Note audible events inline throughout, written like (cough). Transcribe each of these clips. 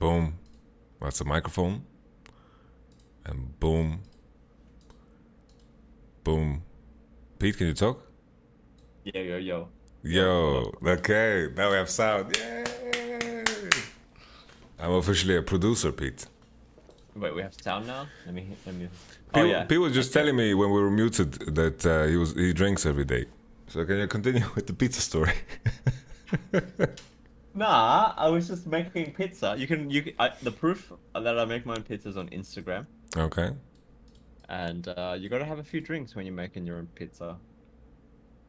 Boom. That's a microphone. And boom. Boom. Pete, can you talk? Yo, yo, yo. Yo, okay, now we have sound. Yay! I'm officially a producer, Pete. Wait, we have sound now? Let me. Let me. Pete, Oh yeah. Pete was just telling me when we were muted that uh, he was he drinks every day. So can you continue (laughs) with the pizza story? (laughs) Nah, I was just making pizza. You can. You. Can, I, the proof that I make my own pizzas on Instagram, okay. and uh, you gotta have a few drinks when you're making your own pizza.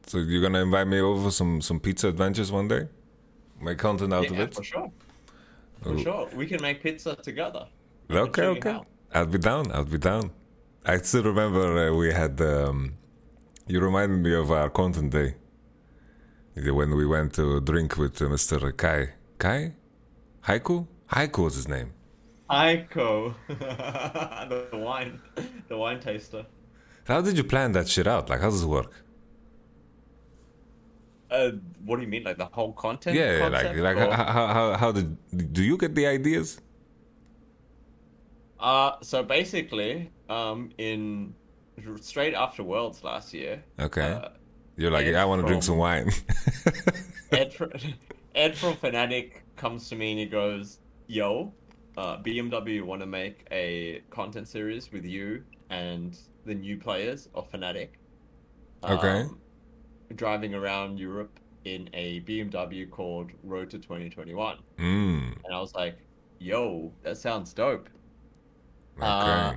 So you're gonna invite me over for some some pizza adventures one day? Make content out of yeah, it? for sure. For Oh. sure, we can make pizza together. Okay, okay. I'll be down. I'll be down. I still remember uh, we had. Um, you reminded me of our content day when we went to drink with uh, Mr. Kai. Kai? Haiku? Haiku was his name. Aiko, (laughs) the wine, the wine taster. How did you plan that shit out? Like, how does it work? Uh, what do you mean, like the whole content? Yeah, yeah, like, like how, how, how, how did do you get the ideas? Uh, so basically, um, in straight after Worlds last year, Okay, uh, you're like, Ed yeah, I want to drink some wine. (laughs) Ed, fr- Ed from Fnatic comes to me and he goes, "Yo, uh, BMW want to make a content series with you and the new players of Fnatic. Okay. driving around Europe in a BMW called Road to 2021." mm, And I was like, "Yo, that sounds dope." okay. Uh,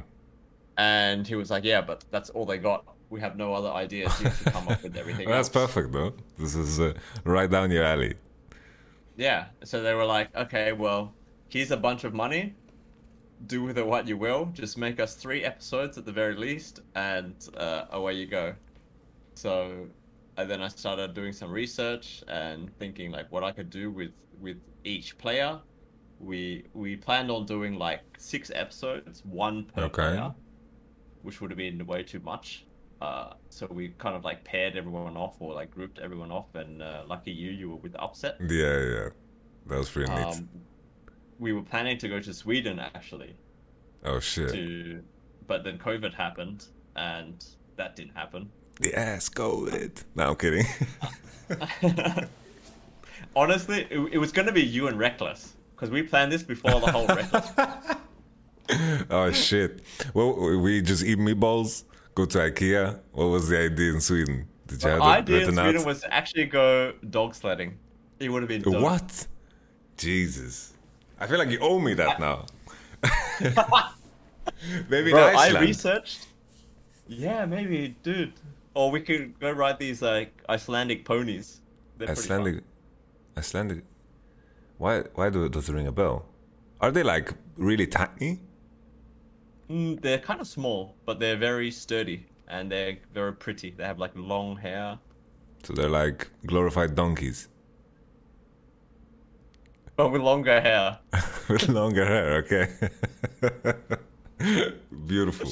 And he was like, "Yeah, but that's all they got. We have no other ideas. You have to come up with everything." Well, (laughs) that's else." perfect, though. This is uh, right down your alley. Yeah. So they were like, "Okay, well, here's a bunch of money. Do with it what you will. Just make us three episodes at the very least, and uh, away you go." So, and then I started doing some research and thinking like what I could do with with each player. We we planned on doing like six episodes, one per Okay. player, which would have been way too much. Uh, so we kind of like paired everyone off or like grouped everyone off, and uh, lucky you, you were with the Upset. Yeah, yeah. That was pretty neat. Um, we were planning to go to Sweden actually, oh shit. to, but then COVID happened, and that didn't happen. The ass go it. No, I'm kidding. (laughs) Honestly, it, it was going to be you and Rekkles because we planned this before the whole Rekkles. (laughs) oh shit. Well, we just eat meatballs, go to IKEA. What was the idea in Sweden? Did you The have idea in Sweden out? was to actually go dog sledding. It would have been dope. What? Jesus. I feel like you owe me that now. (laughs) Maybe Bro, I researched. Yeah, maybe, dude. Or we could go ride these like Icelandic ponies. They're. Icelandic. Icelandic. Why? Why do, does it ring a bell? Are they like really tiny? Mm, they're kind of small, but they're very sturdy and they're very pretty. They have like long hair, So they're like glorified donkeys (laughs) but with longer hair. (laughs) with longer hair. Okay. (laughs) Beautiful.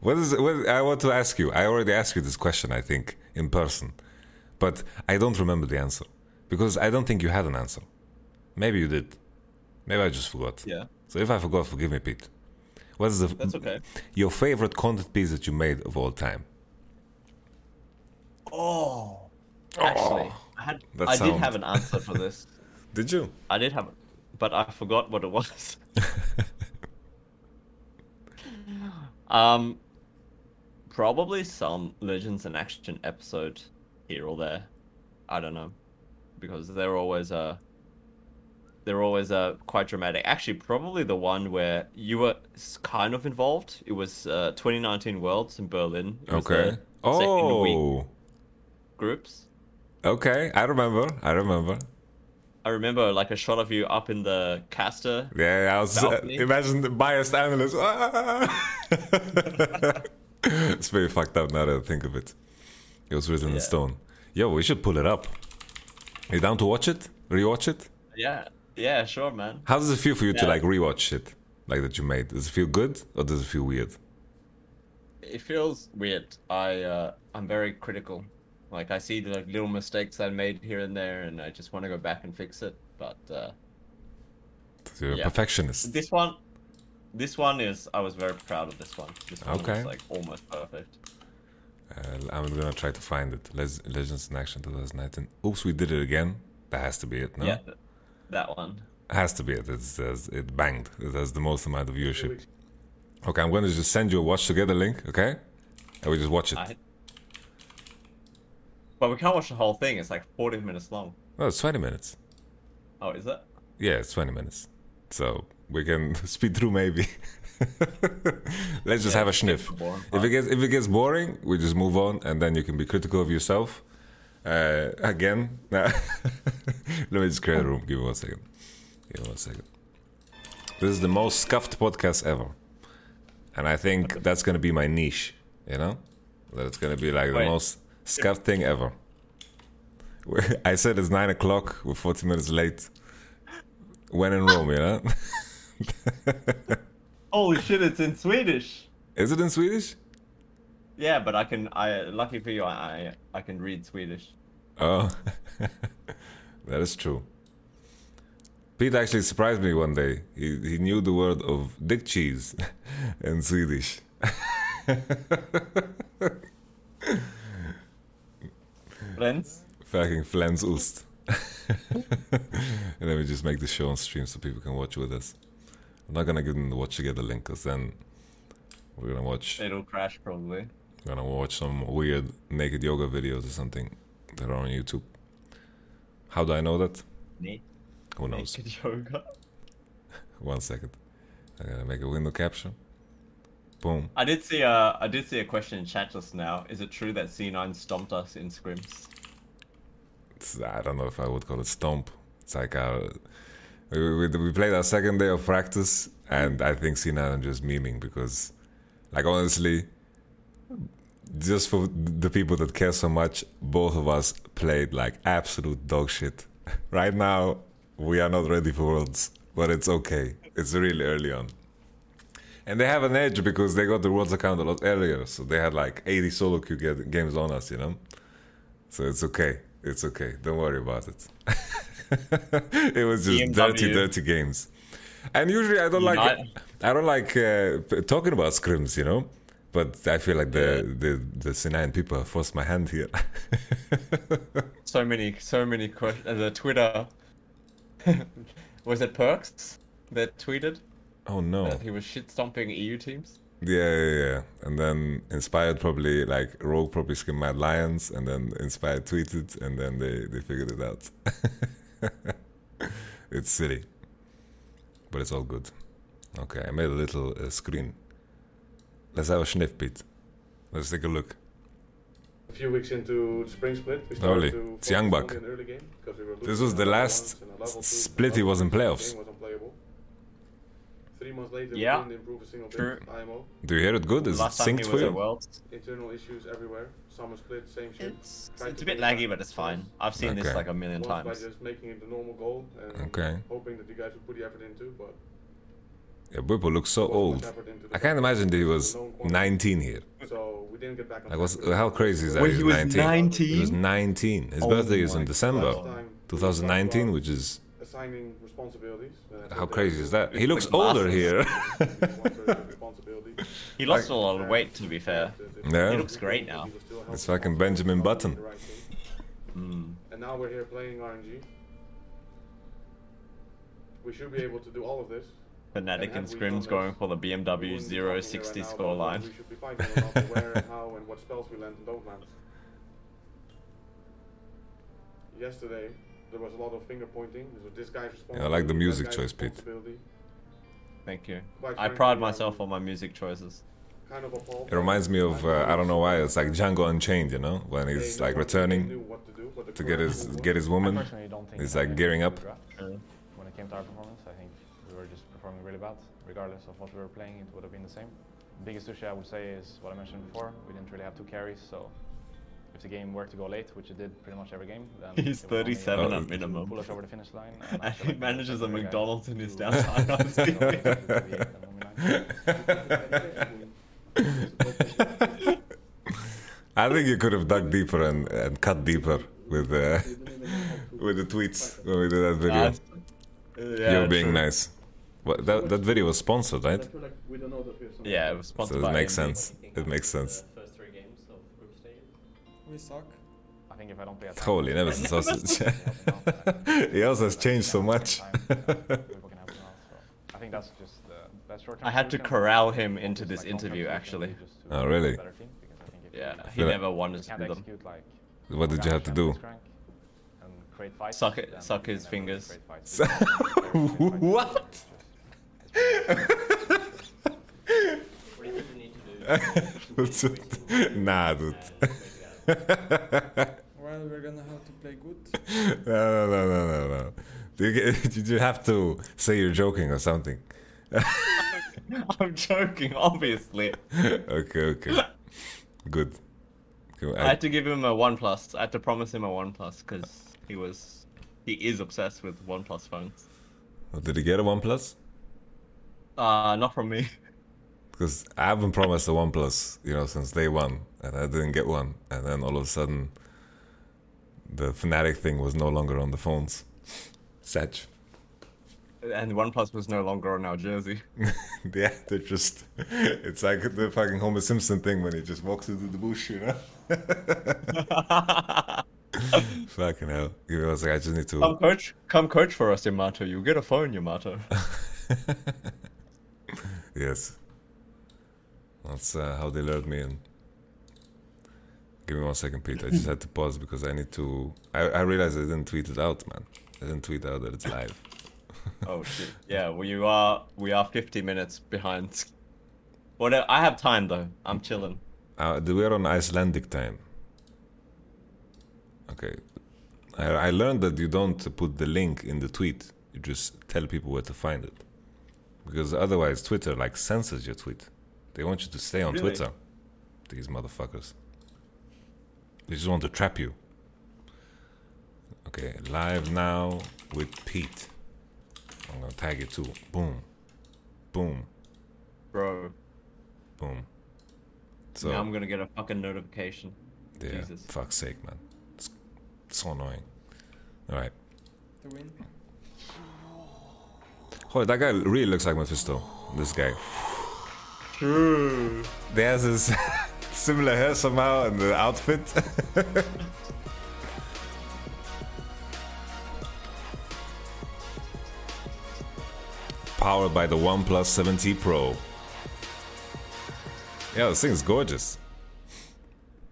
What is? What I want to ask you. I already asked you this question. I think in person, but I don't remember the answer because I don't think you had an answer. Maybe you did. Maybe I just forgot. Yeah, So if I forgot, forgive me, Pete. What is the that's okay. your favorite content piece that you made of all time? Oh, actually, I had I did have an answer for this. (laughs) Did you? I did have, but I forgot what it was. (laughs) um, probably some Legends in Action episode here or there. I don't know, because they're always uh they're always uh quite dramatic. Actually, probably the one where you were kind of involved. It was uh 2019 Worlds in Berlin. It Okay. the second week Oh. groups. Okay. I remember. I remember. I remember like a shot of you up in the caster. Yeah, I was. Uh, imagine the biased analyst. Ah! (laughs) it's very fucked up now that I think of it. It was written in stone. Yo, we should pull it up. Are you down to watch it? Rewatch it? Yeah, yeah, sure, man. How does it feel for you to Yeah. like rewatch shit like that you made? Does it feel good or does it feel weird? It feels weird. I uh, I'm very critical. Like I see the like, little mistakes I made here and there, and I just want to go back and fix it. But uh, You're a perfectionist. This one, this one is. I was very proud of this one. This one Okay. was like almost perfect. Uh, I'm gonna try to find it. Legends in Action 2019. Oops, we did it again. That has to be it, no? Yeah, that one. Has to be it. It's, it's, it banged. It has the most amount of viewership. Okay, I'm gonna just send you a watch together link, okay? And we just watch it. I... But we can't watch the whole thing. It's like 40 minutes long. Oh, it's 20 minutes. Oh, is it? Yeah, it's 20 minutes. So we can (laughs) speed through maybe. (laughs) Let's just Yeah, have a sniff. boring If it gets if it gets boring, we just move on, and then you can be critical of yourself. Uh, again, (laughs) let me just create a room. Give me one second. Give me one second. This is the most scuffed podcast ever, and I think that's gonna be my niche. You know, that it's gonna be like the Wait. most scuffed thing ever. (laughs) I said it's nine o'clock. We're forty minutes late. When in Rome, you know. (laughs) Holy shit! It's in Swedish. Is it in Swedish? Yeah, but I can. I lucky for you, I I, I can read Swedish. Oh, (laughs) that is true. Pete actually surprised me one day. He he knew the word of dick cheese (laughs) in Swedish. (laughs) Friends. Fucking flenost. and then we just make the show on stream so people can watch with us. I'm not gonna give them the watch together link because then we're gonna watch It'll crash probably. Gonna watch some weird naked yoga videos or something that are on YouTube. How do I know that? Who knows? Naked yoga. (laughs) One second. I'm gonna make a window caption. Boom. I did see a I did see a question in chat just now. Is it true that C9 stomped us in scrims? It's, I don't know if I would call it stomp. It's like our, we, we, we played our second day of practice, and I think C9 are just memeing because, like, honestly, just for the people that care so much, both of us played like absolute dog shit. (laughs) Right now, we are not ready for Worlds, but it's okay. It's really early on. And they have an edge because they got the Worlds account a lot earlier, so they had like 80 solo queue get- games on us, you know? So it's okay. It's okay. Don't worry about it. (laughs) it was just BMW. dirty, dirty games. And usually I don't like Not- I don't like uh, talking about scrims, you know. But I feel like the the the C9 people have forced my hand here. (laughs) So many so many questions. Uh, the Twitter. (laughs) was it Perkz that tweeted oh no! that he was shit stomping EU teams? Yeah, yeah, yeah. And then Inspired probably like Rogue probably skimmed Mad Lions, and then Inspired tweeted, and then they they figured it out. (laughs) it's silly, but it's all good. Okay, I made a little uh, screen. Let's have a sniff, Pete. Let's take a look. A few weeks into the spring split, we Holy, started to it's focus Young Buck. on early game because we were This was the last ones and a level two, split he was in playoffs. was. Three months later, Yeah. we didn't improve a single True. bit. IMO, Do you hear it good? Is it Last time synced he for was you? Internal issues everywhere. Summer split, same shit. It's it's a bit laggy, but it's fine. I've seen this like a million Once by times. just making it the normal goal and Okay. hoping that you guys would put the effort into, but Yeah, Whipple looks so old. effort into the I can't imagine that he was 19 here. So we didn't get back on Like, what's, how crazy is that? When he was 19. 19? He was 19. His Oh birthday is in December Last time, we 2019, which is assigning responsibilities. and how crazy is that? He looks older here. one person's responsibility. He lost a lot of weight, to be fair. Yeah. He looks great now. It's fucking Benjamin Button. Mm. And now we're here playing RNG. We should be able to do all of this. Fnatic and Scrims going for the BMW wouldn't be talking here 060 right now scoreline. We should be fighting about where and how and what spells we land and don't land. (laughs) Yesterday, there was a lot of finger pointing. So this guy's responsibility. I like the music choice, Pete. Thank you. Quite I pride myself on my music choices. Kind of appalled It reminds me of uh, I don't know why it's like Django Unchained, you know, when he's like returning to do, to get his get his woman. personally don't think He's like gearing up. When it came to our performance, I think we were just performing really bad. Regardless of what we were playing, it would have been the same. Biggest issue I would say is what I mentioned before. We didn't really have two carries, so if the game were to go late, which it did pretty much every game, then (laughs) He's it would only 37 at minimum. pull us over the finish line. And I (laughs) he like manages a McDonald's in his downtime, I was to (laughs) thinking. the eight and only nine. I think you could have dug deeper and, and cut deeper with uh, with the tweets when we did that video. Nice. Yeah, You're being true. nice. What, that that video was sponsored, right? like we don't know that we're some- Yeah, it was sponsored. So it by makes AMD. sense. It makes sense. The first three games of group stages. We suck. I think if I don't play (laughs) attack, Holy never it's sausage. helping out. he also has changed so much. Time, people can help him out, so I think that's just the best short-term I had to corral him into this interview, actually. would be just to Oh, really? better team, because I think if Yeah, he never wanted to do them. What did you have to do? Organic champions rank and create fights, Suck it- suck his fingers. create fights. (laughs) So- What? That's (laughs) it. Nah, dude. Well, we're gonna have to play good. No, no, no, no, no, no. Did you have to say you're joking or something? (laughs) I'm joking, obviously. okay, okay. Good. Cool, I had to give him a one plus. I had to promise him a one plus because he was, he is obsessed with one plus phones. Oh, Did he get a OnePlus? Uh, not from me. (laughs) Because I haven't promised a OnePlus, you know, since day one, and I didn't get one. And then all of a sudden, the Fnatic thing was no longer on the phones. Satch. And OnePlus was no longer on our jersey. (laughs) yeah, they're just. It's like the fucking Homer Simpson thing when he just walks into the bush, you know? (laughs) fucking hell. He was like, I just need to. come coach, come coach for us, Yamato. You get a phone, Yamato. Yes. That's uh, how they lured me in. Give me one second, Pete. I just had to pause because I need to. I, I realized I didn't tweet it out, man. I didn't tweet out that it's live. (laughs) oh shit. Yeah, well, you are. We are 50 minutes behind. Whatever. I have time though. I'm chilling. Uh, we are on Icelandic time. Okay. I, I learned that you don't put the link in the tweet. You just tell people where to find it. Because otherwise, Twitter like censors your tweet. They want you to stay on Really? Twitter. These motherfuckers. They just want to trap you. Okay, live now with Pete. I'm gonna tag it too. Boom. Boom. Bro, Boom. So now I'm gonna get a fucking notification. Yeah, Jesus. fuck's sake, man. It's so annoying. All right. To win. Holy, that guy really looks like Mephisto. This guy. True. They has his (laughs) similar hair somehow and the outfit. (laughs) Powered by the OnePlus 7T Pro. Yeah, this thing is gorgeous.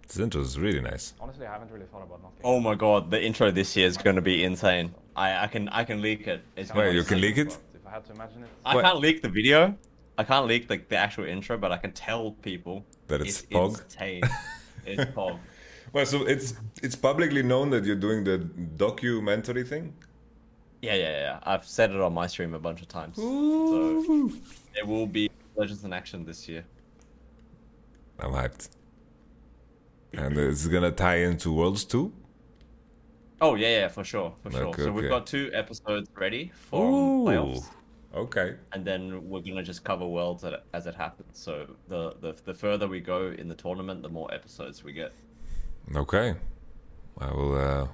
This intro is really nice. Honestly, I haven't really thought about not getting Oh my god, the intro this year is gonna be insane. I, I can I can leak it. It's Wait, you can insane. leak it? But I had to imagine it, I What? can't leak the video. I can't leak the, the actual intro, but I can tell people That it's it's Pog? insane. (laughs) it's Pog. Well, so it's it's publicly known that you're doing the documentary thing. Yeah, yeah, yeah. I've said it on my stream a bunch of times. So there will be Legends in Action this year. I'm hyped. And it's gonna tie into Worlds too. Oh yeah, yeah, for sure, for sure. Okay, so we've got two episodes ready for playoffs, Okay. and then we're gonna just cover Worlds as it, happens. So the, the the further we go in the tournament, the more episodes we get. Okay. I will uh,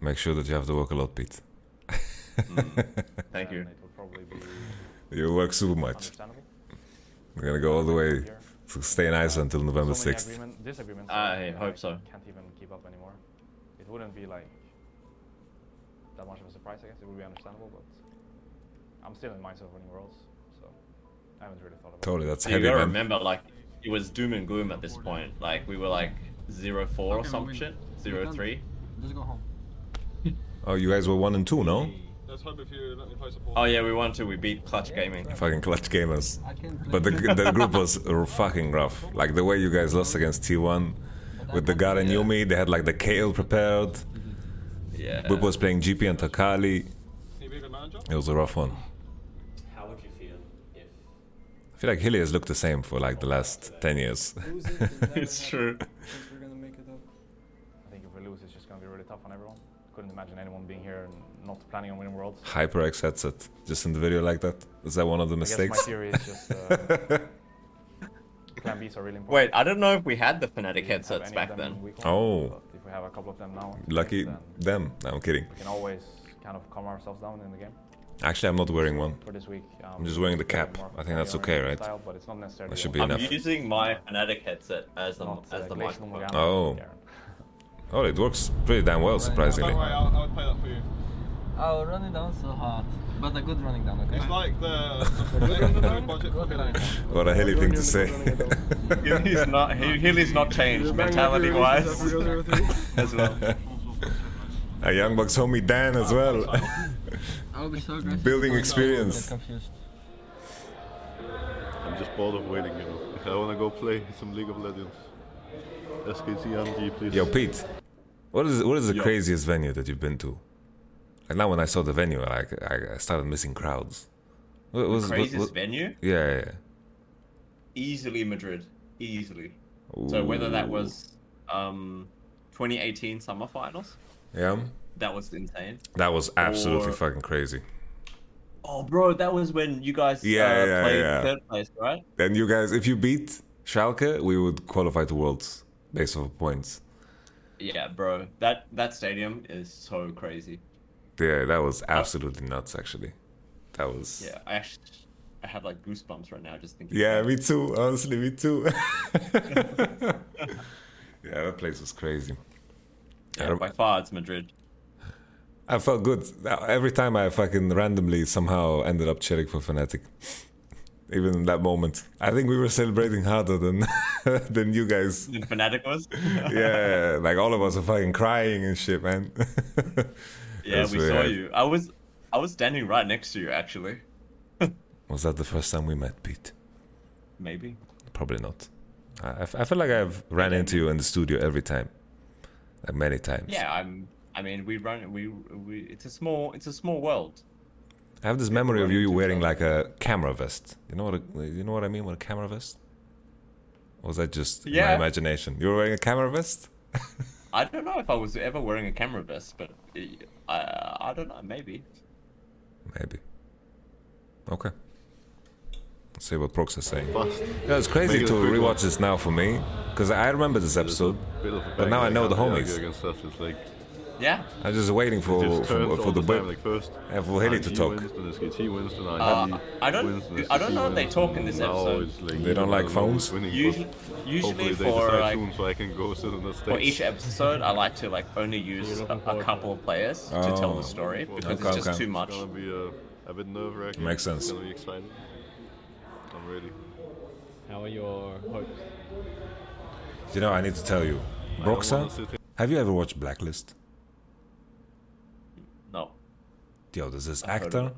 make sure that you have to work a lot, Pete. Thank you. it would probably be (laughs) You work super much. We're gonna go all the way to stay in Iceland until November 6th. agreement, disagreements. I that hope so. Can't even keep up anymore. It wouldn't be like that much of a surprise. I guess it would be understandable, but I'm still in mindset of winning worlds, so I haven't really thought about Totally, that's So you heavy, gotta man. remember, like it was doom and gloom at this point. Like we were like zero four or Okay, some shit, we zero done. Just go home. (laughs) Oh, you guys were one and two, no? Let's hope if you let me play support. Oh yeah, we won to. We beat Clutch Gaming. Fucking clutch gamers. I can play. But the (laughs) the group was fucking rough. Like the way you guys lost against T1 with the Garen Yuumi, they had like the Kayle prepared. Yeah. Whip was playing GP and Takali. Can you be manager? It was a rough one. I feel like Hilly has looked the same for like the last 10 years. Lose it, it never It's true. Because we're gonna make it up. I think if we lose, it's just gonna be really tough on everyone. Couldn't imagine anyone being here and not planning on winning worlds. HyperX headset, just in the video like that. Is that one of the I guess my mistakes? theory is just uh, (laughs) plan Bs are really important. Wait, I don't know if we had the Fnatic We didn't have headsets back then. in week one, Oh. but if we have a couple of them now, Lucky then them. No, I'm kidding. we can always kind of calm ourselves down in the game. Actually, I'm not wearing one. for this week. Um, I'm just wearing the it's a bit cap. I think that's okay, right? Style, but it's not necessarily That should be a- I'm enough. using my Fnatic headset as the not, as uh, the microphone. Oh. Oh, it works pretty damn well, surprisingly. Don't worry, I'll, I'll play that for you. Oh, running down so hard. But a good running down, okay? It's like the, (laughs) the budget running down. What a hilly thing to say. (laughs) He's not. He, Healy's not changed mentality wise (laughs) as well. A Young Bucks homie Dan as well. I will be so aggressive. Building Get experience. confused. I'm just bored of waiting, you know. I want to go play some League of Legends. SKT MG, please. Yo, Pete, what is what is the Yo. craziest venue that you've been to? Like now, when I saw the venue, like I, I started missing crowds. What was what- Craziest what- venue? Yeah, yeah. Easily Madrid. Easily. So whether that was um 2018 summer finals, yeah, that was insane. that was absolutely Or- fucking crazy. Oh, bro, that was when you guys Yeah, uh, yeah, played yeah. third place, right? And you guys, if you beat Schalke, we would qualify to Worlds based off points. Yeah, bro. That that stadium is so crazy. Yeah, that was absolutely nuts. Actually, that was. Yeah, I actually I have like goosebumps right now just thinking. Yeah, me too. Honestly, me too. (laughs) (laughs) yeah, that place was crazy. Yeah, by far it's Madrid. I felt good every time I fucking randomly somehow ended up cheering for Fnatic. Even in that moment, I think we were celebrating harder than (laughs) than you guys. And Fnatic was. (laughs) Yeah, like all of us are fucking crying and shit, man. (laughs) yeah, we saw you. I was I was standing right next to you actually. Was that the first time we met, Pete? Maybe. Probably not. I, I feel like I've ran into you in the studio every time, like many times. Yeah, I'm. I mean, we run. We we. It's a small. It's a small world. I have this memory of you into wearing like a camera vest. You know what? A, you know what I mean with a camera vest? Or was that just my imagination? You were wearing a camera vest? I don't know if I was ever wearing a camera vest, but uh, I I don't know. Maybe. Maybe. Okay. Let's see what Prox is saying. Yeah, it's crazy to a quick rewatch this now for me because I remember this episode. Bit of a But now I know like, the can't really homies. Argue Against us. It's like Yeah. I'm just waiting for just for, turns for the the time. whip. Like first, Yeah, for Haley to talk. Wins, then SKT wins, then Uh, RNG I don't- wins, then I don't know if they talk in this episode. like They don't like phones? Winning, but Usually, usually hopefully they for decide like soon so I can go sit on the stage. for each episode, I like to like only use a, a couple of players to tell Oh. the story because Okay, it's just okay. too much. It's gonna be uh, a bit nerve wracking. Makes sense. It's gonna be exciting. I'm ready. How are your hopes? You know, I need to tell you, I Broxa. wanna sit here Have you ever watched Blacklist? No. Yo, there's this I've actor.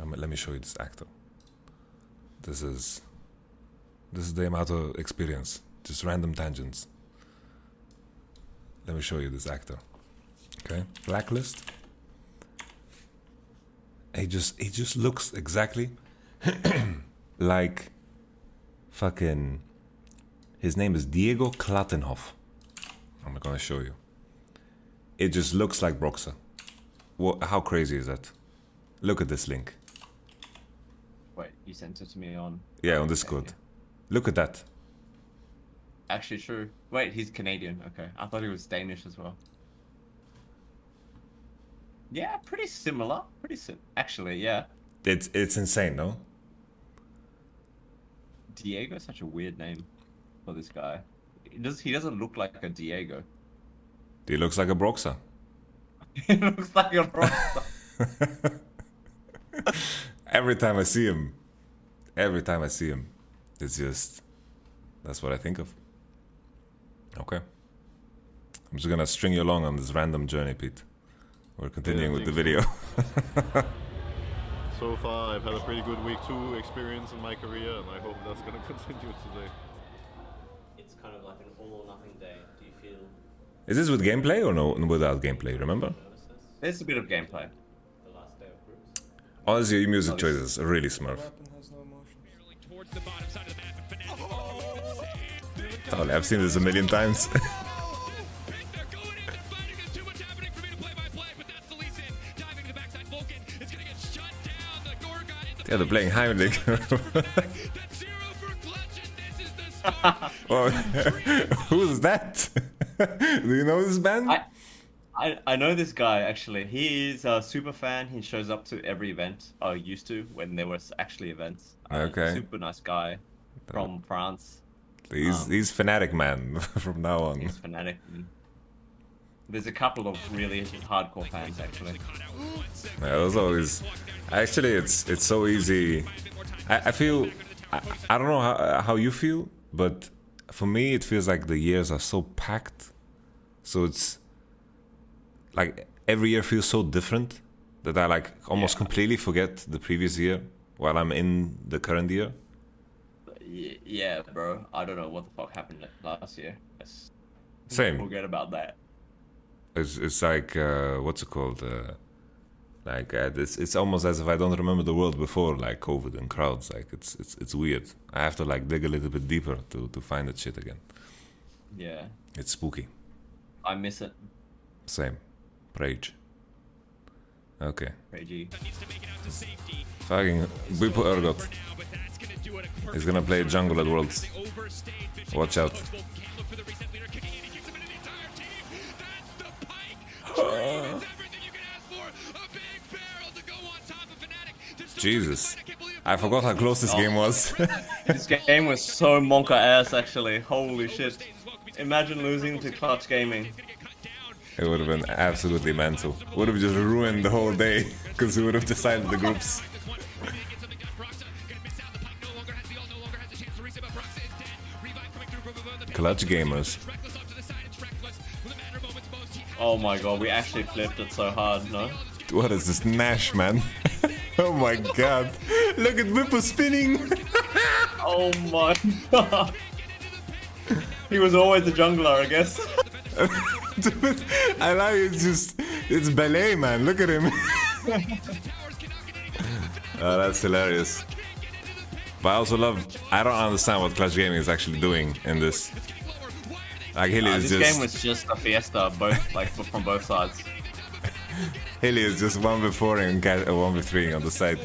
Um, let me show you this actor. This is this is the Yamato experience. Just random tangents. Let me show you this actor. Okay, Blacklist. He just he just looks exactly (coughs) like fucking. His name is Diego Klattenhoff. I'm gonna show you. It just looks like Broxa. What, how crazy is that? Look at this link. Wait, you sent it to me on. Yeah, on Okay, Discord. yeah. Look at that. Actually, true. Wait, he's Canadian. Okay, I thought he was Danish as well. Yeah, pretty similar. Pretty sim. Actually, yeah. It's it's insane, no? Diego is such a weird name for this guy. He does he doesn't look like a Diego. He looks like a Broxa. (laughs) he looks like a Broxa. (laughs) Every time I see him, every time I see him, it's just that's what I think of. Okay. I'm just gonna string you along on this random journey, Pete. We're continuing with the video. So far, I've had a pretty good week two experience in my career, and I hope that's gonna (laughs) continue today. It's kind of like an all or nothing day. Do you feel Is this with gameplay or no without gameplay? Remember? There's a bit of gameplay. Oh, the last day of groups? Honestly, your music choices are really smart. Weapon has no motion. Totally, I've seen this a million times. (laughs) yeah, they're playing Heimlich. (laughs) (laughs) oh, (laughs) who's that? (laughs) Do you know this band? I I, I know this guy actually. He is a super fan. He shows up to every event. Or used to when there was actually events. Uh, Okay. Super nice guy from France. He's Um, he's fanatic man from now on. He's fanatic. There's a couple of really hardcore fans actually. Yeah, those always. Actually, it's it's so easy. I, I feel. I, I don't know how how you feel, but for me, it feels like the years are so packed. So it's like every year feels so different that I like almost completely forget the previous year while I'm in the current year. Yeah, bro. I don't know what the fuck happened last year. Let's Same. forget about that. It's it's like uh, what's it called? Uh, like uh, it's it's almost as if I don't remember the world before like COVID and crowds. Like it's it's it's weird. I have to like dig a little bit deeper to to find that shit again. Yeah, It's spooky. I miss it. Same. Rage. Okay. Reggie. Fucking Bwipo Ergot. He's gonna play jungle at Worlds. Watch out. (sighs) Jesus. I forgot how close this game was. (laughs) This game was so monka ass actually. Holy shit. Imagine losing to Clutch Gaming. it would have been absolutely mental. Would have just ruined the whole day (laughs) because we would have decided the groups. Clutch gamers. Oh my god, we actually flipped it so hard, no? What is this Nash, man? Oh my god. Look at Bwipo spinning. (laughs) Oh my god. He was always a jungler, I guess. Dude, (laughs) I like it's just it's ballet, man. Look at him. (laughs) oh, that's hilarious. But I also love. I don't understand what Clutch Gaming is actually doing in this. Like Hilly Uh, is this just game was just a fiesta, both like from both sides. Hilly is just one v four and Ca- uh, one v three on the side.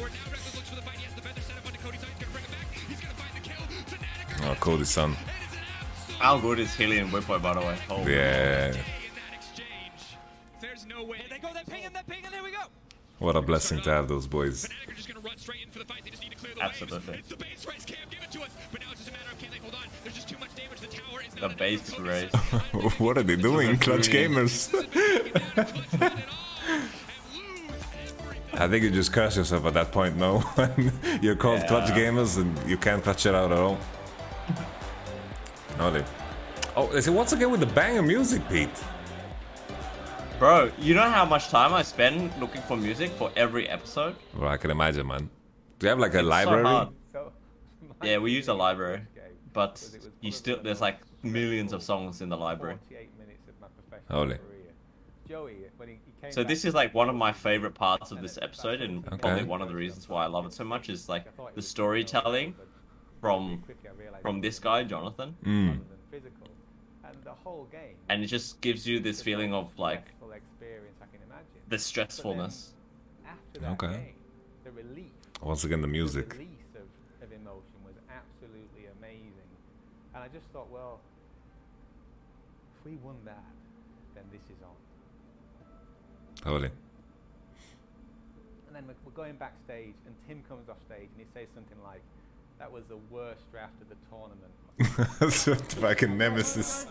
Oh, Cody Sun. How good is Hilly and Bwipo, by the way? Oh, Yeah. What a blessing to have those boys. Absolutely. The base race. (laughs) what are they doing, Clutch Gamers? (laughs) I think you just curse yourself at that point, no? (laughs) You're called Clutch Gamers and you can't clutch it out at all. Holy. Oh, they say, what's again with the banger music, Pete? Bro, you know how much time I spend looking for music for every episode? Well, I can imagine, man. Do you have like a It's so library? hard. So, (laughs) Yeah, we use a library, (laughs) but you still there's like millions of songs in the library. 48 minutes of my professional Holy. career. Joey, when he, he came So this is like one of my favorite parts of this episode, and probably one of the reasons why I love it so much is like I thought it the storytelling from quickly I realized from this guy, Jonathan, Mm. rather than physical. And the whole game and it just gives you this feeling of like stressful experience I can imagine. the stressfulness. Okay. game, the relief Once again, the music. The release of, of emotion was absolutely amazing. And I just thought, well, if we won that, then this is on. Holy. And then we're, we're going backstage, and Tim comes off stage and he says something like, that was the worst draft of the tournament. (laughs) That's what fucking nemesis.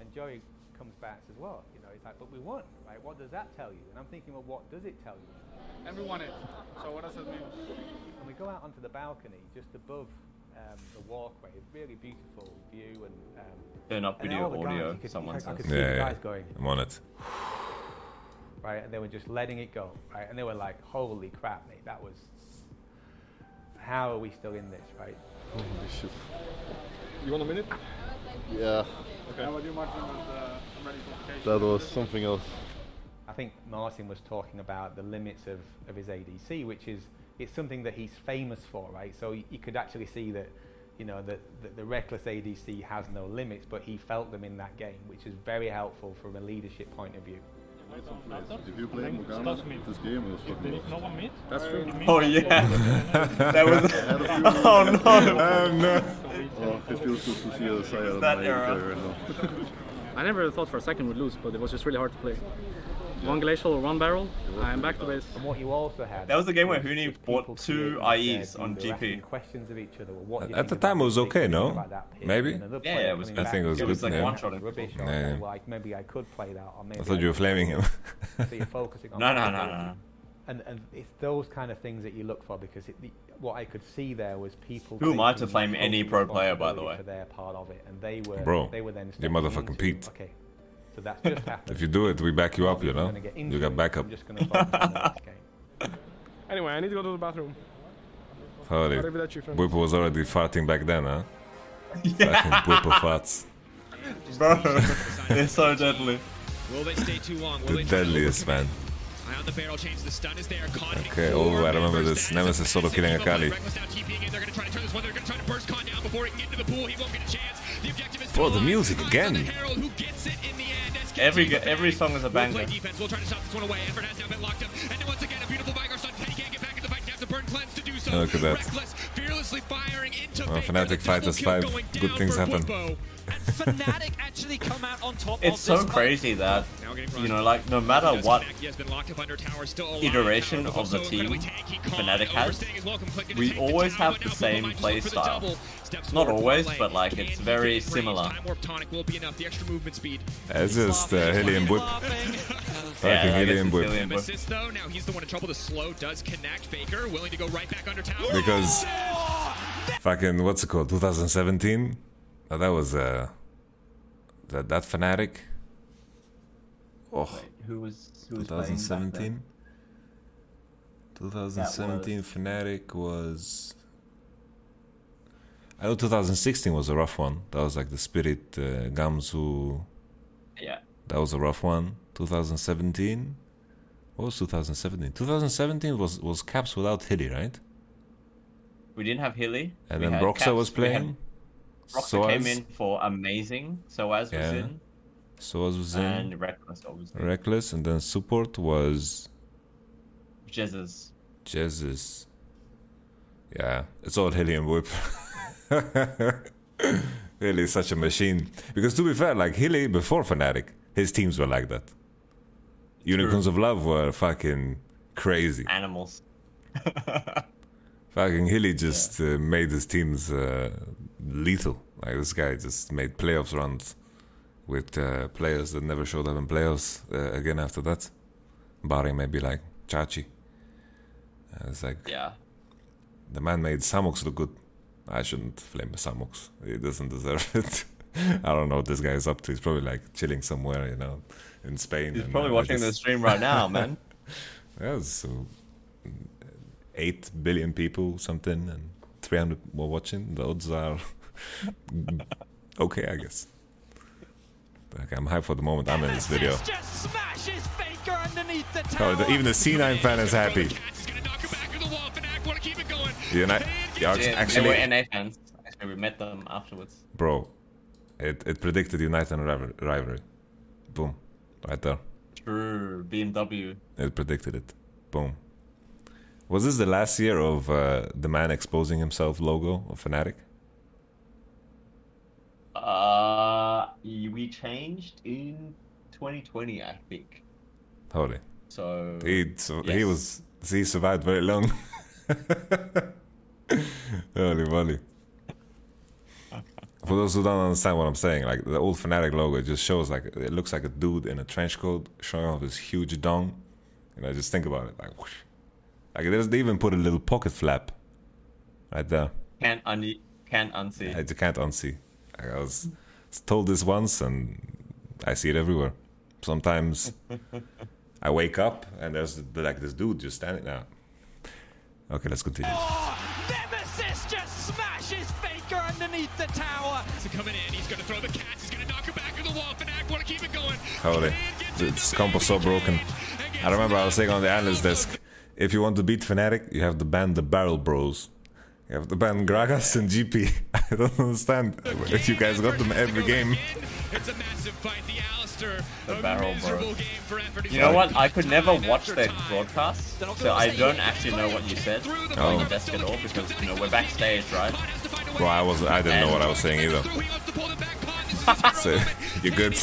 and Joey comes back and says, well, you know, he's like, but we won, right? What does that tell you? And I'm thinking, well, what does it tell you? And we won it. So what does it mean? And we go out onto the balcony just above um, the walkway, really beautiful view and um, Turn up video all the guys, audio. could- Someone I- I says. could see Yeah, the yeah. going, I'm on it. right? And they were just letting it go, right? And they were like, holy crap, mate, that was. How are we still in this, right? Holy shit. You want a minute? Yeah, Okay. How about you, Martin? Uh, I'm ready for vacation. that was something else. I think Martin was talking about the limits of, of his ADC, which is it's something that he's famous for, right? So you, you could actually see that, you know, that, that the Rekkles ADC has no limits, but he felt them in that game, which is very helpful from a leadership point of view. If you play Morgana, this game was fucking awesome. That's true. Oh yeah, that was. (laughs) oh no. Oh no. Oh, it feels good to see a Saya That on era. player. I never thought for a second we'd lose, but it was just really hard to play. One glacial or one barrel, I'm back to base. And what you also had. That was the game where was Huni bought two IEs on view, asking GP. Questions of each other. Well, what At the time it was okay, What do you no? think about that pitch? Maybe? And another Yeah, player it was coming I back think it was and good, saying, like, "Oh, one-shotting Rubbish, Yeah, "Oh, like maybe I could play that, or maybe I thought I you were flaming him. So you're focusing (laughs) on No, no, no, no, And, and it's those kind of things that you look for because it, the, what I could see there was people. Who am I to taking flame any pro player, by the way? For their part of it, and they were, Bro, they were then. you motherfucking into, Pete. Okay, so that's just (laughs) happened. If you do it, we back you up, you know? gonna get into You got it, backup. I'm just gonna focus on the next game. (laughs) Anyway, I need to go to the bathroom. Holy. Arrivederci. Bwipo was already farting back then, huh? (laughs) Fucking Bwipo farts. Bro, they're so deadly. Will they stay too long? Will The they try to deadliest, man. Eye on the barrel change. The stun is there. Con Okay, oh, I remember this. Nemesis solo killing a Kali. Rekkles now TPing in. They're going to try to turn this one. They're going to try to burst Con down before he can get into the pool. He won't get a chance. The objective is Bro, the music again. Herald, who gets it Every every song is a We'll play defense. We'll try to stop this one away. Effort has now been locked up. And then once again, a beautiful Veigar stun. Penny can't get back in the fight. Has to burn cleanse to do so. Look at that. Rekkles fearlessly firing into Well, Faker. Fnatic The us five. Good things for happen. Bwipo. Fnatic actually come out on top It's of so this fight. crazy that you know, like no matter what connect. He has been locked up under tower, still alive. iteration of the team incredibly Fnatic has, overstaying his welcome, click and we always have the same Bwipo might play just look for the style. Not always, but like it's very similar. Time warp tonic will be enough. The extra movement speed. It's just uh, Helium Whip. (laughs) Yeah, Fucking I guess Helium it's Whip. Helium Whip. Though. Now he's the one in trouble. The slow does connect. Faker willing to go right back under tower. Because fucking what's it called? 2017. Uh, that was uh that that Fnatic. Oh, Who was who was playing back 2017. then? 2017 Fnatic was. I know 2016 was a rough one. That was like the Spirit uh, Gamsu. Yeah. That was a rough one. 2017. What was 2017? 2017 was was Caps without Hilly, right? We didn't have Hilly. And we then Broxa Caps, was we playing. Broxa came in for amazing. Soaz Yeah. was in. Soaz was in. And Rekkles obviously. Rekkles, and then support was Jesus. Jesus. Yeah, it's all Helium Whip. (laughs) Hilly is such a machine. Because to be fair, like Hilly before Fnatic, his teams were like that. Unicorns of Love were fucking crazy. Animals. (laughs) Fucking Hilly just uh, made his teams uh, lethal. Like this guy just made playoffs runs with uh, players that never showed up in playoffs uh, again after that. Barring maybe like Chachi. Uh, it's like Yeah. the man made Samux look good. I shouldn't flame Samux. He doesn't deserve (laughs) it. I don't know what this guy is up to. He's probably like chilling somewhere, you know, in Spain. He's and, probably uh, watching the stream right now, (laughs) man. yeah, so eight billion people, something, and three hundred were watching. The odds are (laughs) okay, I guess. Okay, I'm hyped for the moment. I'm in this video. Just smashes Faker underneath the Oh, the, even the C9 fan is happy. You know, yeah, Yeah, actually, they were NA fans. Actually, we met them afterwards. bro, it, it predicted United and rival- rivalry. Boom, right there. True. BMW. It predicted it. Boom. Was this the last year of uh, the man exposing himself logo of Fnatic? Uh, we changed in 2020, I think. Holy. So He, so he was he survived very long. (laughs) Holy moly. For those who don't understand what I'm saying, like the old Fnatic logo, just shows like it looks like a dude in a trench coat showing off his huge dong. You know, just think about it, like, whoosh. Like there's, they even put a little pocket flap right there. Can't un can't unsee. I just can't unsee. Like, I was told this once, and I see it everywhere. Sometimes I wake up and there's like this dude just standing there. Okay, let's continue. Oh, Nemesis just smashes Faker underneath the tower. So coming in, he's gonna throw the cats. He's gonna knock her back to the wall. Fnatic want to keep it going. Holy, this comp was so broken. I remember I was saying on the analyst desk, if you want to beat Fnatic, you have to ban the Barrel Bros. You have to ban Gragas and GP. (laughs) I don't understand. You guys got them every game. It's a massive fight. The Alistar, The barrel miserable bros. game for effort. You know what? I could never watch their broadcast, so I don't actually know what you said Oh. on the desk at all because you know we're backstage, right? Bro, I was I didn't know what I was saying either. He wants to pull them back. (laughs) Pond, this is so you're good.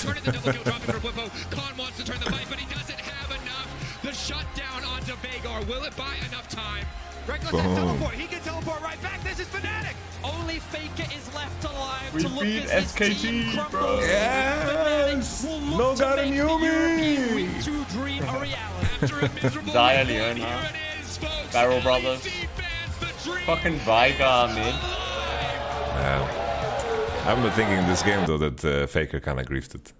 Khan wants to turn the fight, but he doesn't have enough. The shutdown onto Veigar. Will it buy enough time? Rekkles has teleport. He can teleport right back. This is Fnatic. Only Faker is left alive We to look beat as his SKT, team bro. Yes! Will No look to God make in the European Yuumi! Win 2 dream a reality. (laughs) Dia Leona. Barrel Brothers. Fucking Veigar, man. Yeah. I remember thinking in this game though that uh, Faker kind of griefed it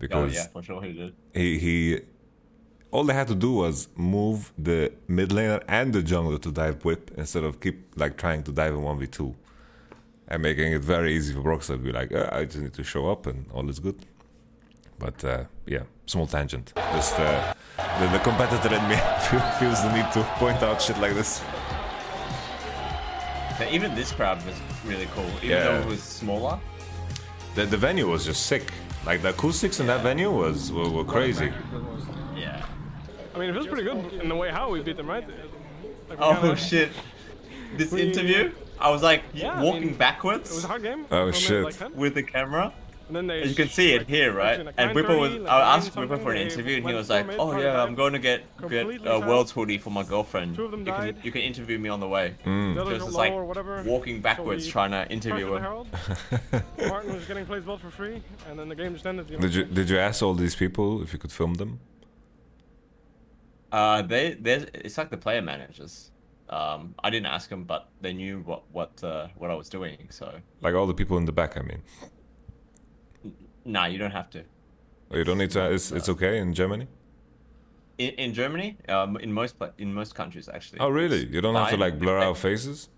because Oh because yeah, for sure he did. he he all they had to do was move the mid laner and the jungler to dive whip instead of keep like trying to dive in 1v2 and making it very easy for Broxah to be like uh, I just need to show up and all is good but uh, yeah small tangent just uh, the, the competitor in me (laughs) feels the need to point out shit like this But even this crowd was really cool, even Yeah. though it was smaller. the, the venue was just sick like the acoustics in that venue was were, were crazy Yeah. I mean, it feels pretty good in the way how we beat them, right? Like, Oh kinda- shit! This We- interview, I was like Yeah, I walking mean, backwards It was a hard game. Oh, shit. Like with the camera. And then they As you can see it here, right? like And Bwipo was. like I asked Bwipo for an interview, and he was like, "Oh yeah, I'm going to get get a world's hoodie for my girlfriend. Two of them you can you can interview me on the way." Mm. The others Just were like or whatever. walking backwards, we trying to interview First him. (laughs) Martin was getting plays blood for free, and then the game just ended. You did you did you ask all these people if you could film them Uh, they they it's like the player managers. Um, I didn't ask them, but they knew what what uh, what I was doing. So like all the people in the back I mean nah, you don't have to. you don't need to it's, it's okay in Germany In, in Germany, um, in most in most countries actually. Oh, really? You don't have to like blur out faces?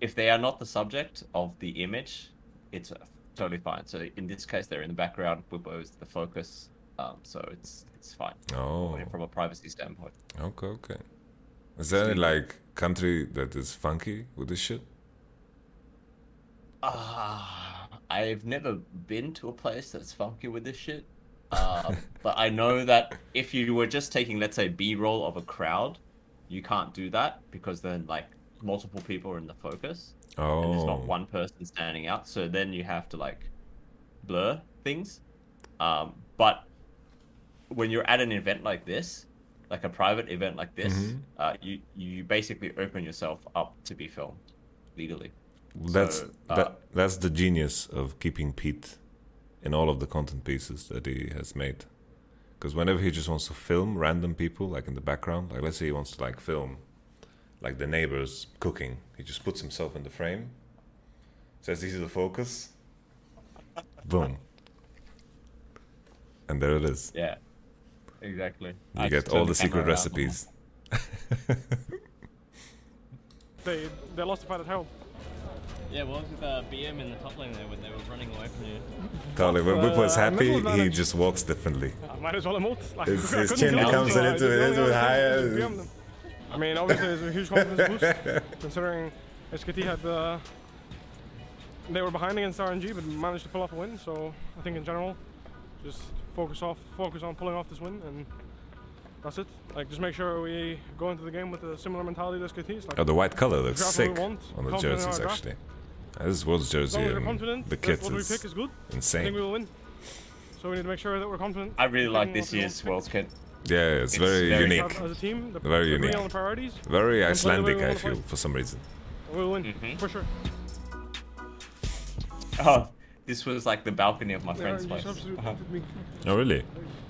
If they are not the subject of the image, it's uh, totally fine. So in this case, they're in the background. Bwipo is the focus. Um, so it's it's fine. Oh. From a privacy standpoint. Okay, okay. Is there any like country that is funky with this shit? Ah, I've never been to a place that's funky with this shit. Uh, (laughs) but I know that if you were just taking, let's say, B-roll of a crowd, you can't do that because then like multiple people are in the focus. And there's Oh. not one person standing out. So then you have to like blur things. Um, but when you're at an event like this, like a private event like this, Mhm. uh, you you basically open yourself up to be filmed legally. That's So, uh, that that's the genius of keeping Pete in all of the content pieces that he has made. Because whenever he just wants to film random people, like in the background, like let's say he wants to like film like the neighbors cooking, he just puts himself in the frame, says this is the focus, boom, and there it is. Yeah, exactly. You I get all turn the secret recipes. (laughs) They they lost the fight at home. Yeah, what was with uh, BM in the top lane there when they were running away from you? Totally. When Whip was Uh, happy, middle he just walks differently. I might as well emote. Like, His- (laughs) I his couldn't chin kill them, comes so a I little- little higher. thing was to PM them. I mean, obviously, it's a huge confidence boost (laughs) considering SKT had uh, they were behind against RNG, but managed to pull off a win. So I think in general, just focus off, focus on pulling off this win, and that's it. Like, just make sure we go into the game with a similar mentality to SKT. It's like, Oh, the white color looks draft what we sick want, on the confident in our jerseys, actually. This was As jersey as we're and the that kit we is pick is good. I think insane. we will win. So we need to make sure that we're confident. I really like this what we want year's to pick. World's Kit. Yeah, it's, It's very, very- unique. As a team, the- very agree unique. the priorities, Very and play the way Icelandic, I feel, for some reason. We'll win Mm-hmm. for sure. Oh, this was like the balcony of my Yeah, friend's place. just Uh-huh. Oh, really?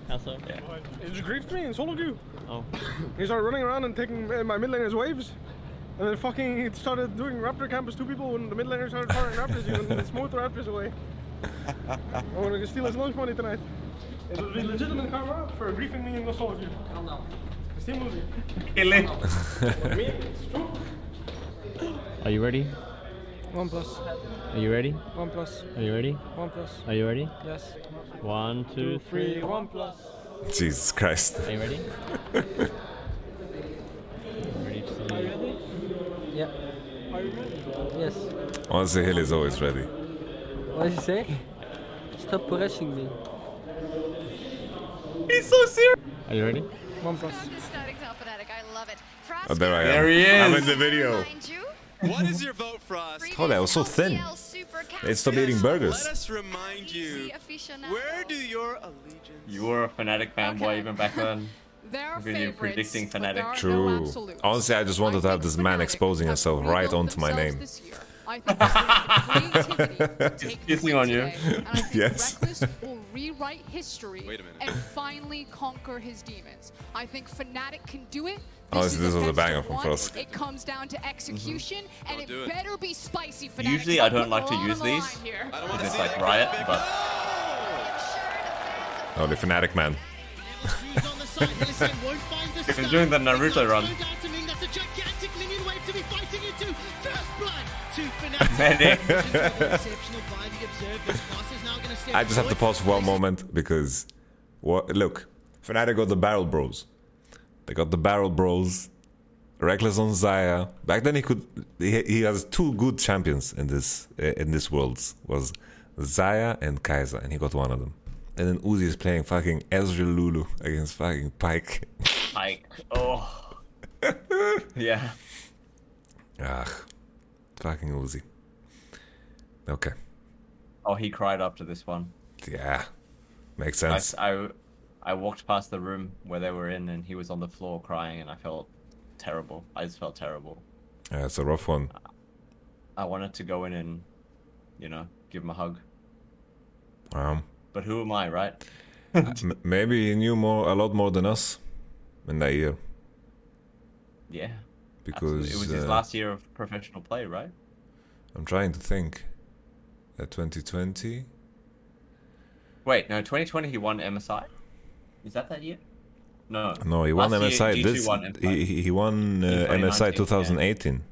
How so? Yeah. He just griefed me and solo queue. Oh. He started running around and taking uh, my mid laner's waves. And then fucking he started doing Raptor camp as two people when the mid laner started firing Raptors. He went and smote the Raptors away. (laughs) I'm gonna steal his lunch money tonight. It would be legitimate karma for griefing me in the solo queue. Hell no. It's team movie. Kill it. me, it's true. Are you ready? One plus. Are you ready? One plus. Are you ready? One plus. Are you ready? Yes. One, two, three. One plus. Jesus Christ. Are you ready? (laughs) ready to see? Yeah. Are you ready? Yes. Honestly, Hill is always ready. What did you say? Stop rushing me. He's so serious. Are you ready? One plus. Static Cell I love it. Oh, there I am. There he is. I'm in the video. Remind you What is your vote, Frosk? Oh, that was so thin. They stopped eating burgers. Let us remind you. Where do your allegiance? You were a Fnatic fanboy even back then. They're Look at you predicting Fnatic. True. Honestly, I just wanted to have this man exposing himself right onto my name. I think it's (laughs) creativity to Kissing on you. today, and I think (laughs) Yes. Rekkles will rewrite history and finally conquer his demons. I think Fnatic can do it. Oh, This this, is the was a banger from one. Frosk. It comes down to execution, and it, do it. better be spicy. Fnatic. Usually I don't like to use these. If it's like Riot, but Oh, the fanatic man. (laughs) if it's doing the Naruto run. Medic. I just have to pause for one moment because, what? Look, Fnatic got the Barrel Bros. They got the Barrel Bros. Rekkles on Xayah. Back then, he could. He, he has two good champions in this in this worlds was Xayah and Kai'Sa, and he got one of them. And then Uzi is playing fucking Ezreal Lulu against fucking Pyke. Pyke, oh. (laughs) yeah. Ah, fucking Uzi. Okay, Oh, he cried after this one. yeah, makes sense. I, I walked past the room where they were in, and he was on the floor crying, and I felt terrible. I just felt terrible. Yeah, it's a rough one. I wanted to go in and, you know, give him a hug. Um, But who am I, right? (laughs) m- maybe he knew more, a lot more than us in that year. Yeah. Because Absolutely. it was his uh, last year of professional play, right? I'm trying to think. At 2020, Wait, no, 2020 he won MSI. Is that that year? No. no, he won Last MSI. G2 This won he he- won uh, MSI 2019, 2018.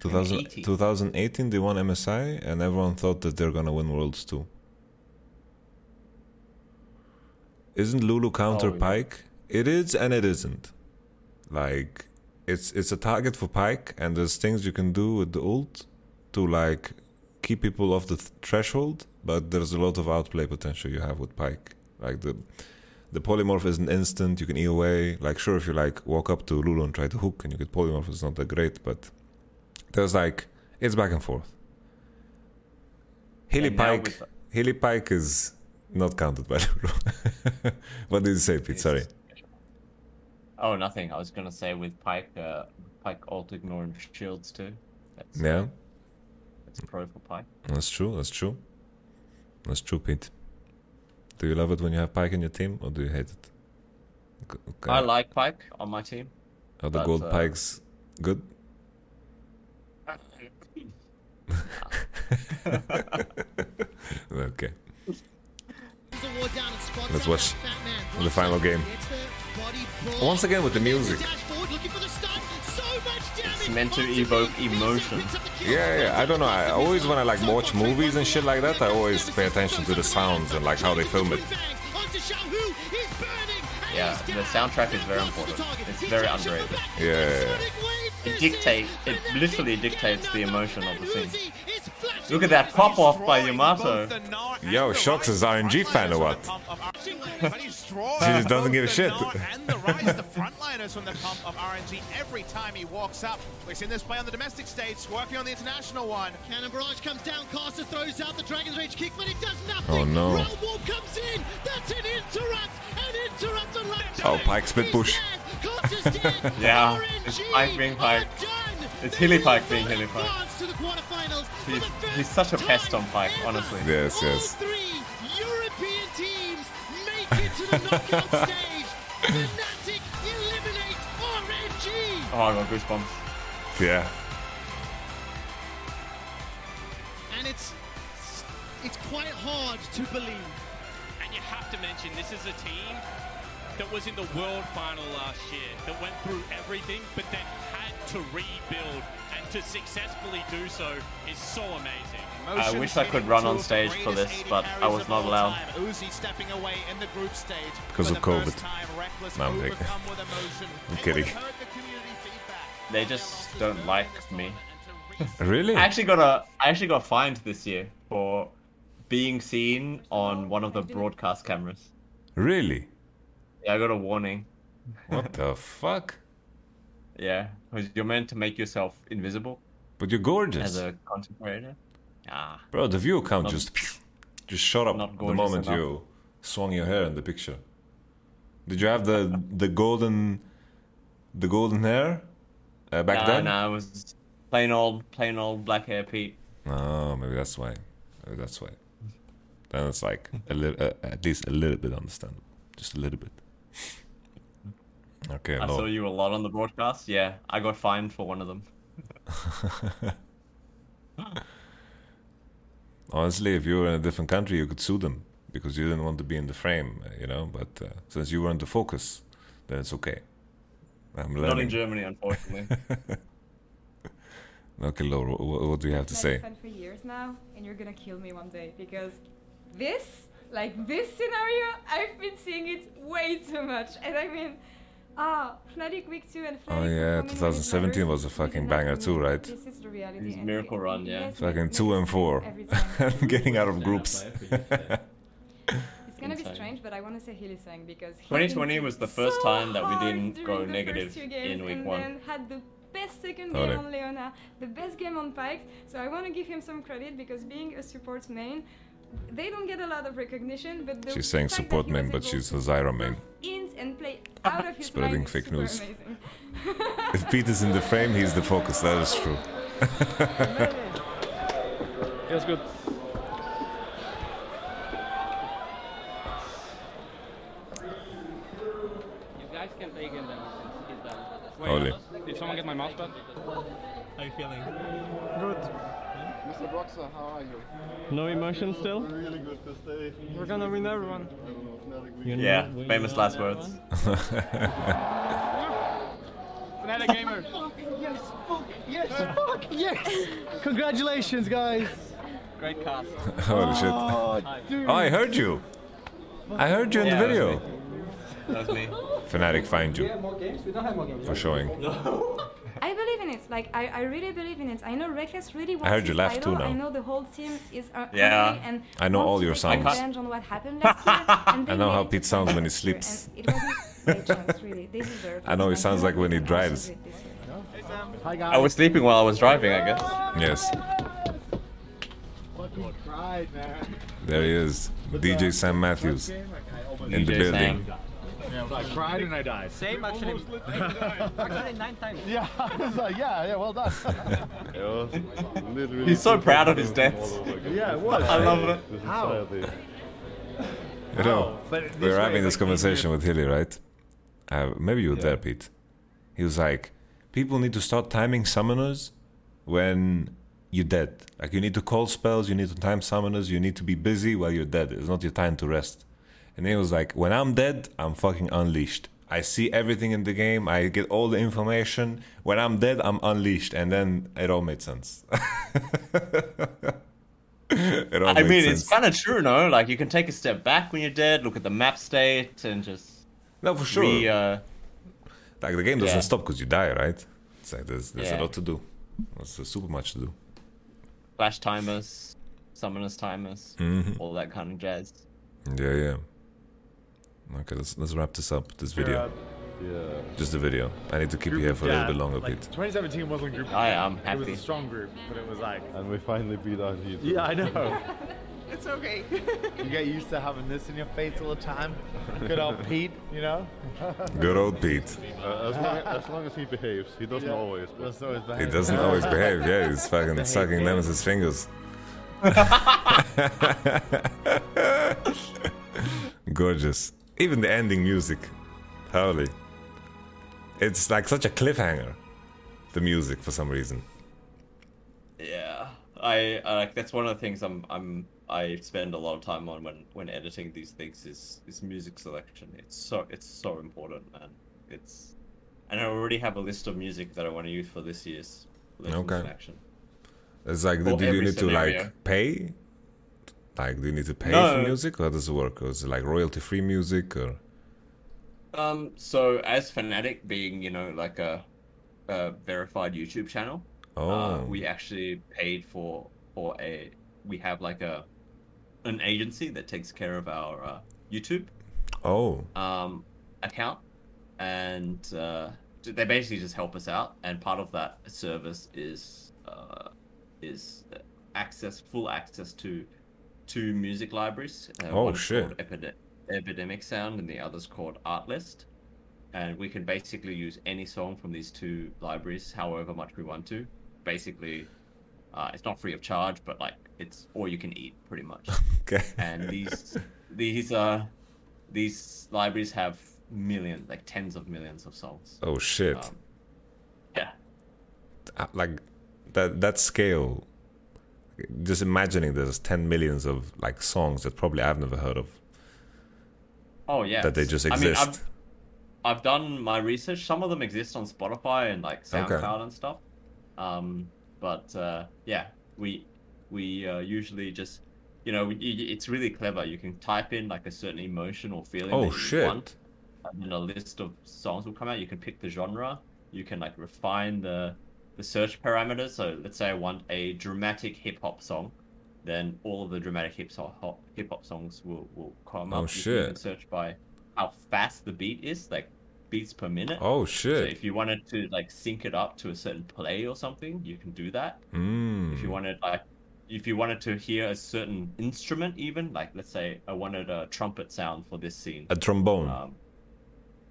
2000, 2018. 2018 they won MSI, and everyone thought that they're gonna win Worlds too. Isn't Lulu counter Oh, yeah. Pyke? It is and it isn't. Like it's it's a target for Pyke, and there's things you can do with the ult to like keep people off the th- threshold. But there's a lot of outplay potential you have with Pyke. Like the the polymorph is an instant. You can E away. Like sure, if you like walk up to Lulu and try to hook and you get polymorph, it's not that great. But there's like it's back and forth. Hilly And Pyke, with- Hilly Pyke is not counted by Lulu. (laughs) what did you say, Pete? Sorry. Oh, nothing. I was gonna say with Pyke, uh, Pyke alt ignore and shields too. That's, Yeah, that's pro for Pyke. that's true. That's true. That's true, Pete. Do you love it when you have Pyke in your team, or do you hate it? Okay. I like Pyke on my team. Are the but, gold uh, pikes good? (laughs) (laughs) okay. Let's watch the final game. Once again with the music. It's meant to evoke emotion. Yeah, yeah. I don't know. I always when I like watch movies and shit like that, I always pay attention to the sounds and like how they film it. Yeah, the soundtrack is very important. It's very underrated. Yeah. It dictates. It literally dictates the emotion of the scene. Look at that pop off by Yamato. Yo, Shox is RNG fan or what? (laughs) She just doesn't give a shit. and the rise (laughs) the frontliners from the pump of RNG every time he walks up. We've seen this play on the domestic stage, working on the international one. Cannon Barrage comes down, Caster throws out the Dragon's Rage kick, but it does nothing. Oh, no. Realm comes in, that's an interrupt, an interrupt on London. Oh, Pyke spit push. Yeah, it's Pyke being Pyke. It's Hilly Pyke being Hilly Pyke. Advance to the quarterfinals. He's, he's such a pest on Pike, honestly. Yes, yes. Three European teams make it to the knockout (laughs) stage. Fnatic eliminates RNG. Oh, I got goosebumps. Yeah. And it's it's quite hard to believe. And you have to mention this is a team that was in the world final last year, that went through everything, but then had to rebuild. And to successfully do so is so amazing. I wish I could run on stage for this, but I was not allowed. Uzi stepping away in the group stage. Because of the COVID. time, No, I'm kidding. overcome with emotion. I'm It kidding. would hurt the community feedback. They just don't like me. (laughs) Really? I actually got a I actually got fined this year for being seen on one of the broadcast cameras. Really? Yeah, I got a warning. What the fuck? Yeah, because you're meant to make yourself invisible But you're gorgeous. as a content creator. Ah, Bro, the view count Not- just just shot up the moment enough. you swung your hair in the picture. Did you have the the golden the golden hair uh, back no, then? no, it was plain old, plain old black hair Pete. Oh, maybe that's why. Maybe that's why. Then it's like a little, uh, at least a little bit understandable, just a little bit. Okay, I Lord. saw you a lot on the broadcast. Yeah, I got fined for one of them. (laughs) Honestly, if you were in a different country, you could sue them because you didn't want to be in the frame, uh, you know. But uh, since you were in the focus, then it's okay. I'm learning. Not in Germany, unfortunately. (laughs) Okay, Laura, what, what do you have to I've say? been fan for years now, and you're gonna kill me one day because this, like this scenario, I've been seeing it way too much. And I mean, ah, Fnatic Week 2 and Fnatic Oh yeah, performing when it 2017 was a fucking banger too, right? This is the reality. His and miracle run, yeah. yes, Fucking makes two and four, every time. (laughs) getting out of groups. (laughs) It's gonna be strange, but I want to say Hylissang because 2020 was the so first time that we didn't go the first negative two games in week and one. then had the best second game yeah. on Leona, the best game on Pyke. So I want to give him some credit because being a support main, they don't get a lot of recognition. But the She's saying support he main, but she's a Zyra main. int and play ah, out of his Spreading mind fake news. (laughs) If Pete is in the frame, he's the focus. That is true. (laughs) Feels good. You guys can take him then since he's done. Holy. Did someone get my mouse pad? How you feeling? Good. Mr. Broxah, how are you? No emotion still? Really good to stay. We're gonna win everyone. You know- Yeah, will famous last words. one? Fnatic (laughs) gamer. Yes, fuck, yes, fuck, yes! (laughs) Congratulations, guys! Great cast. (laughs) Holy shit. Oh. Oh, I heard you. I heard you in Yeah, the that was video. me. That was me. Fnatic find We you have more games? We don't have more games. for showing. (laughs) I believe in it. Like I, I really believe in it. I know Rekkles really wants heard you laugh title. too now. I know the whole team is uh, Yeah. and I know all your take sounds. revenge on what happened last year. (laughs) and I know how Pete sounds when he sleeps. it wasn't by (laughs) chance, really. They deserve I know it, he sounds like when he drives. did this year. Hi, guys. I was sleeping while I was driving, I guess. Yes, cried, there he is. DJ Sam Mathews in the building. Sam. Yeah, I cried and I died. Same actually. actually nine times. Yeah, (laughs) I was like, yeah, yeah, well done. (laughs) It was literally He's so proud of his seconds deaths. all over again. Yeah, it was. I love it. How? You know, we this were having this conversation with Hilly, right? Uh, maybe you were there, Pete. He was like, people need to start timing summoners when you're dead. Like, you need to call spells, you need to time summoners, you need to be busy while you're dead. It's not your time to rest. And he was like, when I'm dead, I'm fucking unleashed. I see everything in the game, I get all the information. When I'm dead, I'm unleashed. And then it all made sense. (laughs) it all I mean, sense. it's kind of true, no? Like, you can take a step back when you're dead, look at the map state, and just. No, for sure. Re, uh, Like the game doesn't Yeah. stop because you die, right? It's like there's there's Yeah. a lot to do. There's super much to do. flash timers, summoners timers, Mhm. all that kind of jazz. Yeah, yeah. Okay, let's let's wrap this up. This video, Yeah. just the video. I need to keep you here for a little bit longer, like, Pete. 2017 wasn't group. I am happy. It was a strong group, but it was like. And we finally beat Argentina. Yeah, I know. (laughs) it's okay. you get used to having this in your face all the time. Good old (laughs) Pete, you know. Good old Pete. Uh, as, long, as long as he behaves, he doesn't Yeah. always. But Doesn't always He doesn't always behave. Yeah, he's fucking sucking Nemesis' fingers. (laughs) Gorgeous. Even the ending music. Holy. It's like such a cliffhanger. The music for some reason. Yeah, I, like that's one of the things I'm I'm I spend a lot of time on when when editing these things is is music selection. It's so it's so important, man. It's and I already have a list of music that I want to use for this year's Okay. Action. It's like, do you need to like pay? Like, do you need to pay No. for music? How does it work? Or is it like royalty free music? Or Um, so as Fnatic being, you know, like a, a verified YouTube channel, uh, Oh. we actually paid for for a we have like a an agency that takes care of our uh, YouTube oh, um, account, and uh, they basically just help us out, and part of that service is uh, is access, full access to two music libraries. Uh, Oh, shit. Epide- Epidemic Sound, and the other's called Artlist. And we can basically use any song from these two libraries, however much we want to. Basically, uh, it's not free of charge, but like it's all you can eat, pretty much. (laughs) Okay. And these these uh these libraries have millions, like tens of millions of songs. Oh shit! Um, yeah. Uh, like that that scale. Just imagining there's ten millions of like songs that probably I've never heard of. Oh yeah. That they just I mean, exist. I've, I've done my research. Some of them exist on Spotify and like Okay. SoundCloud and stuff. Um, but uh, yeah, we we uh, usually just you know we, it's really clever. You can type in like a certain emotion or feeling. Oh, shit. Want, and then a list of songs will come out. You can pick the genre. You can like refine the the search parameters. So let's say I want a dramatic hip hop song, then all of the dramatic hip hop hip hop songs will will come Oh, up. You can shit. search by how fast the beat is, like beats per minute. Oh, shit! So shit. if you wanted to like sync it up to a certain play or something, you can do that. Mm. If you wanted like if you wanted to hear a certain instrument even, like let's say I wanted a trumpet sound for this scene. A trombone. Um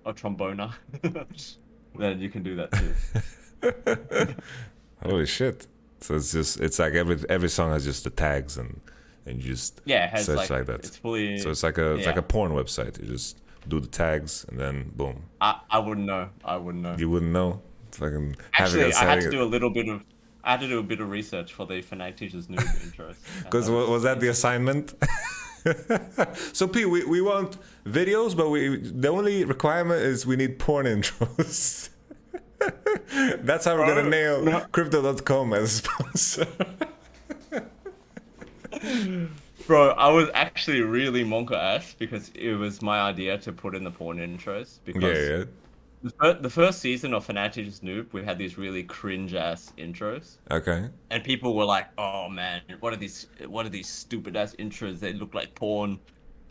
a tromboner. (laughs) then you can do that too. (laughs) (laughs) Holy shit! So it's just it's like every every song has just the tags and and you just Yeah, it has, search like- like, that. it's fully- so it's like a it's like a porn website. You just do the tags and then boom. I, I wouldn't know. I wouldn't know. You wouldn't know. Having Actually, I had to do a little bit of I had to do a bit of research for the Fnatic Teachers Noob (laughs) intros. Because wa- was that the assignment? (laughs) so P, we, we want videos, but we the only requirement is we need porn intros. (laughs) That's how we're gonna nail Crypto.com as a sponsor. (laughs) Bro, I was actually really monka ass because it was my idea to put in the porn intros. Because Yeah, yeah. The, fir- the first season of Fnatic is Noob, we had these really cringe ass intros. Okay. And people were like, "Oh man, what are these? What are these stupid ass intros? They look like porn,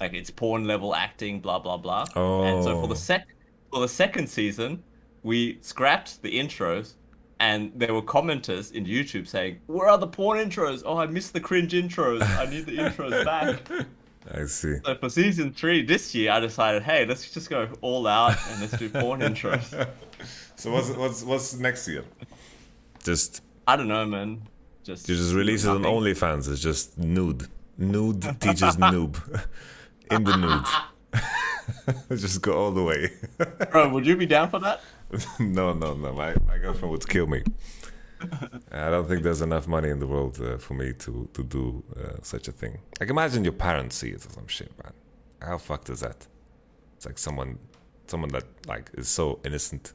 like it's porn level acting, blah blah blah." Oh. And so for Oh. the sec for the second season, we scrapped the intros, and there were commenters in YouTube saying, "Where are the porn intros? Oh, I missed the cringe intros. I need the intros (laughs) back." I see. So for season three this year, I decided, hey, let's just go all out and let's do porn intros. (laughs) So what's what's what's next year? Just I don't know, man. Just you just release it on. OnlyFans. It's just nude, nude teaches noob, in the nude. (laughs) just go all the way. Bro, would you be down for that? (laughs) no, no, no. My my girlfriend would kill me. I don't think there's enough money in the world uh, for me to to do uh, such a thing. Like imagine your parents see it or some shit, man. How fucked is that? It's like someone, someone that like is so innocent.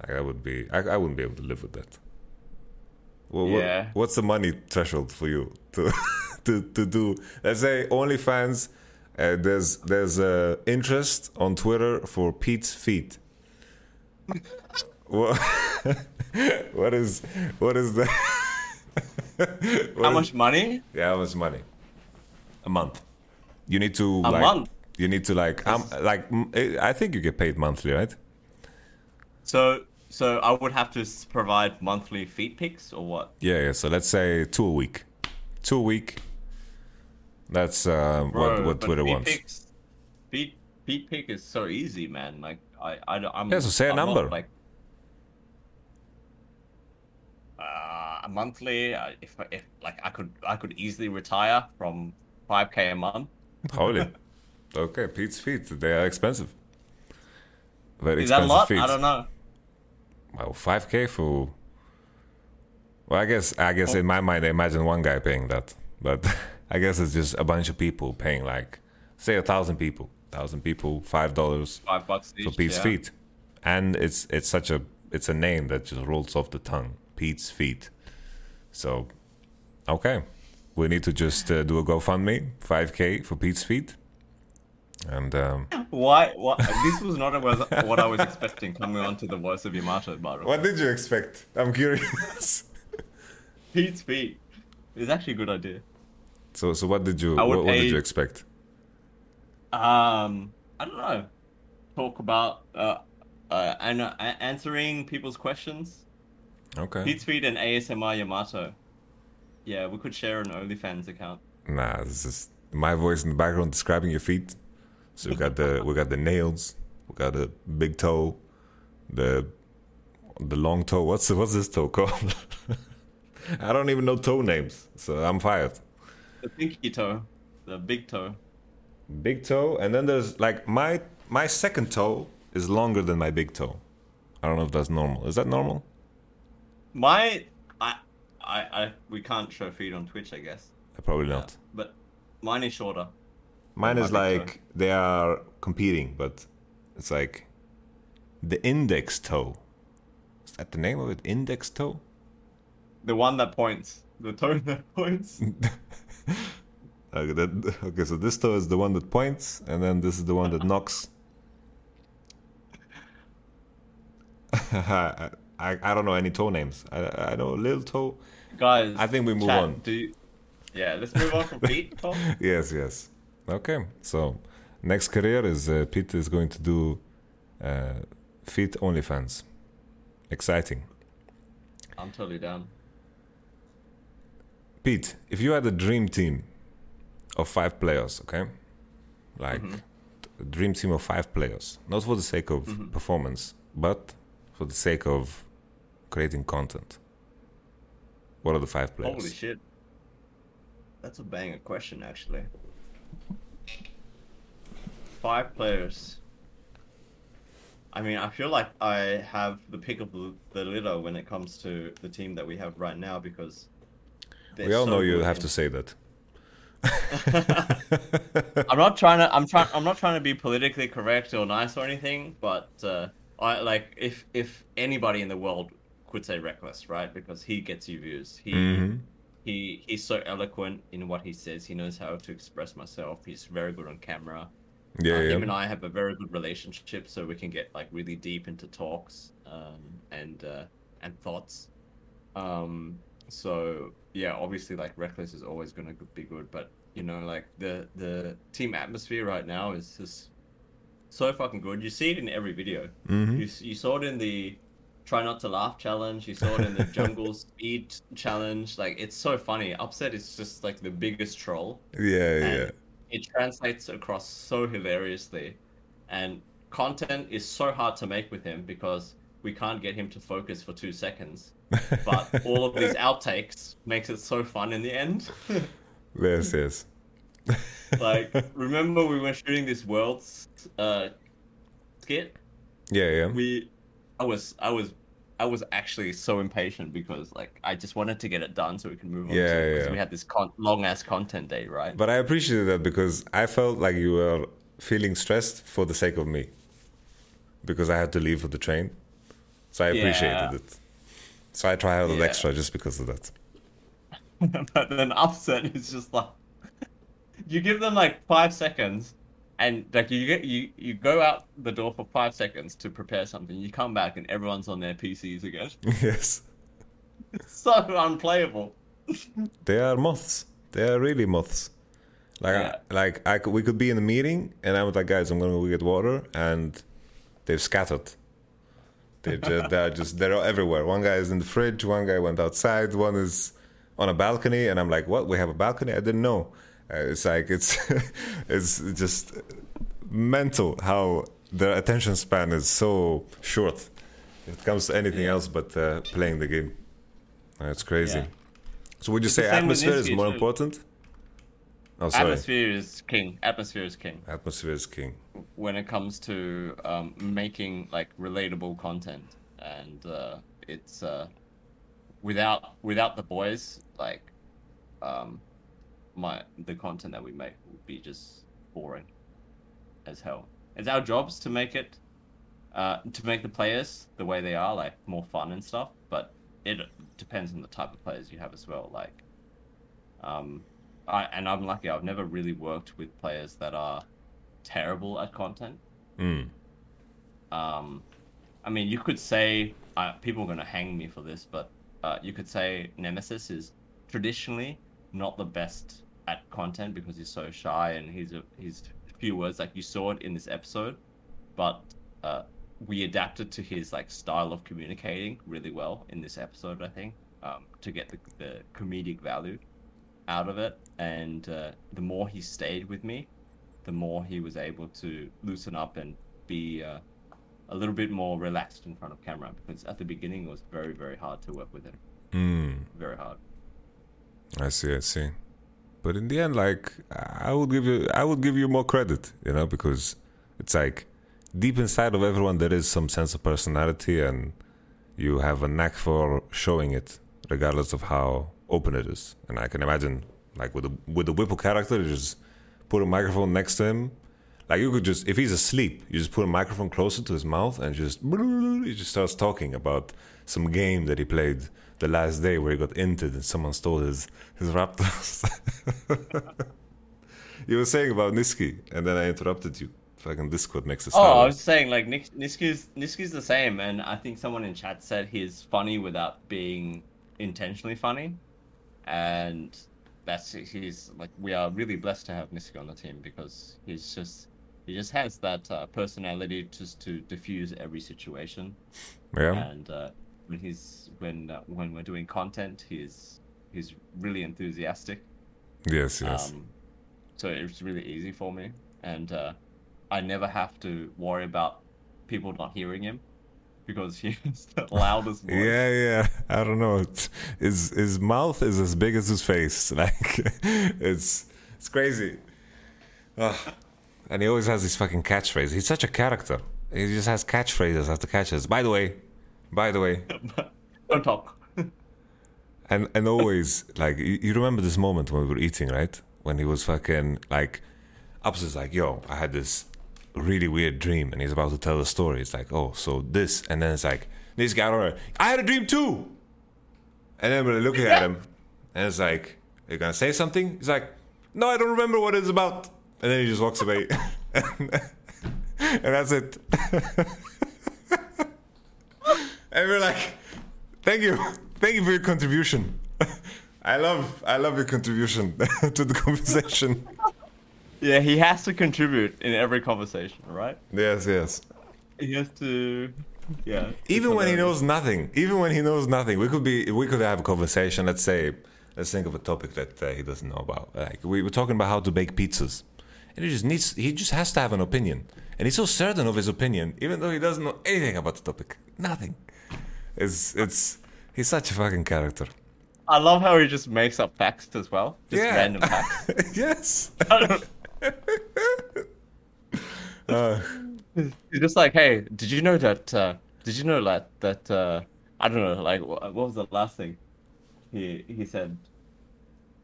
Like I would be, I, I wouldn't be able to live with that. Well, what- Yeah. what's the money threshold for you (laughs) to to to do? Let's say OnlyFans. Uh, there's there's uh, interest on Twitter for Pete's feet. What, (laughs) what is what is the (laughs) what How is- much money? Yeah, how much money? A month. You need to A like month? you need to like um like mm, I think you get paid monthly, right? So, so I would have to provide monthly feed pics or what? Yeah, yeah. So let's say two a week. Two a week. That's uh, what Bro, what but Twitter wants. Pics, feet feet pic is so easy, man. Like I I don't- I'm Yeah, so say a I'm not, number. like uh, monthly. uh, If if like I could I could easily retire from five k a month. Holy. (laughs) okay, Pete's feet. They are expensive. Very Is that a expensive lot? feet. I don't know. Well, five k for. Well, I guess I Oh. guess in my mind I imagine one guy paying that, but (laughs) I guess it's just a bunch of people paying like say a thousand people, thousand people, five dollars Five bucks each, for Pete's yeah. feet, and it's it's such a it's a name that just rolls off the tongue, Pete's feet. So, okay, we need to just uh, do a GoFundMe, five k for Pete's feet, and um, Why? What? this was not what what I was expecting coming on to the voice of Yamato, by what did you expect? I'm curious. Pete's feet. It's actually a good idea. so so what did you what, what did you expect? Um, I don't know. Talk about uh, uh, and uh, answering people's questions. Okay. Pete's Feed and ASMR Yamato. Yeah, we could share an OnlyFans account. Nah, this is my voice in the background describing your feet. So we got the (laughs) we got the nails, we got the big toe, the the long toe. What's what's this toe called? (laughs) I don't even know toe names, so I'm fired. The pinky toe, the big toe. Big toe, and then there's like my my second toe is longer than my big toe. I don't know if that's normal. Is that normal? My, I, I, I, we can't show feet on Twitch, I guess. Probably uh, not. But mine is shorter. Mine is big toe. like they are competing, but it's like the index toe. Is that the name of it? Index toe? The one that points. The toe (laughs) that points. (laughs) Okay, that, (laughs) okay, so this toe is the one that points, and then this is the one that knocks. (laughs) I, I don't know any toe names. I I know little toe. Guys, I think we move chat, on. Do you, yeah, let's move on from feet. Tom. (laughs) yes, yes. Okay, so next career is uh, Pete is going to do uh, feet OnlyFans. Exciting. I'm totally down. Pete, if you had a dream team of five players, okay? Like Mhm. dream team of five players, not for the sake of Mhm. performance, but for the sake of creating content. What are the five players? Holy shit. That's a banger question, actually. Five players. I mean, I feel like I have the pick of the, the litter when it comes to the team that we have right now because. we all so know you have in- to say that. I'm not trying to. I'm trying. I'm not trying to be politically correct or nice or anything, but uh, I like if if anybody in the world could say Rekkles, right? Because he gets you views. He Mhm. he he's so eloquent in what he says. He knows how to express myself. He's very good on camera. Yeah, Uh, yeah. Him and I have a very good relationship, so we can get like really deep into talks um, and uh, and thoughts. Um, so yeah, obviously, like Rekkles is always going to be good, but you know, like the the team atmosphere right now is just so fucking good. You see it in every video. Mhm. You you saw it in the try not to laugh challenge. You saw it in the (laughs) jungle speed challenge. Like it's so funny. Upset is just like the biggest troll Yeah, yeah. it translates across so hilariously and content is so hard to make with him because we can't get him to focus for two seconds but (laughs) all of these outtakes makes it so fun in the end Yes, yes. (laughs) like remember we were shooting this world's uh skit Yeah, yeah. we i was i was i was actually so impatient because like i just wanted to get it done so we can move on Yeah, to it, yeah. we had this con- long ass content day right But I appreciated that because I felt like you were feeling stressed for the sake of me. Because I had to leave for the train. So I appreciated Yeah. it. So I try out Yeah. extra just because of that. (laughs) but then upset is just like (laughs) you give them like five seconds and like you get you you go out the door for five seconds to prepare something you come back and everyone's on their pcs again (laughs) yes. it's so unplayable They are moths. They are really moths. Like, I, like I could, we could be in a meeting, and I'm like, guys, I'm gonna go get water, and they've scattered. They're just, they're just, they're everywhere. One guy is in the fridge. One guy went outside. One is on a balcony, and I'm like, what? We have a balcony? I didn't know. Uh, it's like it's, (laughs) it's just mental how their attention span is so short. It comes to anything else but uh, playing the game. It's crazy. Yeah. So would you It's say atmosphere is more too. important? Oh, atmosphere is king. Atmosphere is king. Atmosphere is king. when it comes to um, making like relatable content and uh, it's uh, without without the boys like um, my the content that we make would be just boring as hell. It's our jobs to make it uh, to make the players the way they are like more fun and stuff but it depends on the type of players you have as well like um, I, and I'm lucky. I've never really worked with players that are terrible at content. Mm. Um, I mean, you could say uh, people are going to hang me for this, but uh, you could say Nemesis is traditionally not the best at content because he's so shy and he's a, he's few words. Like you saw it in this episode, but uh, we adapted to his like style of communicating really well in this episode. I think um, to get the, the comedic value out of it, and uh, the more he stayed with me, the more he was able to loosen up and be uh, a little bit more relaxed in front of camera. Because at the beginning, it was very very hard to work with him. Mm. Very hard. I see, I see. But in the end, like I would give you, I would give you more credit, you know, because it's like deep inside of everyone there is some sense of personality, and you have a knack for showing it, regardless of how open it is. And I can imagine, like with the with the Whipple character, you just put a microphone next to him. Like you could just, if he's asleep, you just put a microphone closer to his mouth and just he just starts talking about some game that he played the last day where he got inted and someone stole his his Raptors. (laughs) you were saying about Niski, and then I interrupted you. Fucking Discord makes us. Oh, I was saying like Nick, Niski's Niski's the same, and I think someone in chat said he's funny without being intentionally funny, and that's he's like we are really blessed to have Niski on the team because he's just he just has that uh, personality just to diffuse every situation. Yeah. And uh, when he's when uh, when we're doing content, he's he's really enthusiastic. Yes, yes. Um, so it's really easy for me, and uh, I never have to worry about people not hearing him because he's (laughs) the loudest voice. Yeah, yeah. I don't know. It's, his his mouth is as big as his face. (laughs) Like it's it's crazy. Ugh. And he always has this fucking catchphrase. He's such a character. He just has catchphrases after catches. By the way, by the way, (laughs) Don't talk. and and always like you, you remember this moment when we were eating, right? When he was fucking like, Ups is like, "Yo, I had this really weird dream," and he's about to tell the story. It's like, "Oh, so this," and then it's like, "This guy, I had a dream too." And then we're looking at him, and it's like, "Are you gonna say something?" He's like, "No, I don't remember what it's about," and then he just walks away, (laughs) and that's it. (laughs) and we're like, "Thank you, thank you for your contribution." (laughs) I love, I love your contribution to the conversation. Yeah, he has to contribute in every conversation, right? Yes, yes. He has to. Yeah. Even when he knows nothing, even when he knows nothing, we could be, we could have a conversation. Let's say, let's think of a topic that uh, he doesn't know about. Like we were talking about how to bake pizzas, and he just needs, he just has to have an opinion, and he's so certain of his opinion, even though he doesn't know anything about the topic, nothing. It's, it's, he's such a fucking character. I love how he just makes up facts as well. Just Yeah. random facts. (laughs) yes. (laughs) He's just like, hey, did you know that? Uh, did you know that that uh, I don't know, like what, what was the last thing he he said?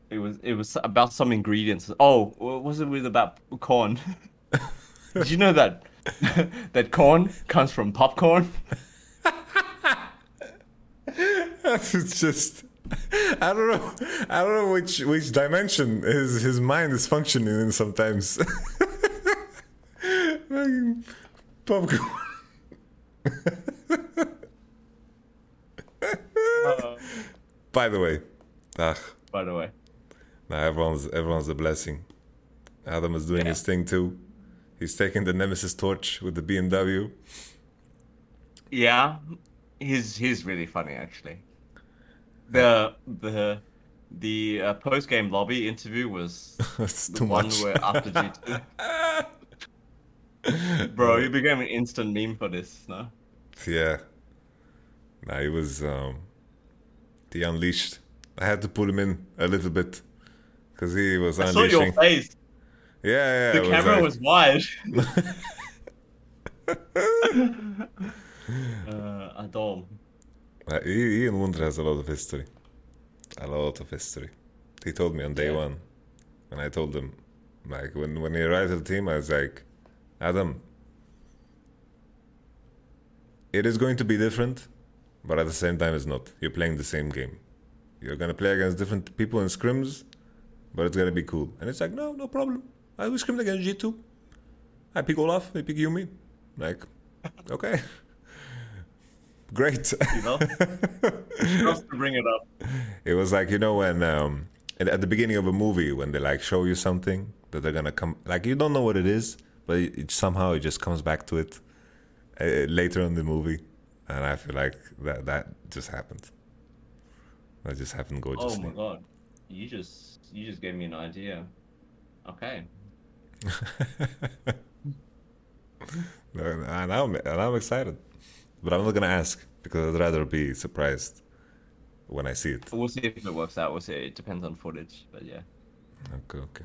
It was it was about some ingredients. Oh, what was it with about corn? (laughs) did you know that (laughs) that corn comes from popcorn? it's just I don't know. I don't know which which dimension his his mind is functioning in sometimes. (laughs) Popcorn. By the way, ah, By the way, now everyone's everyone's a blessing. Adam is doing his thing too. He's taking the Nemesis torch with the BMW. yeah, he's he's really funny actually. The the the uh, post game lobby interview was (laughs) the too one much. where after G two. (laughs) Bro, you became an instant meme for this, no? Yeah. Nah, he was um he unleashed. I had to pull him in a little bit because he was I saw your face. Yeah, yeah. the camera like- was wide. (laughs) uh, Adam. Uh, Ian Wunder has a lot of history. A lot of history. He told me on day one. And I told him, like, when, when he arrived at the team, I was like, Adam, it is going to be different, but at the same time, it's not. You're playing the same game. You're going to play against different people in scrims, but it's going to be cool. And it's like, no, no problem. I will scrim against G2. I pick Olaf, I pick Yuumi. Like, okay. (laughs) Great. You know? (laughs) Just to bring it up. It was like you know when um, at, the beginning of a movie when they like show you something that they're gonna come like you don't know what it is, but it, it somehow it just comes back to it, uh, later in the movie, and I feel like that that just happened. That just happened Oh my god, you just you just gave me an idea. Okay. (laughs) and I'm, and I'm excited, but I'm not gonna ask because I'd rather be surprised when I see it. We'll see if it works out. We'll see. It depends on footage, but yeah. Okay, okay.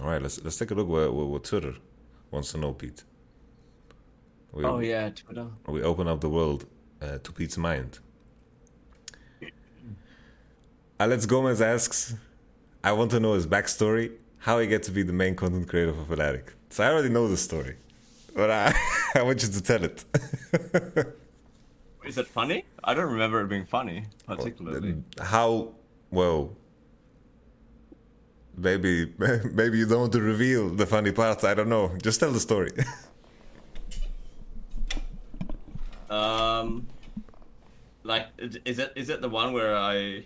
All right, let's let's take a look what, what, what Twitter wants to know, Pete. We, Oh, yeah, Twitter. We open up the world uh, to Pete's mind. Alex Gomez asks, "I want to know his backstory, how he get to be the main content creator for Fnatic." So I already know the story, but I (laughs) I want you to tell it. Is it funny? I don't remember it being funny, particularly. how well? Maybe (laughs) maybe you don't want to reveal the funny parts. I don't know. Just tell the story. (laughs) Um, like, is it is it the one where I,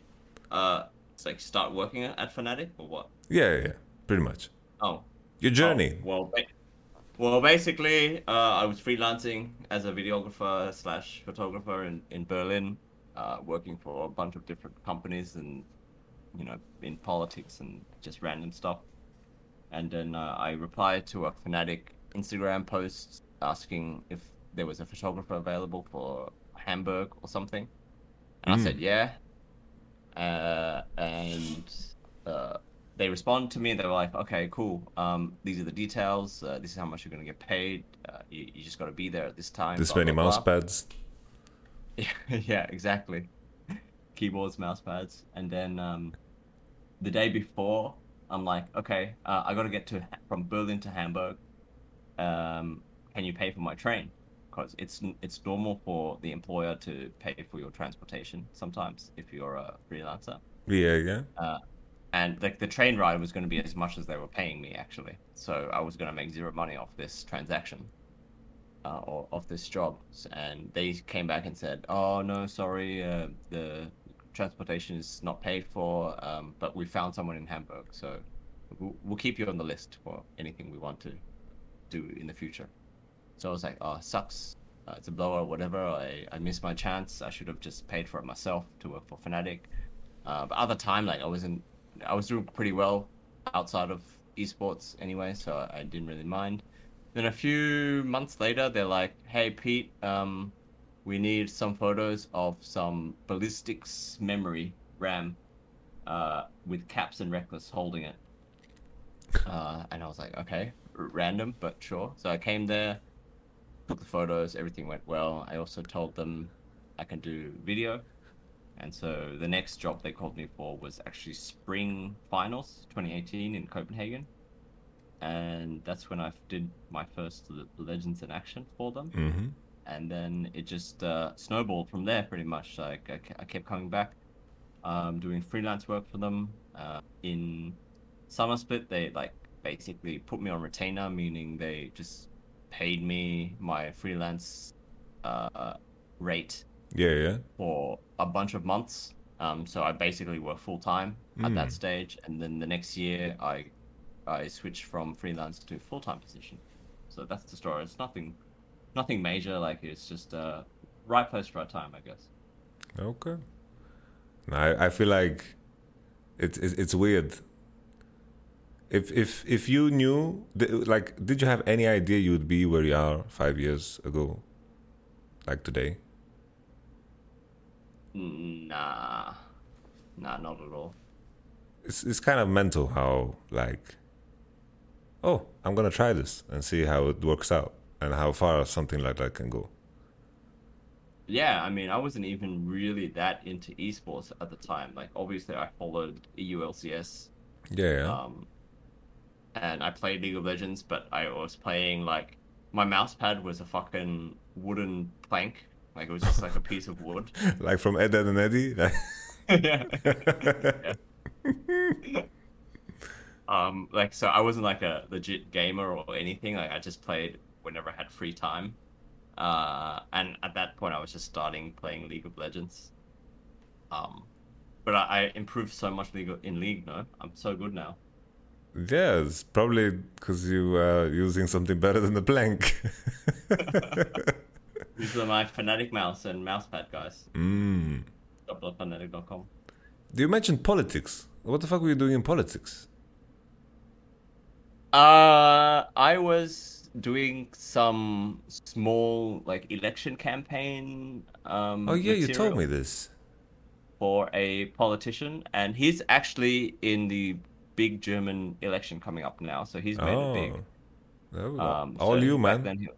uh, like start working at Fnatic or what? yeah, yeah, yeah, pretty much. Oh, Your journey. Oh, well, well, basically, uh, I was freelancing as a videographer slash photographer in in Berlin, uh, working for a bunch of different companies and, you know, in politics and just random stuff. And then uh, I replied to a Fnatic Instagram post asking if there was a photographer available for Hamburg or something, and I Mm. said yeah. Uh, and uh, they responded to me. They're like, "Okay, cool. Um, these are the details. Uh, this is how much you're gonna get paid. Uh, you, you just got to be there at this time." This blah, many blah, mouse blah." pads. Yeah, (laughs) yeah, exactly. (laughs) Keyboards, mouse pads, and then um, the day before, I'm like, okay, uh, I got to get to from Berlin to Hamburg. Um, can you pay for my train? Because it's it's normal for the employer to pay for your transportation sometimes if you're a freelancer. Yeah, yeah. And like the train ride was going to be as much as they were paying me actually, so I was going to make zero money off this transaction uh, or off this job. And they came back and said, "Oh no, sorry, uh, the transportation is not paid for, um, but we found someone in Hamburg, so we'll, we'll keep you on the list for anything we want to do in the future." So I was like, "Oh, sucks. Uh, it's a blower, whatever. I I missed my chance. I should have just paid for it myself to work for Fnatic." Uh, but other time, like I wasn't, I was doing pretty well outside of esports anyway, so I didn't really mind. Then a few months later, they're like, "Hey Pete, um, we need some photos of some Ballistix memory RAM, uh, with Caps and Rekkles holding it." Uh, and I was like, "Okay, random, but sure." So I came there, took the photos, everything went well. I also told them I can do video, and so the next job they called me for was actually Spring Finals 2018 in Copenhagen. And that's when I did my first Legends in Action for them. Mm-hmm. And then it just uh, snowballed from there pretty much. Like I, I kept coming back, um, doing freelance work for them. Uh, in Summer Split, they like basically put me on retainer, meaning they just paid me my freelance uh, rate Yeah, yeah. for a bunch of months. Um, so I basically worked full time at that Mm. stage, and then the next year I I switched from freelance to full time position. So that's the story. It's nothing nothing major. Like it's just uh, right place, right time, I guess. Okay. No, I, I feel like it's it, it's weird. If if if you knew, like, did you have any idea you would be where you are five years ago, like today? Nah, nah, not at all. It's it's kind of mental how like, oh, I'm gonna try this and see how it works out and how far something like that can go. Yeah, I mean, I wasn't even really that into esports at the time. Like, obviously, I followed EULCS Yeah, yeah. Um, and I played League of Legends, but I was playing like my mouse pad was a fucking wooden plank. Like it was just like a piece of wood. (laughs) like from Ed, Ed and Eddie. (laughs) yeah. Yeah. um, like so, I wasn't like a legit gamer or anything. Like I just played whenever I had free time. Uh, and at that point, I was just starting playing League of Legends. Um, but I, I improved so much League in League. No, I'm so good now. Yeah, it's probably because you are using something better than the plank. (laughs) These are my Fnatic mouse and mousepad guys. Mm. Shop.fnatic.com. Do you mention politics? What the fuck were you doing in politics? Uh, I was doing some small like election campaign. Um, Oh yeah, you told me this. for a politician, and he's actually in the big German election coming up now. So he's made it big. Oh, Um, all so you, man. then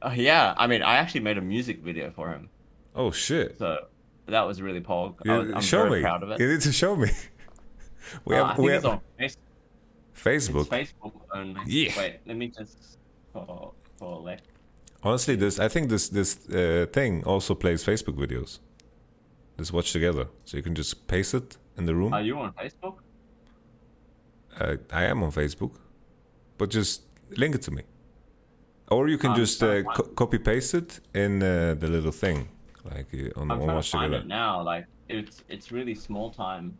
Uh, yeah, I mean, I actually made a music video for him, Oh shit! so that was really pog. I You- was, I'm show very me. proud of it. You need to show me. (laughs) we Uh, have, I we have on Facebook. Facebook. It's Facebook only. Yeah. Wait, let me just for for like. Honestly, this I think this this uh, thing also plays Facebook videos. This watch together, so you can just paste it in the room. Are you on Facebook? Uh, I am on Facebook, but just link it to me, or you can I'm just uh, co- copy paste it in uh, the little thing, like uh, on, I'm on trying to find it now. Like it's it's really small time.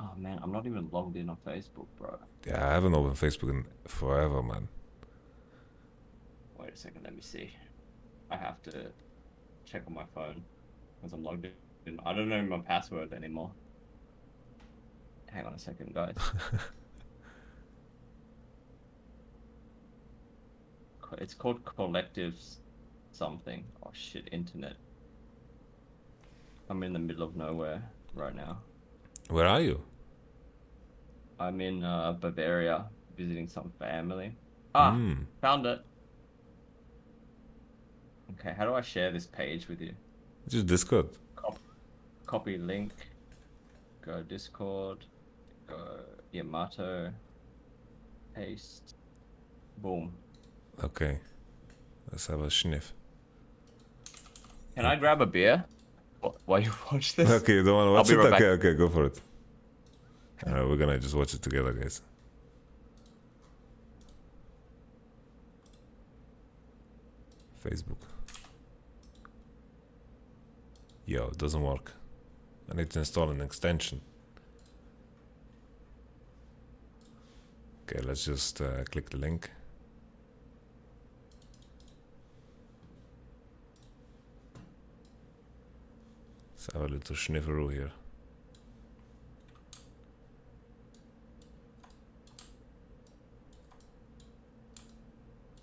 Oh man, I'm not even logged in on Facebook, bro. Yeah, I haven't opened Facebook in forever, man. Wait a second, let me see. I have to check on my phone because I'm logged in. I don't know my password anymore. Hang on a second, guys. (laughs) it's called Collectives something. Oh shit, internet. I'm in the middle of nowhere right now. Where are you? I'm in uh, Bavaria visiting some family. Ah, Mm. found it. Okay, how do I share this page with you? Just Discord. Cop- copy link. Go Discord. Go Yamato. Paste. Boom. Okay, let's have a sniff. Can I grab a beer while you watch this? (laughs) Okay, you don't want to watch it? right okay, okay, go for it. Alright, we're gonna just watch it together, guys. Facebook. Yo, it doesn't work. I need to install an extension. Okay, let's just uh, click the link. Let's have a little snifferoo here.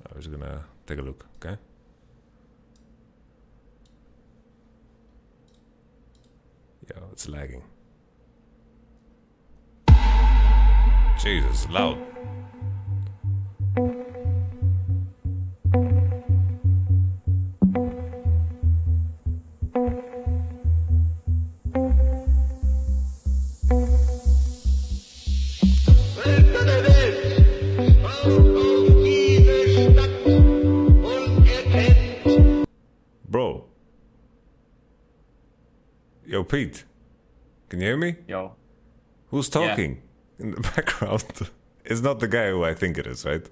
I was gonna take a look, okay? Yo, it's lagging. Jesus, loud. Yo, Pete. Can you hear me? Yo. Who's Yeah. talking in the (laughs) background? it's not the guy who I think it is, right?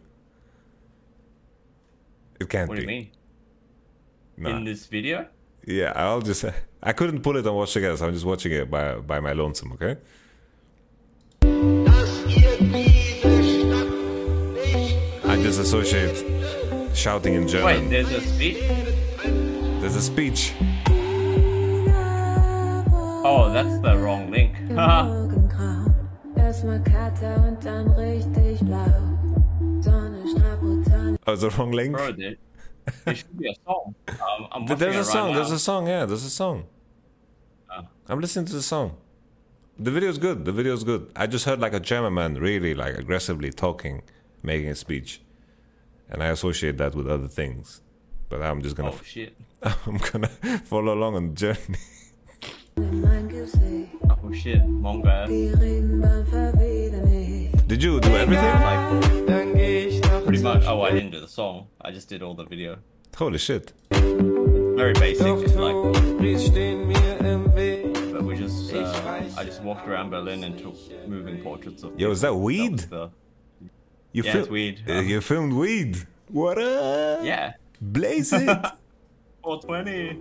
It can't What do be. you mean? Nah. In this video? Yeah, I'll just. I couldn't pull it and watch together, so I'm just watching it by by my lonesome. Okay. I just associate shouting in German. Wait, there's a speech? There's a speech. Oh, that's the wrong link. (laughs) Haha. Erstmal Kater und dann richtig blau. Sonne straputan. Oh, it's the wrong link. Bro, there, there should be a song. Um, I'm Th- watching There's it a right song. There's now. a song. Yeah, there's a song. Oh. I'm listening to the song. The video's good. The video's good. I just heard like a German man really like aggressively talking, making a speech, and I associate that with other things. But I'm just gonna. Oh shit. (laughs) I'm gonna follow along on the journey. (laughs) Oh shit, Mongo. Did you do everything? Like, pretty much. Oh, I didn't do the song. I just did all the video. Holy shit! Very basic. Like. But we just. Uh, I just walked around Berlin and took moving portraits of. Yo, is that weed? the- You Yeah, fil- it's weed. Uh, you filmed weed. What up? Yeah. Blaze it. (laughs) 420.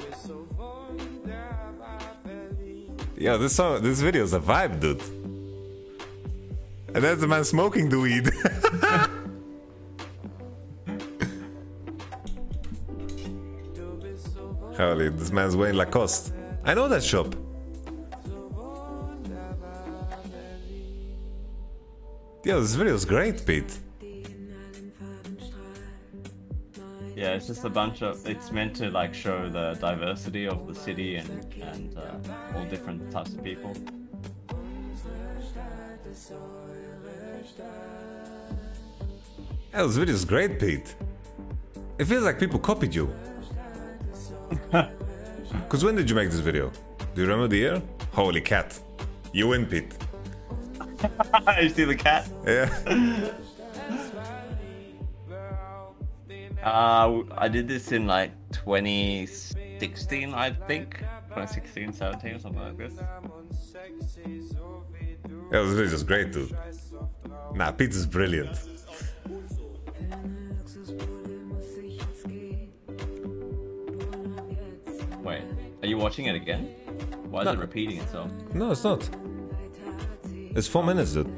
Yo, this song, this video is a vibe, dude. And that's the man smoking the weed. (laughs) Holy, this man's wearing Lacoste. I know that shop. Yo, this video is great, Pete. Yeah, it's just a bunch of. It's meant to like show the diversity of the city and and uh, all different types of people. Yeah, this video is great, Pete. It feels like people copied you. (laughs) Because when did you make this video? Do you remember the year? Holy cat. You win, Pete. (laughs) you see the cat? Yeah. (laughs) Uh, I did this in like 2016, I think. 2016, 17, or something like this. Yeah, this video is great, dude. Nah, Pete is brilliant. Wait, are you watching it again? Why is No. it repeating itself? No, it's not. It's four minutes, dude.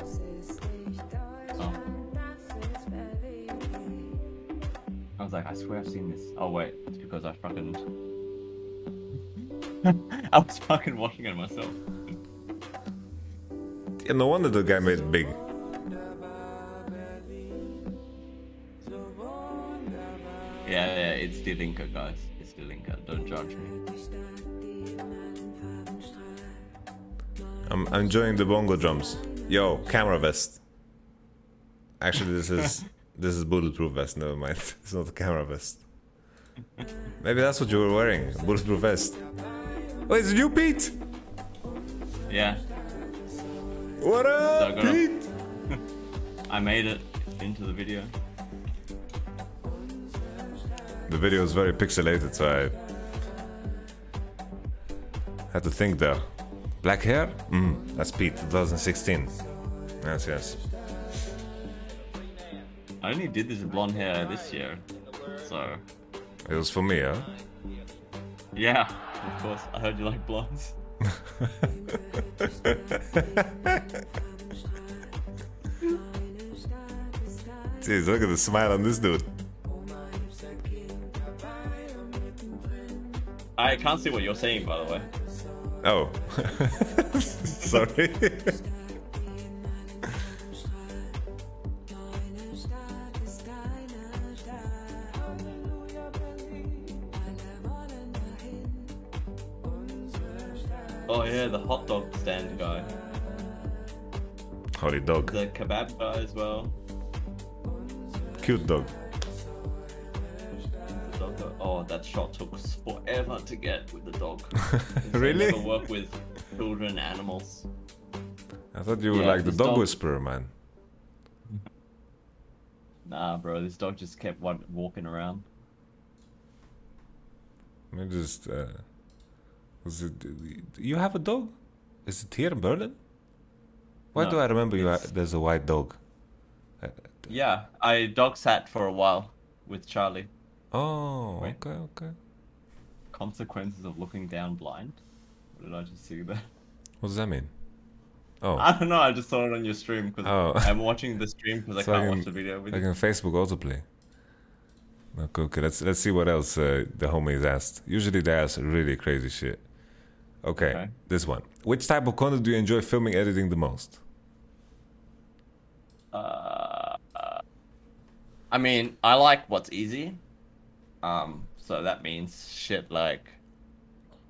I was like, I swear I've seen this. Oh wait, it's because I fucking. (laughs) I was fucking watching it myself. Yeah, no wonder the guy made big. Yeah, yeah, it's Die Linke, guys. It's Die Linke. Don't judge me. I'm, I'm enjoying the bongo drums. Yo, camera vest. Actually, this is this is bulletproof vest. Never mind. (laughs) It's not a camera vest. Maybe that's what you were wearing. a Bulletproof vest. Oh, it's you, Pete. Yeah. What up, Pete? (laughs) I made it into the video. The video is very pixelated, so I had to think there. Black hair? Mm, that's Pete, 2016. Yes, yes. I only did this blonde hair this year, so It was for me, huh? yeah. Of course, I heard you like blondes. (laughs) Jeez, look at the smile on this dude. I can't see what you're saying, by the way. Oh. (laughs) Sorry. (laughs) Oh yeah, the hot dog stand guy, Holy dog. the kebab guy as well. Cute dog. The dog guy- Oh, that shot took forever to get with the dog. (laughs) Really? Never work with children, animals. I thought you were Yeah, like the dog dog- whisperer, man. Nah, bro, this dog just kept walking around. Let me just. Uh, was it? You have a dog? Is it here in Berlin? Why No, do I remember you? Ha- there's a white dog. Yeah, I dog sat for a while with Charlie. Oh, Wait. okay, okay. Consequences of looking down blind. What did I just see there? What does that mean? Oh, I don't know. I just saw it on your stream because Oh. (laughs) I'm watching the stream because I can't can- watch the video with Like you. Facebook autoplay. Okay, okay. Let's let's see what else uh, the homies asked. Usually they ask really crazy shit. Okay, Okay. this one. Which type of content do you enjoy filming, editing the most? Uh, uh, I mean, I like what's easy. Um, so that means shit like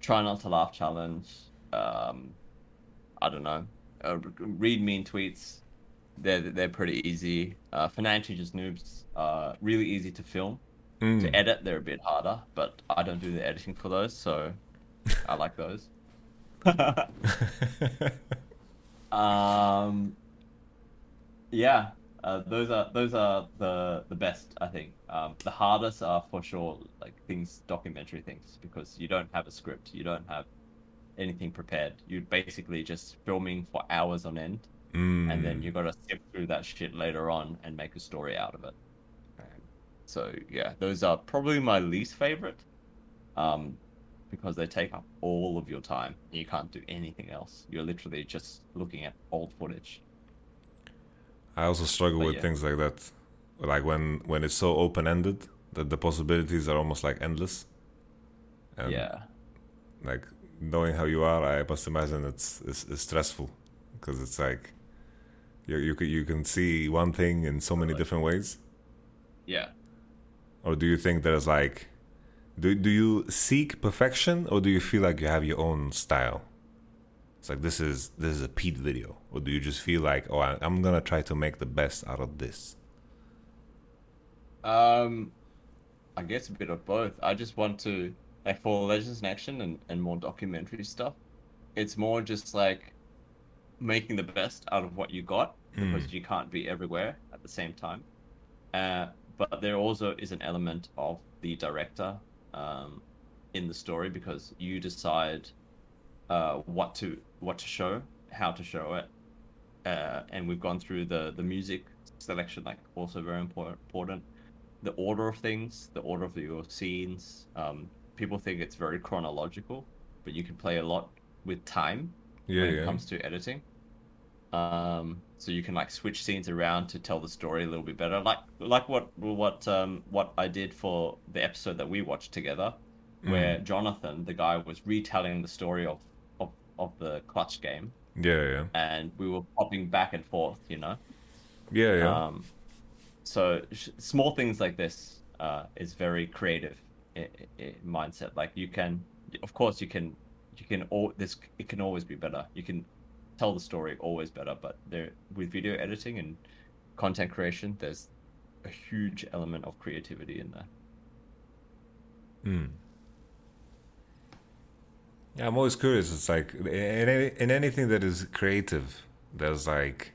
try not to laugh challenge. Um, I don't know. Uh, read mean tweets. They're they're pretty easy. Uh, financially just noobs. Uh, really easy to film. Mm. To edit, they're a bit harder, but I don't do the editing for those, so I like those. (laughs) um, yeah, uh, those are those are the the best I think. Um, the hardest are for sure like things documentary things because you don't have a script, you don't have anything prepared. You're basically just filming for hours on end, and then Mm. you got to sift through that shit later on and make a story out of it. So yeah, those are probably my least favorite, um, because they take up all of your time. And you can't do anything else. You're literally just looking at old footage. I also struggle But with yeah. things like that, like when when it's so open ended that the possibilities are almost like endless. And Yeah. Like knowing how you are, I must imagine it's it's, it's stressful because it's like you you can you can see one thing in so many different ways. Yeah. Or do you think there's like do do you seek perfection or do you feel like you have your own style? It's like this is this is a Pete video, or do you just feel like oh I, I'm gonna try to make the best out of this? Um, I guess a bit of both. I just want to like for Legends in Action and, and more documentary stuff. It's more just like making the best out of what you got Mm. because you can't be everywhere at the same time. Uh, but there also is an element of the director um, in the story because you decide uh, what to what to show, how to show it, uh, and we've gone through the the music selection, like also very important. The order of things, the order of your scenes. Um, people think it's very chronological, but you can play a lot with time Yeah, when yeah. it comes to editing. Um, so you can like switch scenes around to tell the story a little bit better, like like what what um what I did for the episode that we watched together, where Mm. Jonathan, the guy, was retelling the story of of, of the clutch game, Yeah, yeah, and we were popping back and forth, you know. yeah, yeah. Um, so sh- small things like this uh, is very creative i- i- i- mindset. Like you can, of course, you can, you can all this. It can always be better. You can tell the story always better, but there with video editing and content creation, there's a huge element of creativity in there. Hmm. Yeah, I'm always curious. It's like in any, in anything that is creative, there's like,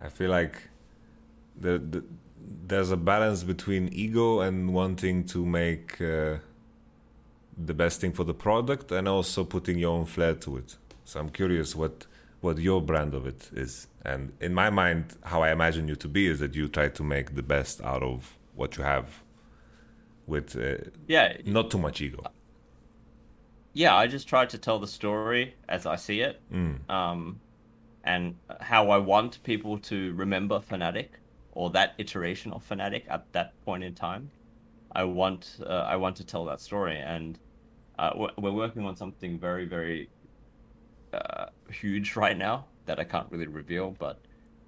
I feel like the, the there's a balance between ego and wanting to make uh, the best thing for the product, and also putting your own flair to it. So I'm curious what what your brand of it is. And in my mind, how I imagine you to be is that you try to make the best out of what you have, with uh, Yeah. not too much ego. Yeah, I just try to tell the story as I see it, Mm. um, and how I want people to remember Fnatic or that iteration of Fnatic at that point in time. I want uh, I want to tell that story, and uh, we're working on something very very uh, huge right now that I can't really reveal. But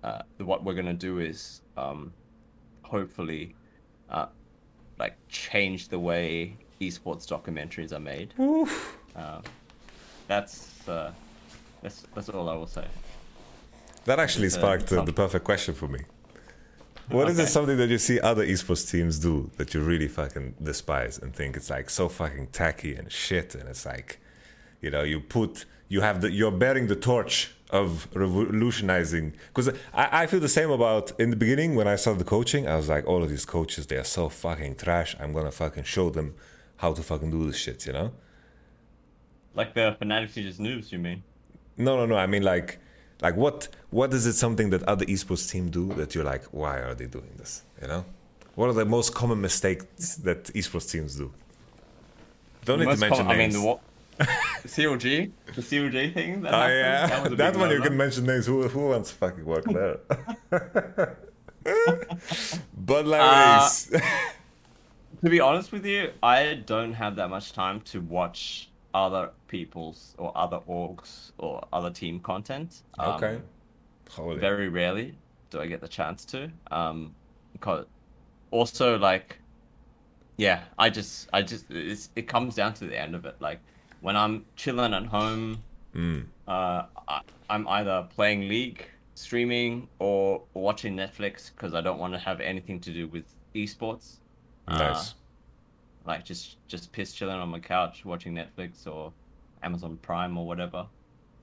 uh, what we're gonna do is um, hopefully uh, like change the way esports documentaries are made. Uh, that's uh, that's that's all I will say. That actually It's, sparked the perfect question for me. What is it something that you see other esports teams do that you really fucking despise and think it's like so fucking tacky and shit and it's like you know you put you have the you're bearing the torch of revolutionizing because I, I feel the same about in the beginning when I started the coaching I was like all of these coaches they are so fucking trash I'm gonna fucking show them how to fucking do this shit you know Like the Fnatic just noobs, you mean? No, no, no. I mean, like, like what? What is it? Something that other esports team do that you're like, why are they doing this? You know, what are the most common mistakes that esports teams do? Don't need to mention com- names. I mean, the (laughs) what? CLG, the CLG thing. That oh happened? yeah, that, was a that one you can mention names. Who who wants to fucking work (laughs) there? (laughs) Bud Light Uh, To be honest with you, I don't have that much time to watch other people's or other orgs or other team content. Um, Okay. Holy. Very rarely do I get the chance to. Um, because also like, yeah, I just, I just, it's, it comes down to the end of it. Like when I'm chilling at home, Mm. uh, I, I'm either playing League, streaming, or watching Netflix because I don't want to have anything to do with esports. Uh, Nice. like just just piss chilling on my couch watching Netflix or Amazon Prime or whatever.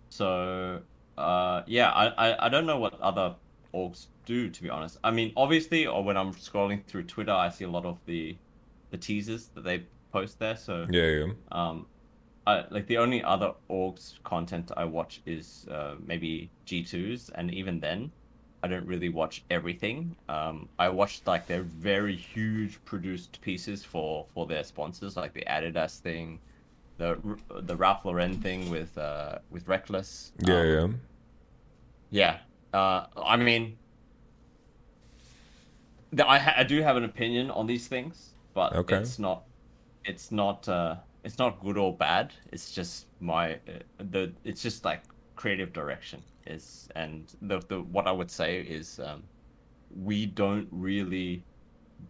So uh, yeah, I, I I don't know what other orgs do to be honest. I mean, obviously, or when I'm scrolling through Twitter, I see a lot of the the teasers that they post there. So Yeah, yeah. um, I, like the only other orgs content I watch is uh, maybe G2s, and even then, I don't really watch everything. Um, I watched like their very huge produced pieces for for their sponsors, like the Adidas thing, the the Ralph Lauren thing with uh, with Rekkles. Yeah, Um, yeah. yeah. Uh, I mean, th- I, ha- I do have an opinion on these things, but Okay. it's not, it's not, uh, it's not good or bad. It's just my uh, the it's just like creative direction is and the the what I would say is um, we don't really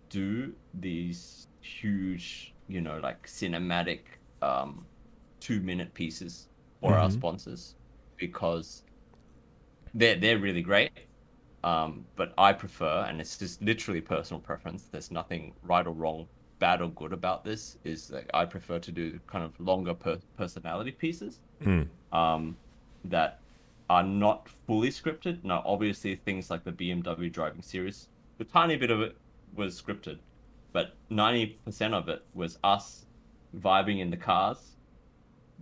do these huge you know like cinematic um, two minute pieces for our Mhm. sponsors because they're they're really great. Um, but I prefer, and it's just literally personal preference. There's nothing right or wrong, bad or good about this. Is that I prefer to do kind of longer per- personality pieces Mm. um, that are not fully scripted. Now, obviously, things like the BMW driving series, a tiny bit of it was scripted, but 90% of it was us vibing in the cars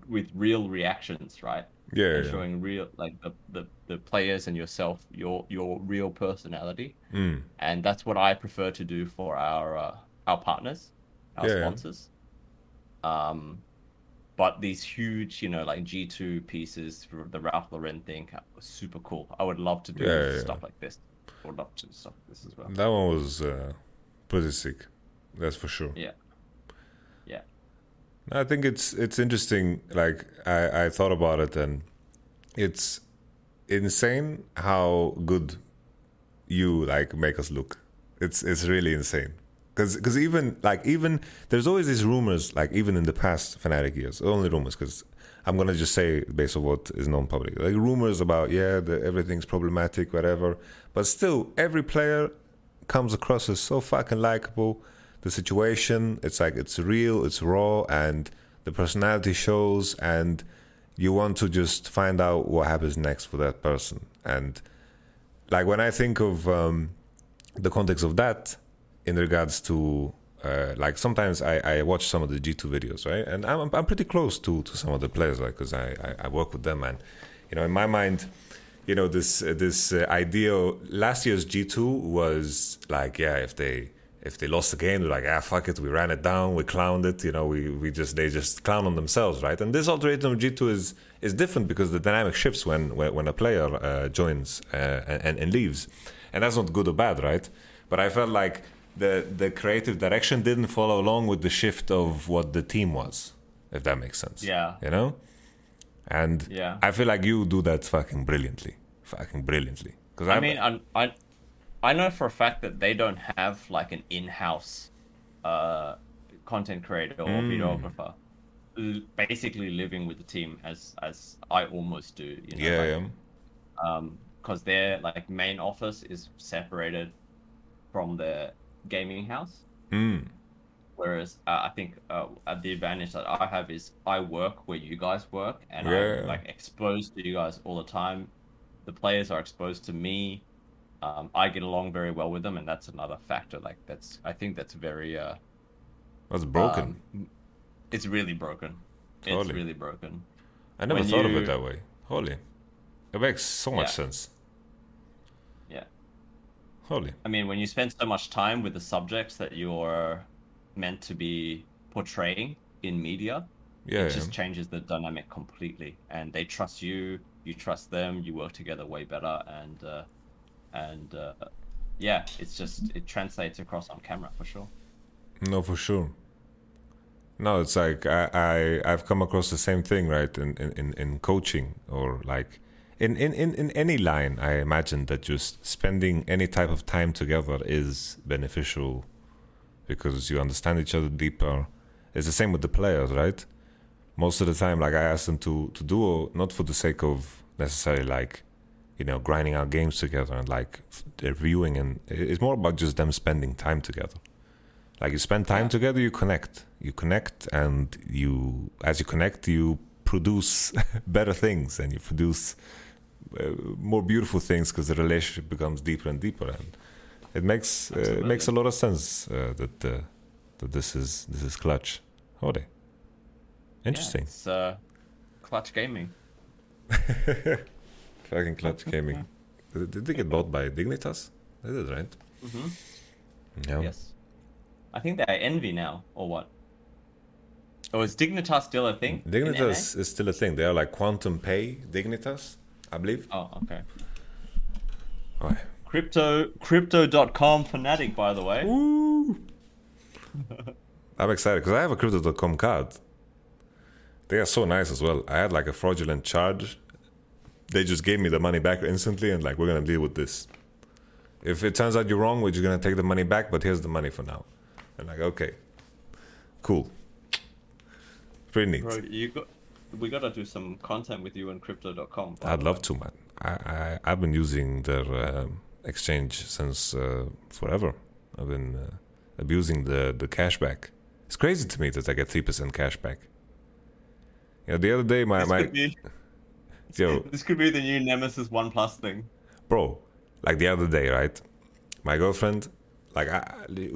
with real reactions, right? Yeah, And yeah. showing real, like the, the, the players and yourself, your your real personality. Mm. And that's what I prefer to do for our uh, our partners, our Yeah, sponsors. Um, but these huge, you know, like G2 pieces for the Ralph Lauren thing was super cool. I would love to do Yeah, stuff like this. I would love to do stuff like this as well. That one was uh, pretty sick. That's for sure. Yeah. Yeah. I think it's it's interesting. Like I, I thought about it, and it's insane how good you like make us look. It's it's really insane. Because because even like even there's always these rumors like even in the past Fnatic years only rumors because I'm gonna just say based on what is known public. Like rumors about yeah the, everything's problematic whatever but still every player comes across as so fucking likable. The situation it's like it's real it's raw and the personality shows and you want to just find out what happens next for that person. And like when I think of um, the context of that in regards to uh, like sometimes I, I watch some of the G2 videos right? And I'm, I'm pretty close to, to some of the players like because I, I, I work with them. And you know in my mind you know this uh, this uh, idea last year's G2 was like yeah if they if they lost the game they're like ah fuck it we ran it down we clowned it you know we, we just they just clown on themselves right? And this alternative of G2 is is different because the dynamic shifts when when, when a player uh, joins uh, and, and leaves. And that's not good or bad right? But I felt like the the creative direction didn't follow along with the shift of what the team was if that makes sense Yeah. you know and Yeah. I feel like you do that fucking brilliantly fucking brilliantly because I mean, I, I I know for a fact that they don't have like an in-house uh, content creator or Mm. videographer, basically living with the team as as I almost do. You know, Yeah, like, Um, because their like main office is separated from the gaming house. Mm. Whereas uh, I think uh, the advantage that I have is I work where you guys work, and Yeah. I'm like exposed to you guys all the time. The players are exposed to me. Um, I get along very well with them, and that's another factor. Like that's, I think that's very. Uh, That's broken. um, it's really broken. It's really broken. I never When thought of it that way. Holy. It makes so much Yeah. sense. Yeah. Holy. I mean, when you spend so much time with the subjects that you're meant to be portraying in media, Yeah, it just changes the dynamic completely. And they trust you, you trust them, you work together way better, and uh, and uh, yeah, it's just it translates across on camera for sure. No, for sure. No, it's like I, I I've come across the same thing, right? In, in, in coaching or like in, in, in, in any line, I imagine that just spending any type of time together is beneficial because you understand each other deeper. It's the same with the players, right? Most of the time, like I ask them to to duo, not for the sake of necessarily like, you know, grinding out games together and like reviewing, and it's more about just them spending time together. Like you spend time together, you connect, you connect, and you as you connect, you produce (laughs) better things, and you produce uh, more beautiful things because the relationship becomes deeper and deeper, and it makes uh, it makes a lot of sense uh, that uh, that this is this is clutch. Hold Interesting. Yeah, it's uh, clutch gaming. (laughs) Fucking clutch gaming. (laughs) Did, they get bought by Dignitas? They did, right? hmm Yeah. Yes. I think they're Envy now, or what? Or is Dignitas still a thing? Dignitas is still a thing. They are like QNTMPAY Dignitas, I believe. Oh, okay. Oh, Crypto crypto.com Fnatic by the way. (laughs) I'm excited because I have a Crypto.com card. They are so nice as well. I had like a fraudulent charge. They just gave me the money back instantly and like we're gonna deal with this. If it turns out you're wrong, we're just gonna take the money back, but here's the money for now. And like, okay. Cool. Pretty neat. Bro, you got. We gotta do some content with you on Crypto.com. I'd love to, man. I, I I've been using their um exchange since uh, forever. I've been uh, abusing the the cashback. It's crazy to me that I get three percent cashback. You know, the other day my This my could be- (laughs) yo (laughs) This could be the new Nemesis One Plus thing. bro, like the other day, right? My girlfriend, like, I,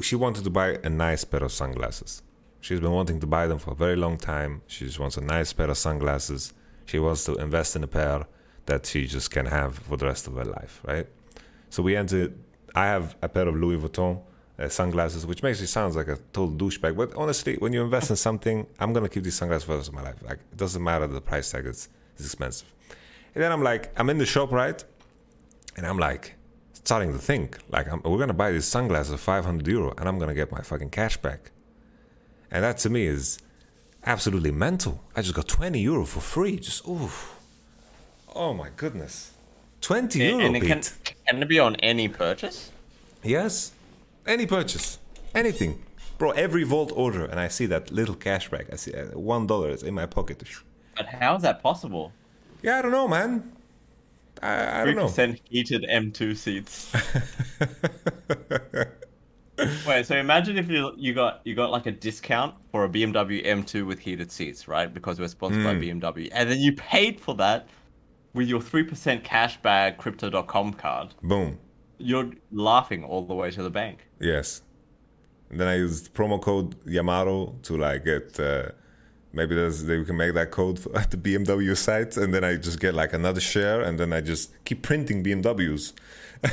she wanted to buy a nice pair of sunglasses. She's been wanting to buy them for a very long time. She just wants a nice pair of sunglasses. She wants to invest in a pair that she just can have for the rest of her life, right? So we entered. I have a pair of Louis Vuitton uh, sunglasses, which makes me sound like a total douchebag. But honestly, when you invest in something, I'm gonna keep these sunglasses for the rest of my life. Like, it doesn't matter the price tag; it's, it's expensive. And then I'm like, I'm in the shop, right? And I'm like, starting to think, like, I'm, we're gonna buy these sunglasses for 500 euro, and I'm gonna get my fucking cash back. And that to me is absolutely mental. I just got 20 euro for free. Just oof. Oh my goodness. 20 euro, and it can, can it be on any purchase? Yes. Any purchase. Anything. Bro, every Wolt order, and I see that little cashback. I see uh, one dollar is in my pocket. But how is that possible? Yeah, I don't know, man. I, I don't know. 3% heated M2 seats. (laughs) Wait, so imagine if you you got you got like a discount for a BMW M2 with heated seats, right? Because we're sponsored by Mm. BMW, and then you paid for that with your three percent cashback Crypto.com card. Boom. You're laughing all the way to the bank. Yes. And then I used promo code Yamato to like get uh, maybe there's they can make that code for, (laughs) at the BMW site, and then I just get like another share, and then I just keep printing BMWs (laughs)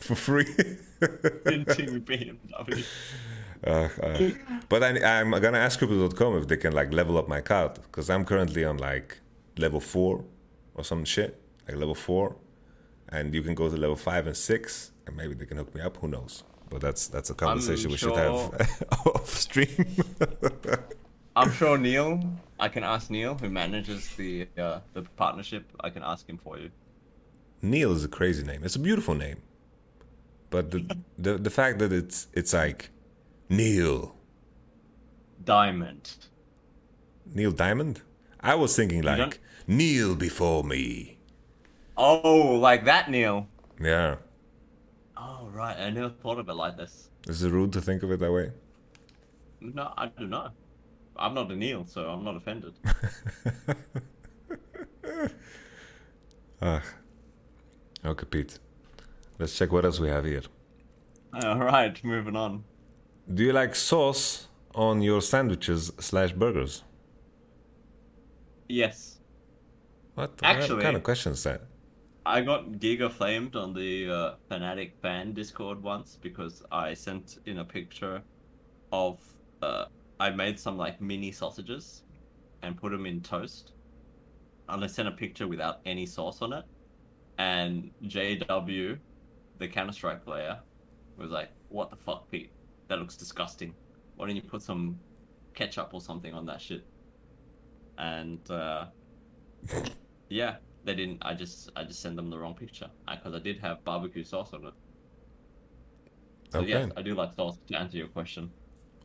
for free. (laughs) Uh, uh, but I, I'm gonna ask Crypto.com if they can like level up my card because I'm currently on like level four or some shit, like level four, and you can go to level five and six, and maybe they can hook me up. Who knows? But that's that's a conversation we should have (laughs) off stream. (laughs) I'm sure Neil. I can ask Neil, who manages the uh, the partnership. I can ask him for you. Neil is a crazy name. It's a beautiful name, but the the, the fact that it's it's like Neil Diamond. Neil Diamond. I was thinking like kneel before me. Oh, like that, Neil. Yeah, Oh, right. I never thought of it like this. is it rude to think of it that way? No, I don't know. I'm not a Neil, so I'm not offended. (laughs) (laughs) Ah, okay, Pete. Let's check what else we have here. All right, moving on. Do you like sauce on your sandwiches slash burgers? Yes. What, Actually- what kind of question is that? I got giga flamed on the uh, Fnatic fan Discord once because I sent in a picture of uh, I made some like mini sausages and put them in toast. And I sent a picture without any sauce on it, and JW, the Counter Strike player, was like, "What the fuck, Pete? That looks disgusting. Why don't you put some ketchup or something on that shit?" And uh, (laughs) yeah, they didn't. I just I just sent them the wrong picture because I did have barbecue sauce on it. So yes, I do like sauce. To answer your question,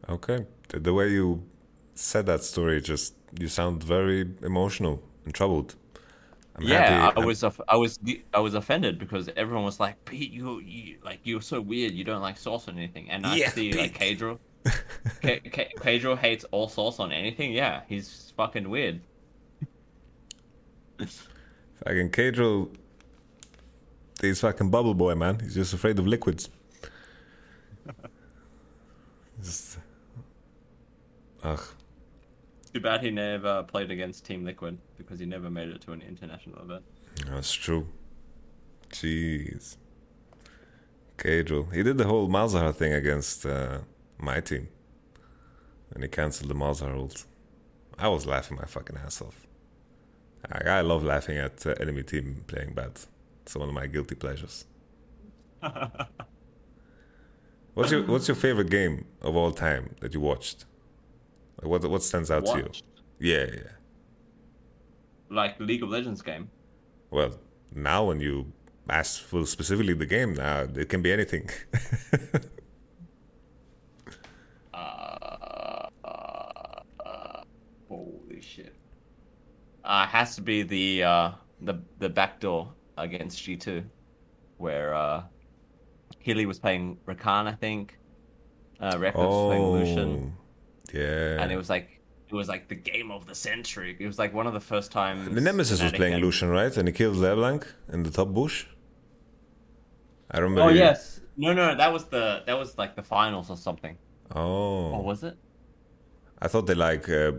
Okay. The way you said that story, just you sound very emotional and troubled. I'm yeah. I I'm- was I was I was offended because everyone was like, Pete, you, you like you're so weird. You don't like sauce on anything, and I Yeah, see like Pedro. (laughs) Pedro hates all sauce on anything. Yeah, he's fucking weird. Fucking Cadro. He's fucking bubble boy, man. He's just afraid of liquids. (laughs) just. Ugh. Too bad he never played against Team Liquid because he never made it to an international event. That's true. Jeez. Cadro. He did the whole Malzahar thing against uh, my team. And he cancelled the Malzahar ult. I was laughing my fucking ass off. I, I love laughing at uh, enemy team playing bad. It's one of my guilty pleasures. (laughs) What's your What's your favorite game of all time that you watched? What What stands out to you? Yeah, yeah. like League of Legends game. Well, now when you ask for specifically the game, now it can be anything. (laughs) Uh, uh, uh, holy shit! Uh, has to be the uh, the the backdoor against G two, where uh, Hyli was playing Rakan, I think. Uh, was playing Lucian, yeah. and it was like it was like the game of the century. It was like one of the first times. the Nemesis was playing Lucian, right? And he killed LeBlanc in the top bush. I remember. Oh he- yes, no, no, that was the that was like the finals or something. Oh. Or was it? I thought they like. Uh,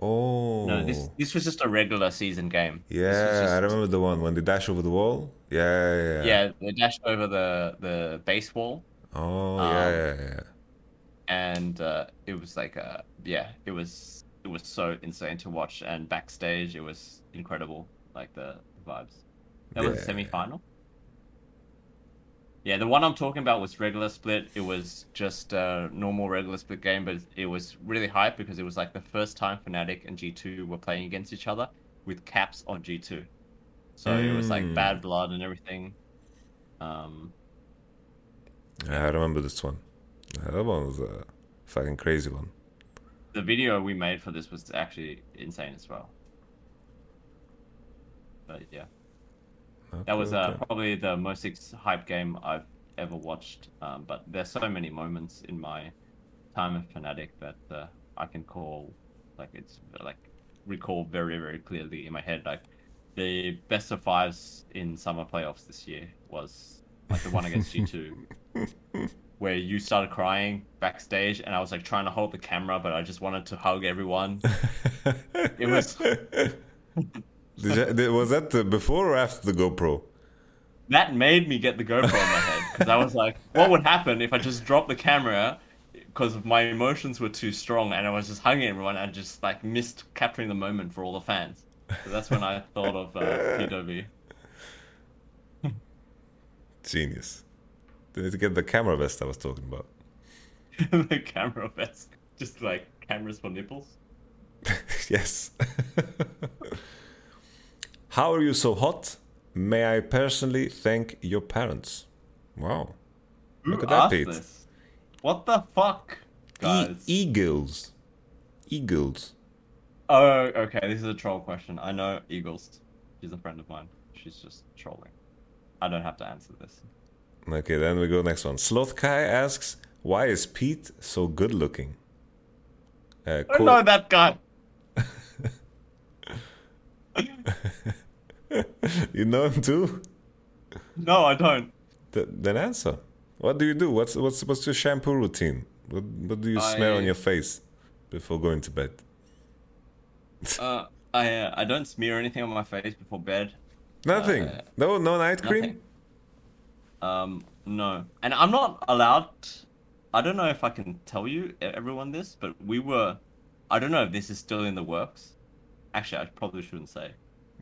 oh. No, this this was just a regular season game. Yeah, just- I remember the one when they dash over the wall. Yeah, yeah, yeah. Yeah, they dashed over the the base wall. Oh, Um, yeah, yeah, yeah. And uh, it was like uh yeah it was it was so insane to watch and backstage it was incredible like the vibes that was Yeah. the semi-final yeah the one i'm talking about was regular split it was just a normal regular split game but it was really hype because it was like the first time Fnatic and g2 were playing against each other with caps on g2 so it was like Mm. bad blood and everything um I remember this one. That one was a fucking crazy one. the video we made for this was actually insane as well. But yeah, that was uh, Okay, okay. probably the most hype game I've ever watched. Um, but there's so many moments in my time at Fnatic that uh, I can call, like it's like recall very very clearly in my head. Like the best of fives in summer playoffs this year was like the one against G two. (laughs) Where you started crying backstage, and I was like trying to hold the camera, but I just wanted to hug everyone. (laughs) it was Did you- was that the before or after the GoPro? that made me get the GoPro in my head because I was like, what would happen if I just dropped the camera because my emotions were too strong and I was just hugging everyone and just like missed capturing the moment for all the fans. So that's when I thought of uh, PW. Genius. They need to get the camera vest I was talking about. (laughs) the camera vest, just like cameras for nipples. (laughs) yes. How are you so hot? May I personally thank your parents? Wow. Who Look at that, Pete. this? What the fuck, guys? E- eagles. Eagles. Oh, okay. This is a troll question. I know Eagles. She's a friend of mine. She's just trolling. I don't have to answer this. Okay, then we go next one. Sloth Kai asks, why is Pete so good looking? Uh, I know that guy. (laughs) you know him too? No, I don't. Th- then answer. What do you do? What's what's what's your shampoo routine? What what do you smear on your face before going to bed? (laughs) Uh, I uh, I don't smear anything on my face before bed. Nothing. Uh, no no night cream. Um, no, and I'm not allowed. I don't know if I can tell you everyone this, but we were. I don't know if this is still in the works. Actually, I probably shouldn't say.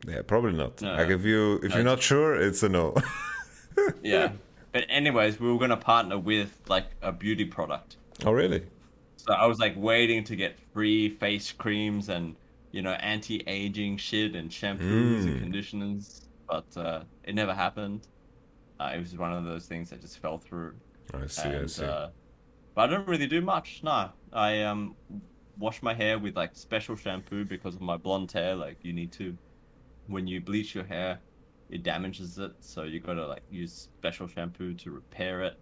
Yeah, probably not. No. like if you if No, you're not sure, it's a no. (laughs) Yeah, but anyways, we were gonna partner with like a beauty product. oh really? So I was like waiting to get free face creams and you know anti-aging shit and shampoos and Mm. conditioners, but uh, it never happened. Uh, it was one of those things that just fell through. I see. I see. Uh, but I don't really do much. No, I um wash my hair with like special shampoo because of my blonde hair. Like you need to, when you bleach your hair, it damages it. So you gotta like use special shampoo to repair it.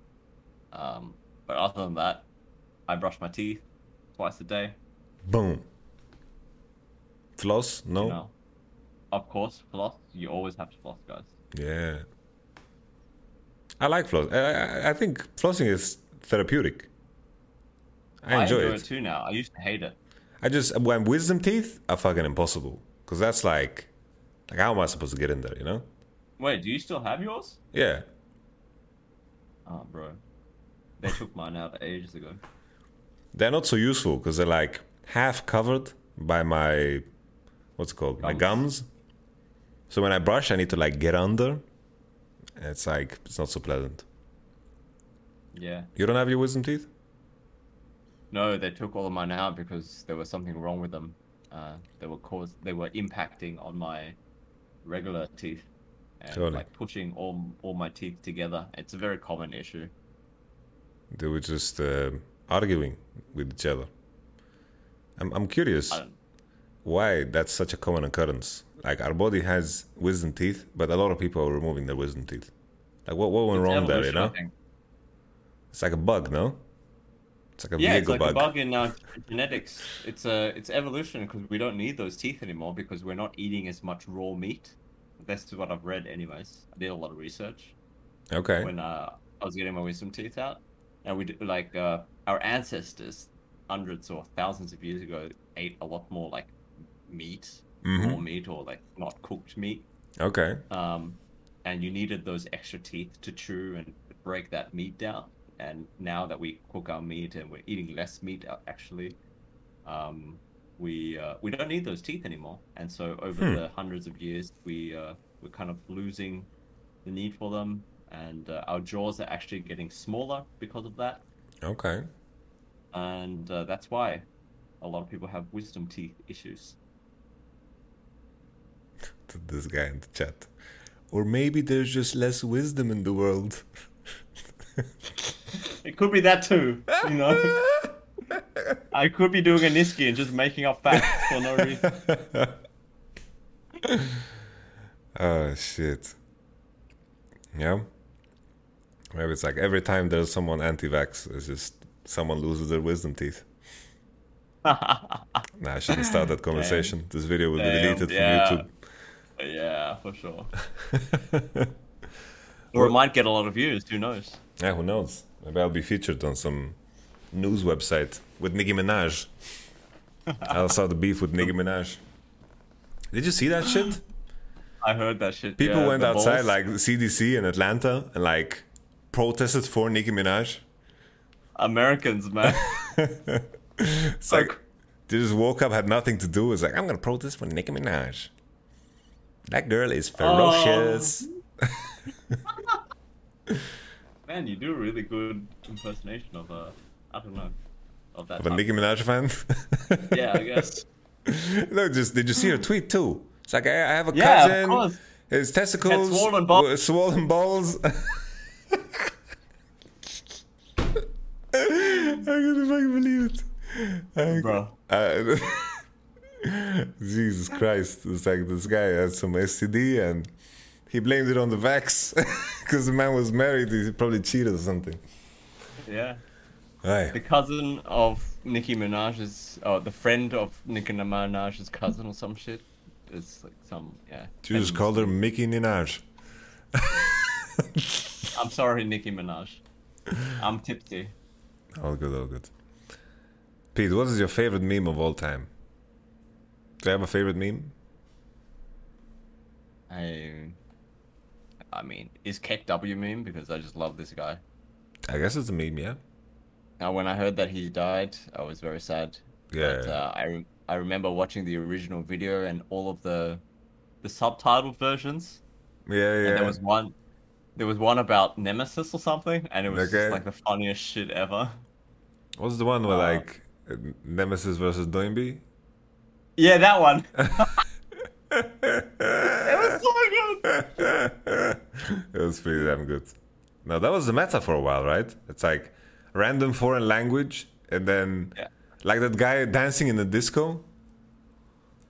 Um, but other than that, I brush my teeth twice a day. Boom. Floss? No. You know, of course, floss. You always have to floss, guys. Yeah. I like floss. I, I, I think flossing is therapeutic. I enjoy, it. too now. I used to hate it. I just when wisdom teeth are fucking impossible because that's like, like how am I supposed to get in there? You know? Wait, do you still have yours? Yeah. Oh, bro. They took mine out ages ago. They're not so useful because they're like half covered by my, what's it called? My gums. So when I brush, I need to like get under. It's like it's not so pleasant. Yeah. You don't have your wisdom teeth? No, they took all of mine out because there was something wrong with them. uh, they were cause they were impacting on my regular teeth and Totally. like pushing all all my teeth together. It's a very common issue. They were just uh, arguing with each other. I'm I'm curious why that's such a common occurrence. Like our body has wisdom teeth, but a lot of people are removing their wisdom teeth. Like what what went It's wrong there? You know, it's like a bug, no? It's like a yeah, it's like bug. a bug in uh, genetics. It's uh, it's evolution because we don't need those teeth anymore because we're not eating as much raw meat. That's what I've read, anyways. I did a lot of research Okay. when uh, I was getting my wisdom teeth out, and we did, like uh, our ancestors, hundreds or thousands of years ago, ate a lot more like meat, raw Mhm. meat, or like not cooked meat. Okay. Um, and you needed those extra teeth to chew and break that meat down. And now that we cook our meat and we're eating less meat, uh, actually, um, we uh, we don't need those teeth anymore. And so over Hmm. the hundreds of years, we uh, we're kind of losing the need for them, and uh, our jaws are actually getting smaller because of that. Okay. And uh, that's why a lot of people have wisdom teeth issues. To this guy in the chat. Or maybe there's just less wisdom in the world. (laughs) It could be that too, you know. (laughs) I could be doing a Niski and just making up facts for no reason. (laughs) oh shit. Yeah. Maybe it's like every time there's someone anti-vax, it's just someone loses their wisdom teeth. nah, I shouldn't start that conversation. This video will be Damn, deleted from yeah. YouTube. Yeah, for sure. (laughs) or it might get a lot of views. Who knows? Yeah, who knows? Maybe I'll be featured on some news website with Nicki Minaj. (laughs) I'll start the beef with Nicki Minaj. Did you see that shit? (gasps) I heard that shit. People yeah, went outside, balls. like CDC in Atlanta, and like protested for Nicki Minaj. Americans, (laughs) man. It's like they just woke up, had nothing to do. It's like I'm gonna protest for Nicki Minaj. That girl is ferocious. (laughs) Man, you do a really good impersonation of a, I don't know, of that. of a. Nicki Minaj fan. (laughs) Yeah, I guess. (laughs) no, just did you see her tweet too? It's like I, I have a Yeah, of cousin. course. His testicles, Had swollen balls. were swollen balls. I can't fucking believe it. I- Bro. uh, Jesus Christ! It's like this guy had some STD and he blamed it on the vax (laughs) because the man was married. He probably cheated or something. Yeah. Aye. The cousin of Nicki Minaj's, oh, the friend of Nicki Minaj's cousin or some shit. It's like some, yeah. You just called her Mickey Minaj. (laughs) I'm sorry, Nicki Minaj. I'm tipsy. All good, all good. Pete, what is your favorite meme of all time? Do you have a favorite meme? I, I mean, is KEKW meme because I just love this guy. I guess it's a meme, yeah. Now, when I heard that he died, I was very sad. Yeah. But, uh, I re- I remember watching the original video and all of the the subtitled versions. Yeah, yeah. And there was one there was one about Nemesis or something, and it was Okay. just like the funniest shit ever. What's the one where like uh, Nemesis versus Doinby? Yeah, that one. (laughs) it was so good. (laughs) it was pretty damn good. Now that was the meta for a while, right? It's like random foreign language, and then like that guy dancing in the disco,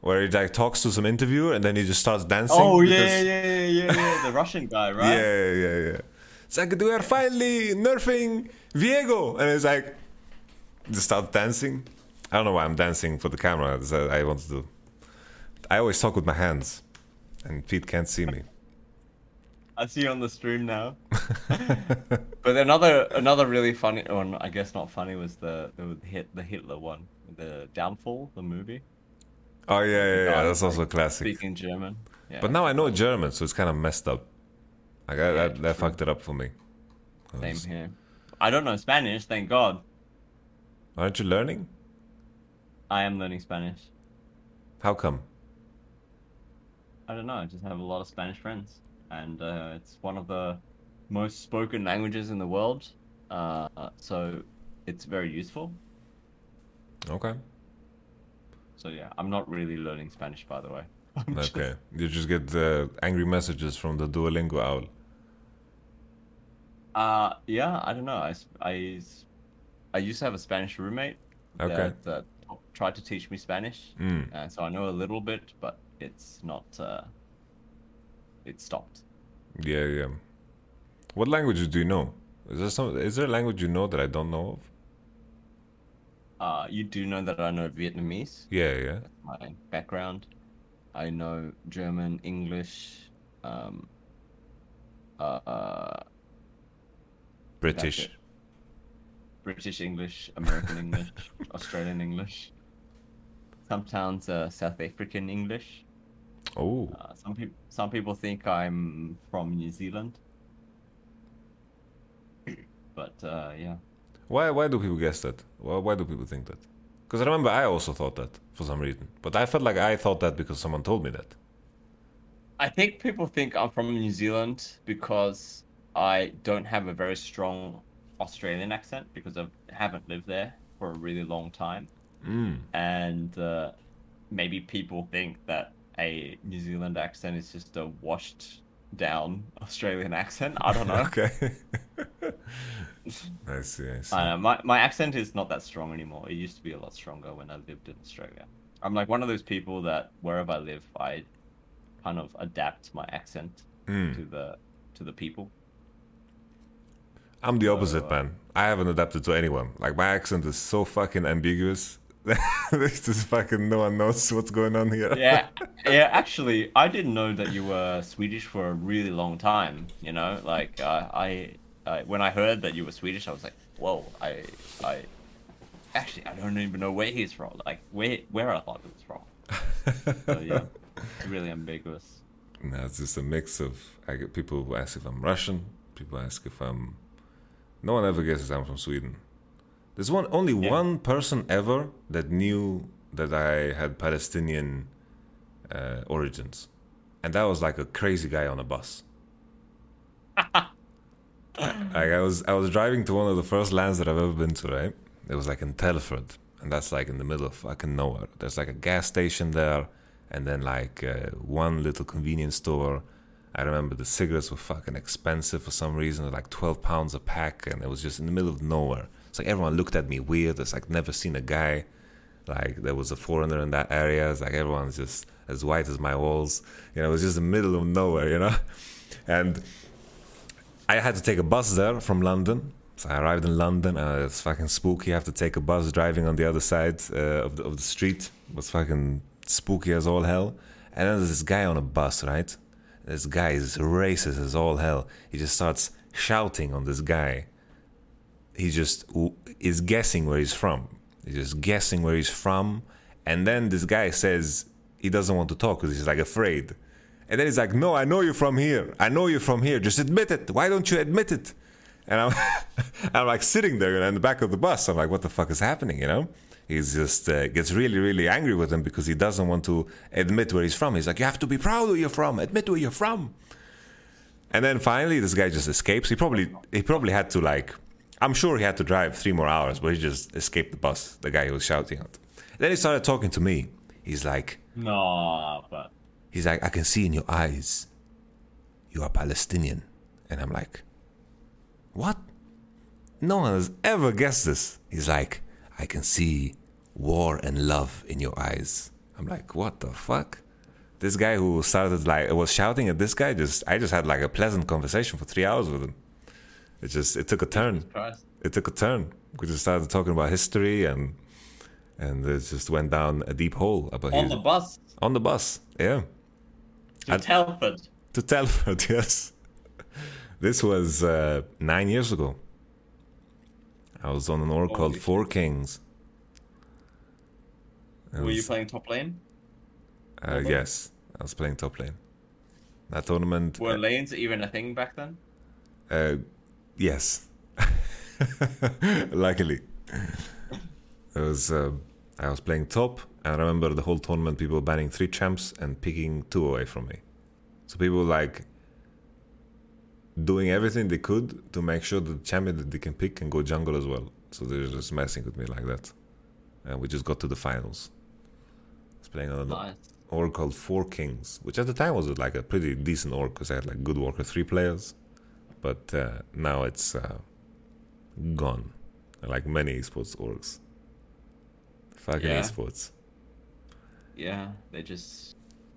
where he like talks to some interviewer, and then he just starts dancing. Oh yeah, yeah, yeah, yeah, yeah, the (laughs) Russian guy, right? Yeah, yeah, yeah. It's like we are finally nerfing Viego, and it's like just start dancing. I don't know why I'm dancing for the camera. I want to do. I always talk with my hands, and Pete can't see me. I see you on the stream now. (laughs) (laughs) but another another really funny one, I guess not funny, was the the hit the Hitler one, the Downfall, the movie. Oh yeah, yeah, yeah. That's also a classic. Speaking German. Yeah. But now I know German, so it's kind of messed up. Like I, that, that fucked it up for me. Same here. I don't know Spanish, thank God. Aren't you learning? I am learning Spanish. How come? I don't know. I just have a lot of Spanish friends, and uh, it's one of the most spoken languages in the world. Uh, so it's very useful. Okay. So yeah, I'm not really learning Spanish, by the way. (laughs) okay, you just get uh, angry messages from the Duolingo owl. Uh, yeah, I don't know. I I used to have a Spanish roommate Okay. that, that tried to teach me Spanish, Mm. and so I know a little bit, but it's not. Uh, it stopped. Yeah, yeah. What languages do you know? Is there some? Is there a language you know that I don't know of? Uh, you do know that I know Vietnamese. Yeah, yeah. That's my background. I know German, English, um, uh, uh, British. British English, American English, (laughs) Australian English. Sometimes uh, South African English. Oh. Uh, some people some people think I'm from New Zealand. (clears throat) but uh, yeah. Why? Why do people guess that? Why? Why do people think that? Because I remember I also thought that for some reason, but I felt like I thought that because someone told me that. I think people think I'm from New Zealand because I don't have a very strong Australian accent because I haven't lived there for a really long time. Mm. And uh, maybe people think that a New Zealand accent is just a washed down Australian accent. I don't (laughs) know. okay. (laughs) I see. I see. My, my accent is not that strong anymore. It used to be a lot stronger when I lived in Australia. I'm like one of those people that wherever I live, I kind of adapt my accent Mm. to the to the people. I'm the opposite, man. I haven't adapted to anyone. Like my accent is so fucking ambiguous. (laughs) There's is fucking no one knows what's going on here. yeah, (laughs) yeah. Actually, I didn't know that you were Swedish for a really long time. You know, like uh, I, I, when I heard that you were Swedish, I was like, whoa. I, I, actually, I don't even know where he's from. Like where, where I thought he was from. so yeah, really ambiguous. No, it's just a mix of. I get people who ask if I'm Russian. People ask if I'm. No one ever guesses I'm from Sweden. There's one only one person ever that knew that I had Palestinian uh, origins, and that was like a crazy guy on a bus. (laughs) like I was I was driving to one of the first LANs that I've ever been to, right? It was like in Telford, and that's like in the middle of fucking nowhere. There's like a gas station there, and then like uh, one little convenience store. I remember the cigarettes were fucking expensive for some reason, like twelve pounds a pack, and it was just in the middle of nowhere. It's like everyone looked at me weird. It's like never seen a guy like there was a foreigner in that area. It's like everyone's just as white as my walls. You know, it was just the middle of nowhere, you know? (laughs) And I had to take a bus there from London. So I arrived in London. Uh, it's fucking spooky. I have to take a bus driving on the other side uh, of, the, of the street. It was fucking spooky as all hell. And then there's this guy on a bus, right? This guy is racist as all hell. He just starts shouting on this guy. He just is guessing where he's from. He's just guessing where he's from. And then this guy says he doesn't want to talk because he's like afraid. And then he's like, No, I know you're from here. I know you're from here. Just admit it. Why don't you admit it? And I'm, (laughs) I'm like sitting there in the back of the bus. I'm like, What the fuck is happening? You know? He just uh, gets really, really angry with him because he doesn't want to admit where he's from. He's like, You have to be proud where you're from. Admit where you're from. And then finally, this guy just escapes. He probably he probably had to like, I'm sure he had to drive three more hours, but he just escaped the bus. The guy he was shouting at. Then he started talking to me. He's like, No, but he's like, I can see in your eyes, you are Palestinian, and I'm like, what? No one has ever guessed this. He's like, I can see war and love in your eyes. I'm like, what the fuck? This guy who started like was shouting at this guy just I just had like a pleasant conversation for three hours with him. It just it took a turn. It took a turn. We just started talking about history and and it just went down a deep hole about On the bus On the bus, yeah. to Telford. To Telford, (laughs) yes. This was uh, nine years ago. I was on an org called Holy Four Kings. Were you playing top lane? Uh, yes, I was playing top lane. That tournament. Were lanes even a thing back then? Uh, yes. (laughs) Luckily, it was. Uh, I was playing top, and I remember the whole tournament. People banning three champs and picking two away from me. So people were like doing everything they could to make sure that the champion that they can pick can go jungle as well. So they're just messing with me like that, and we just got to the finals. was playing on an Nice. org called Four Kings, which at the time was like a pretty decent org because I had like good Warcraft 3 players. But uh, now it's uh, gone. Like many esports orgs. Fucking Yeah. esports. Yeah, they just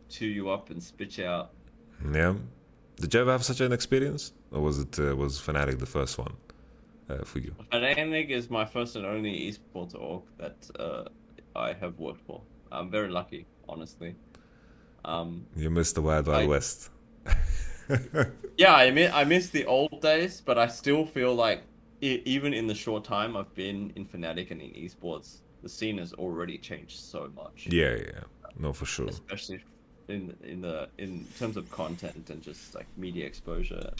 chew you up and spit you out. Yeah. Did you ever have such an experience? Or was it uh, was Fnatic the first one uh, for you? Fnatic is my first and only esports org that uh, I have worked for. I'm very lucky, honestly. Um, You missed the Wild Wild I- West. (laughs) yeah, I miss I miss the old days, but I still feel like e- even in the short time I've been in Fnatic and in esports, the scene has already changed so much. Yeah, yeah. No, for sure. especially in in the in terms of content and just like media exposure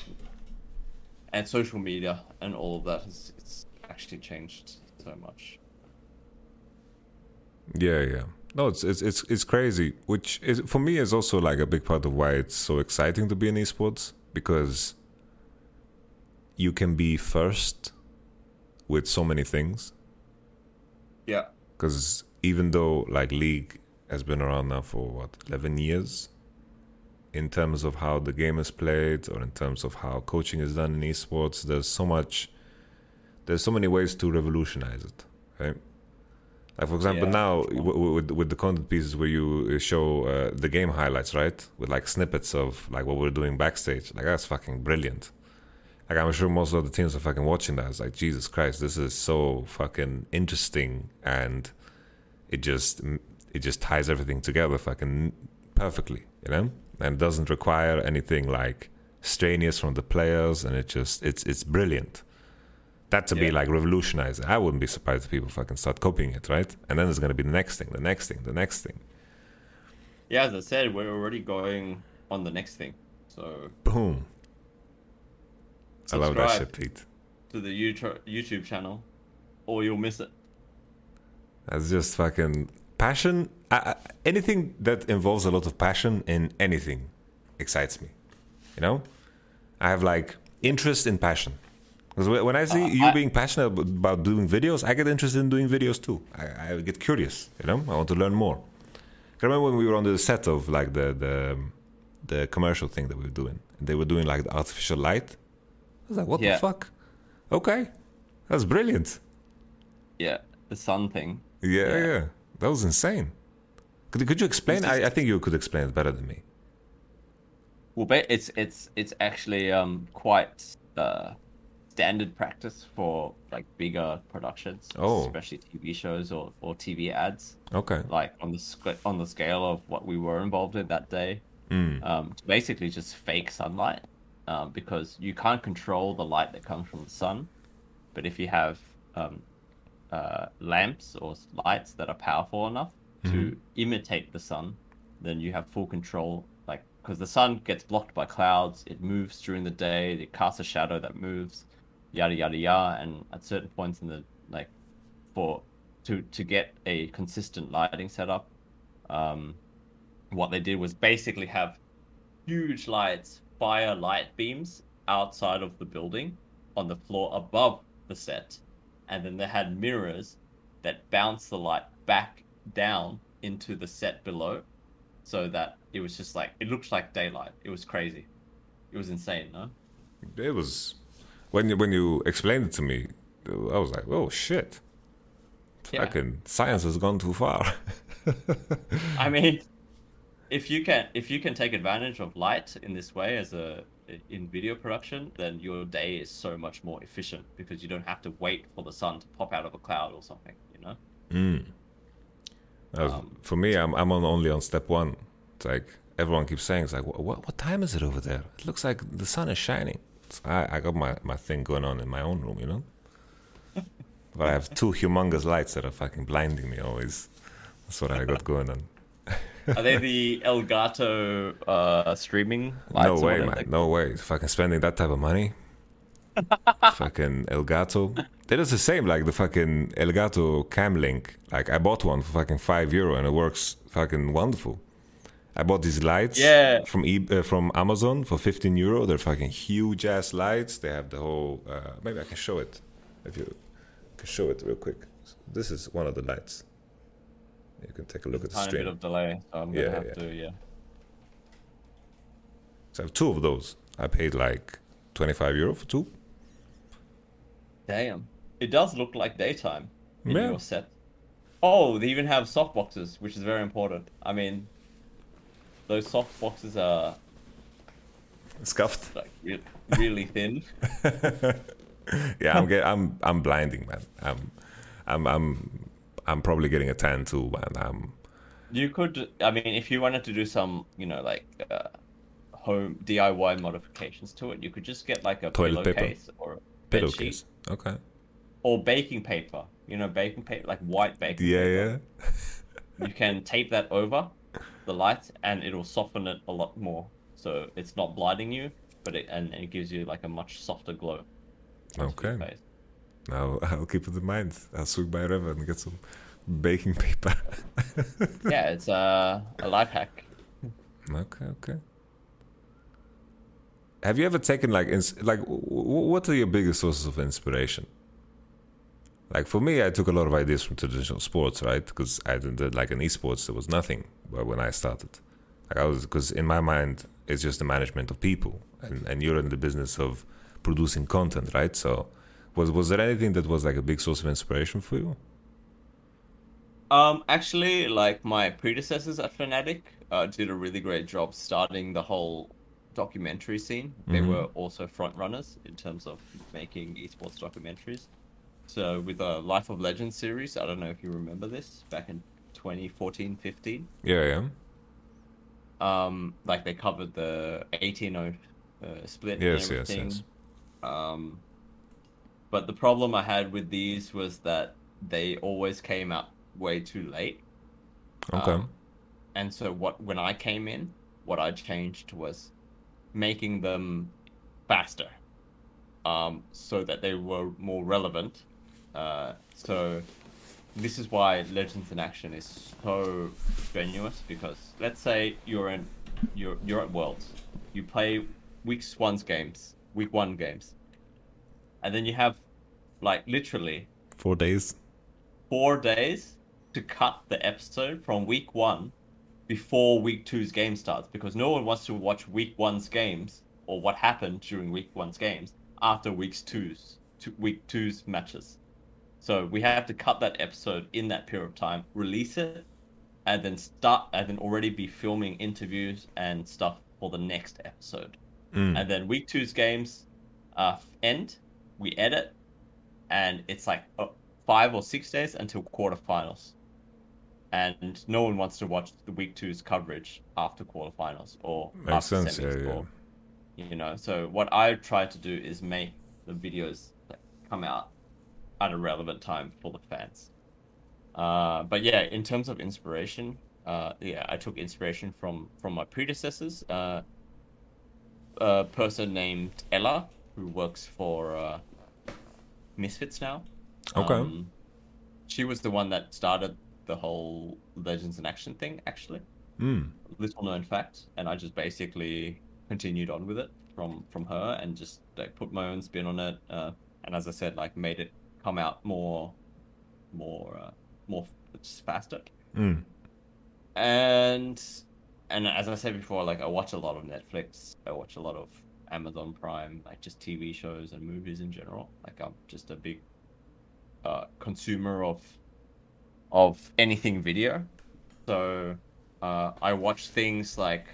and social media and all of that has it's actually changed so much. Yeah, yeah. No, it's it's it's it's crazy. Which is for me is also like a big part of why it's so exciting to be in esports because you can be first with so many things. Yeah. Because even though like League has been around now for what eleven years, in terms of how the game is played or in terms of how coaching is done in esports, there's so much. There's so many ways to revolutionize it, right? Like for example, Yeah. now with with the content pieces where you uh, show uh, the game highlights, right? With like snippets of like what we're doing backstage, like that's fucking brilliant. Like I'm sure most of the teams are fucking watching that. It's like Jesus Christ, this is so fucking interesting, and it just it just ties everything together fucking perfectly, you know. And it doesn't require anything like strenuous from the players, and it just it's it's brilliant that to be like revolutionized. I wouldn't be surprised if people fucking start copying it, right? And then there's gonna be the next thing, the next thing, the next thing. Yeah, as I said, we're already going on the next thing. So Boom. I love that shit, Pete. To the YouTube YouTube channel, or you'll miss it. That's just fucking passion. I, I, anything that involves a lot of passion in anything excites me. You know, I have like interest in passion. Because when I see you being passionate about doing videos, I get interested in doing videos too. I, I get curious. You know, I want to learn more. I remember when we were on the set of like the the the commercial thing that we were doing. They were doing like the artificial light. I was like, what Yeah. the fuck? Okay, that's brilliant. Yeah, the sun thing. Yeah, yeah, that was insane. Could could you explain? I, I think you could explain it better than me. Well, it's it's it's actually um quite uh, standard practice for like bigger productions, Oh. especially TV shows or, or TV ads. Okay. Like on the sc- on the scale of what we were involved in that day, Mm. um, it's basically just fake sunlight, um, because you can't control the light that comes from the sun, but if you have um, uh, lamps or lights that are powerful enough to Mhm. imitate the sun, then you have full control. Like, because the sun gets blocked by clouds, it moves during the day, it casts a shadow that moves, yada yada yada. And at certain points in the like, for to to get a consistent lighting setup, um, what they did was basically have huge lights fire light beams outside of the building on the floor above the set. And then they had mirrors that bounce the light back down into the set below so that it was just like it looked like daylight. It was crazy. It was insane no? It was when you when you explained it to me, I was like, oh shit. Yeah. Fucking science has gone too far. (laughs) i mean if you can if you can take advantage of light in this way as a in video production then your day is so much more efficient because you don't have to wait for the sun to pop out of a cloud or something you know Mm. That was- for me, I'm I'm on only on step one. It's like everyone keeps saying, it's like, what what, what time is it over there? It looks like the sun is shining. I I got my my thing going on in my own room, you know. but I have two humongous lights that are fucking blinding me always. That's what I got going on. Are they the Elgato uh, streaming lights? No way, man. they- No way. Fucking spending that type of money. (laughs) fucking Elgato. That is the same like the fucking Elgato Cam Link. Like I bought one for fucking five euro and it works fucking wonderful. I bought these lights Yeah. from e- uh, from Amazon for 15 euro. They're fucking huge ass lights. They have the whole. Uh, maybe I can show it if you can show it real quick. This is one of the lights. You can take a look at the Tiny stream. bit of delay, so I'm gonna Yeah, have yeah. to yeah. So I have two of those. I paid like 25 euro for two. Damn. It does look like daytime in Yeah. your set. Oh, they even have soft boxes, which is very important. I mean, those soft boxes are Scuffed. like re- really thin. (laughs) yeah, I'm get, I'm I'm blinding, man. I'm I'm I'm I'm probably getting a tan too, man. I'm You could, I mean, if you wanted to do some, you know, like uh, home DIY modifications to it, you could just get like a Toilet paper. pillowcase or a pillowcase. Okay. or baking paper. You know, baking paper, like white baking. Paper. Yeah, paper. yeah. You can tape that over the light, and it'll soften it a lot more, so it's not blinding you, but it and it gives you like a much softer glow. Okay. Now (laughs) I'll keep it in mind. I'll swing by Rewe and get some baking paper. (laughs) yeah, it's uh, a life hack. Okay, okay. Have you ever taken like ins- like w- what are your biggest sources of inspiration? Like for me, I took a lot of ideas from traditional sports, right? Because I did did, like in esports, there was nothing when I started. Like I was because in my mind, it's just the management of people, and and you're in the business of producing content, right? So, was was there anything that was like a big source of inspiration for you? Um, actually, like my predecessors at Fnatic uh, did a really great job starting the whole documentary scene. They Mhm. were also front runners in terms of making esports documentaries. So with the Life of Legends series, I don't know if you remember this back in 2014, 15. Yeah, yeah. Um, like they covered the 18-0 uh, split Yes, and yes, yes. Um, but the problem I had with these was that they always came out way too late. Okay. Um, and so what when I came in, what I changed was making them faster, um, so that they were more relevant. Uh, so this is why Legends in Action is so strenuous because let's say you're in you're you're at Worlds, you play week one's games, week one games, and then you have like literally Four days. four days to cut the episode from week one before week two's game starts because no one wants to watch week one's games or what happened during week one's games after week's two's to week two's matches. So we have to cut that episode in that period of time, release it, and then start and then already be filming interviews and stuff for the next episode. Mm. And then week two's games uh, end, we edit, and it's like uh, five or six days until quarterfinals. And no one wants to watch the week two's coverage after quarterfinals or Makes after sense, yeah, semis yeah. or you know. So what I try to do is make the videos that come out at a relevant time for the fans. Uh, but yeah, in terms of inspiration, uh, yeah, I took inspiration from from my predecessors. Uh, a person named Ella who works for uh, Misfits now. Okay. Um, she was the one that started the whole Legends in Action thing, actually. Mm. Little known fact, and I just basically continued on with it from from her and just like put my own spin on it. Uh, and as I said, like made it come out more, more, uh, more faster. Mm. And and as I said before, like I watch a lot of Netflix. I watch a lot of Amazon Prime, like just TV shows and movies in general. Like I'm just a big uh, consumer of of anything video. So uh, I watch things like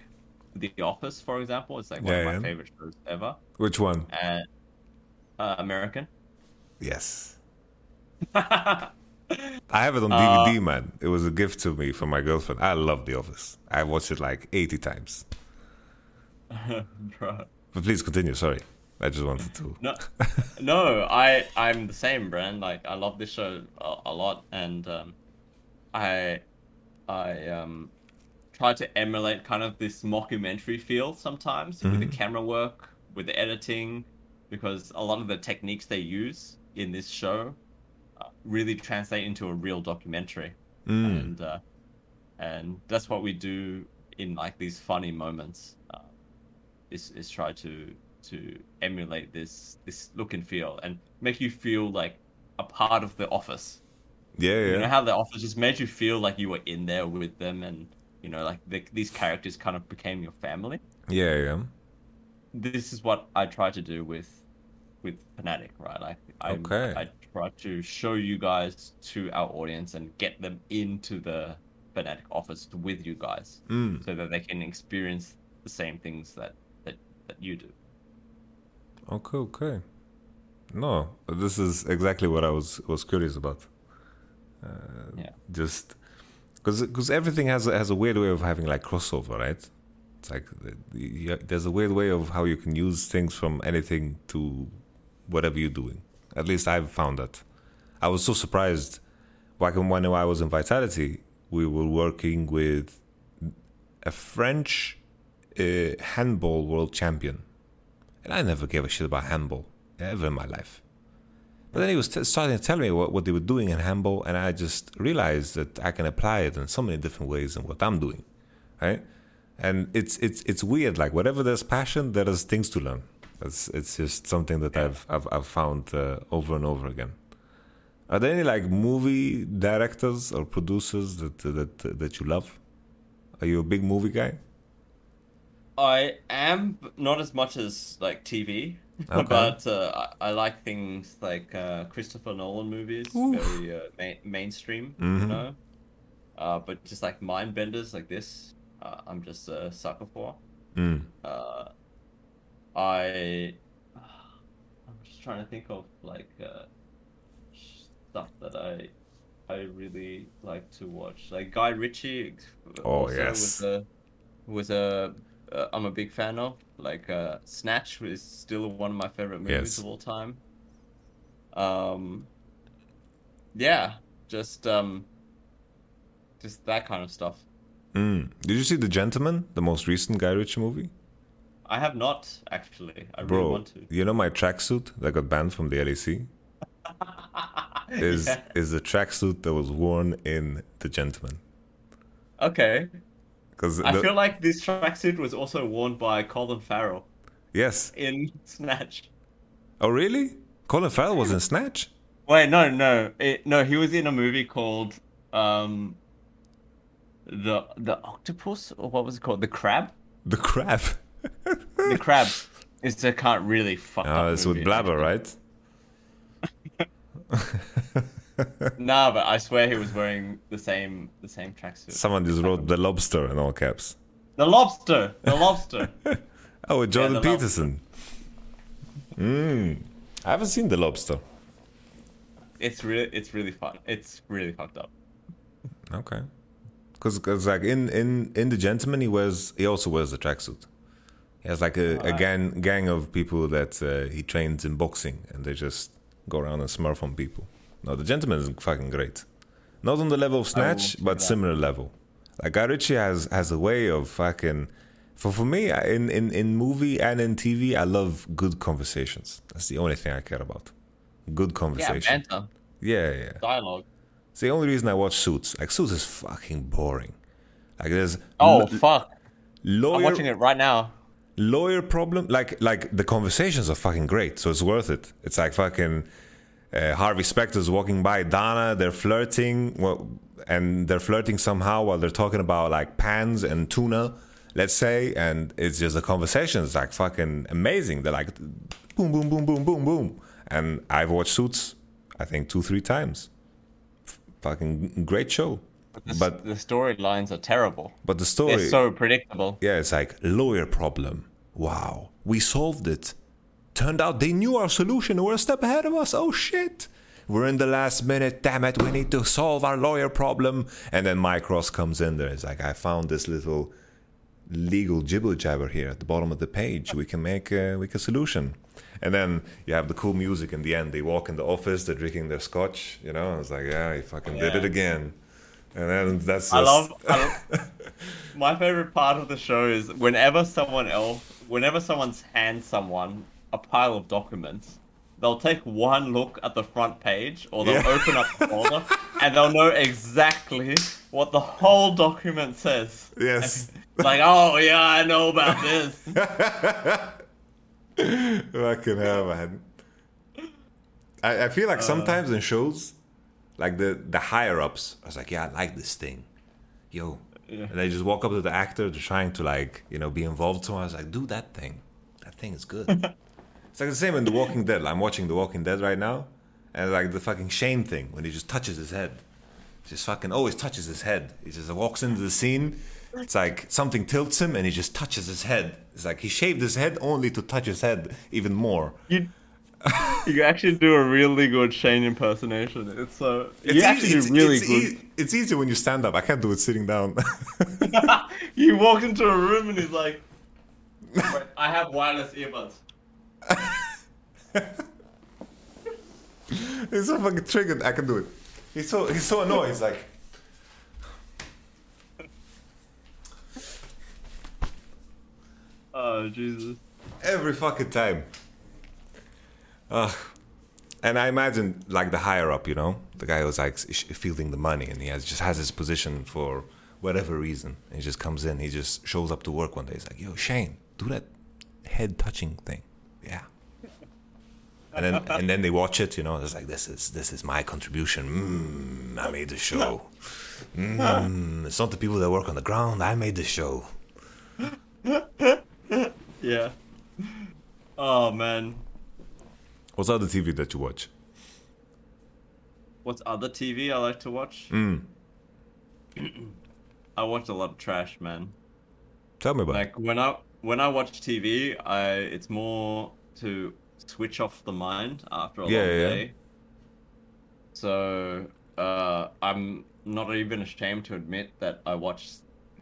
The Office, for example. It's like one Yeah, of my yeah. favorite shows ever. Which one? And uh, American. Yes. (laughs) I have it on Uh, DVD, man. It was a gift to me from my girlfriend. I love The Office. I watched it like 80 times. (laughs) But please continue. Sorry. I just wanted to. No, no, I I'm the same, Brand. Like I love this show a, a lot, and um, I I um try to emulate kind of this mockumentary feel sometimes with the Mhm. camera work, with the editing, because a lot of the techniques they use in this show uh, really translate into a real documentary, Mm. and uh, and that's what we do in like these funny moments. Uh, is is try to to emulate this this look and feel and make you feel like a part of the office Yeah, You know how the office just made you feel like you were in there with them, and you know, like the, these characters kind of became your family. Yeah, yeah. This is what I try to do with with Fnatic, right? Like I Okay. I try to show you guys to our audience and get them into the Fnatic office with you guys, Mm. so that they can experience the same things that that, that you do. Okay, okay. No, this is exactly what I was was curious about. Uh, Yeah. Just because everything has a, has a weird way of having like crossover, right? It's like there's a weird way of how you can use things from anything to whatever you're doing. At least I've found that. I was so surprised. Back when I was in Vitality, we were working with a French uh, handball world champion, and I never gave a shit about handball ever in my life. But then he was t- starting to tell me what, what they were doing in handball, and I just realized that I can apply it in so many different ways in what I'm doing, right? And it's it's it's weird. Like whatever there's passion, there is things to learn. It's it's just something that I've I've, I've found uh, over and over again. Are there any like movie directors or producers that that that you love? Are you a big movie guy? I am but not as much as like TV, (laughs) Okay. but uh, I, I like things like uh, Christopher Nolan movies, very uh, ma- mainstream, you Mhm. know. Uh, but just like mind benders like this, uh, I'm just a sucker for. Mm. I (sighs) I'm just trying to think of like uh, stuff that I I really like to watch, like Guy Ritchie. Oh, yes. was a was a uh, I'm a big fan of. Like uh, Snatch is still one of my favorite movies Yes. of all time. Um, yeah, just um, just that kind of stuff. Mm. Did you see The Gentleman, the most recent Guy Ritchie movie? I have not actually. I really want to. you know my tracksuit that got banned from the LEC is (laughs) Yeah. is the tracksuit that was worn in The Gentleman. Okay. Because I feel like this tracksuit was also worn by Colin Farrell yes. in (laughs) Snatch. Oh really? Colin Farrell was in Snatch. Wait, no, no, it, no. He was in a movie called um, the the octopus or what was it called? The crab. The crab. The crab. is a can't really fuck Oh, up it's with. Blabber, right? (laughs) Nah, but I swear he was wearing the same the same tracksuit. Someone just wrote the lobster in all caps. The lobster. The lobster. (laughs) Oh, with Jordan lob- Peterson. Mm. I haven't seen the lobster. it's really it's really fun. It's really fucked up. Okay. Because like in, in, in the gentleman, he wears he also wears the tracksuit. He has like a, a gang gang of people that uh, he trains in boxing, and they just go around and smurf on people. No, the gentleman is fucking great. Not on the level of Snatch, but similar level. Like Guy Ritchie has has a way of fucking. For for me, in, in in movie and in TV, I love good conversations. That's the only thing I care about. Good conversation. banter, Yeah, yeah. dialogue. It's the only reason I watch Suits. Like Suits is fucking boring. Like there's Oh lo- fuck! lawyer I'm watching it right now. Lawyer problem. Like like the conversations are fucking great, so it's worth it. It's like fucking uh, Harvey Specter's walking by Donna. They're flirting, well, and they're flirting somehow while they're talking about like pans and tuna, let's say, and it's just a conversation. It's like fucking amazing. They're like boom, boom, boom, boom, boom, boom. And I've watched Suits, I think two, three times. F- fucking great show. The, But the storylines are terrible. but the story, They're so predictable. yeah, it's like lawyer problem. Wow, we solved it. Turned out they knew our solution were a step ahead of us. Oh shit. We're in the last minute. Damn it, we need to solve our lawyer problem. And then Mike Ross comes in there. It's like, I found this little legal jibber jabber here at the bottom of the page. We can make a, make a solution. And then you have the cool music in the end. They walk in the office, they're drinking their scotch, you know. It's like, yeah, he fucking did it again. And then that's just, I love, I (laughs) love. My favorite part of the show is whenever someone else, whenever someone's hands someone a pile of documents, they'll take one look at the front page or they'll Yeah. open up the folder and they'll know exactly what the whole document says. Yes. (laughs) like, oh yeah, I know about this. (laughs) Fucking hell, man. I, I feel like uh. sometimes in shows, like the the higher ups. I was like, yeah, I like this thing, yo. Yeah. And they just walk up to the actor, they're trying to like you know be involved. So I was like, do that thing. That thing is good. (laughs) it's like the same in The Walking Dead. I'm watching The Walking Dead right now, and like the fucking Shane thing when he just touches his head, just fucking always touches his head. He just walks into the scene. It's like something tilts him and he just touches his head. It's like he shaved his head only to touch his head even more. You, (laughs) you actually do a really good Shane impersonation. It's so It's you actually it's, really it's, good. ea- it's easy when you stand up. I can't do it sitting down. (laughs) he walks into a room and he's like, "I have wireless earbuds." (laughs) he's so fucking triggered. I can do it. He's so he's so annoyed. He's like, Oh Jesus! every fucking time. And I imagine like the higher up, you know, the guy who's like fielding the money, and he has just has his position for whatever reason. And he just comes in, he just shows up to work one day. He's like, "Yo, Shane, do that head touching thing." Yeah. And then and then they watch it, you know. It's like this is this is my contribution. Mm, I made the show. Mm, it's not the people that work on the ground. I made the show. Yeah. Oh man, What's other TV that you watch? what's other TV I like to watch? Mm. (clears throat) I watch a lot of trash, man. Tell me about it. Like when I when I watch TV, I it's more to switch off the mind after a Yeah, long yeah, day. So uh, I'm not even ashamed to admit that I watch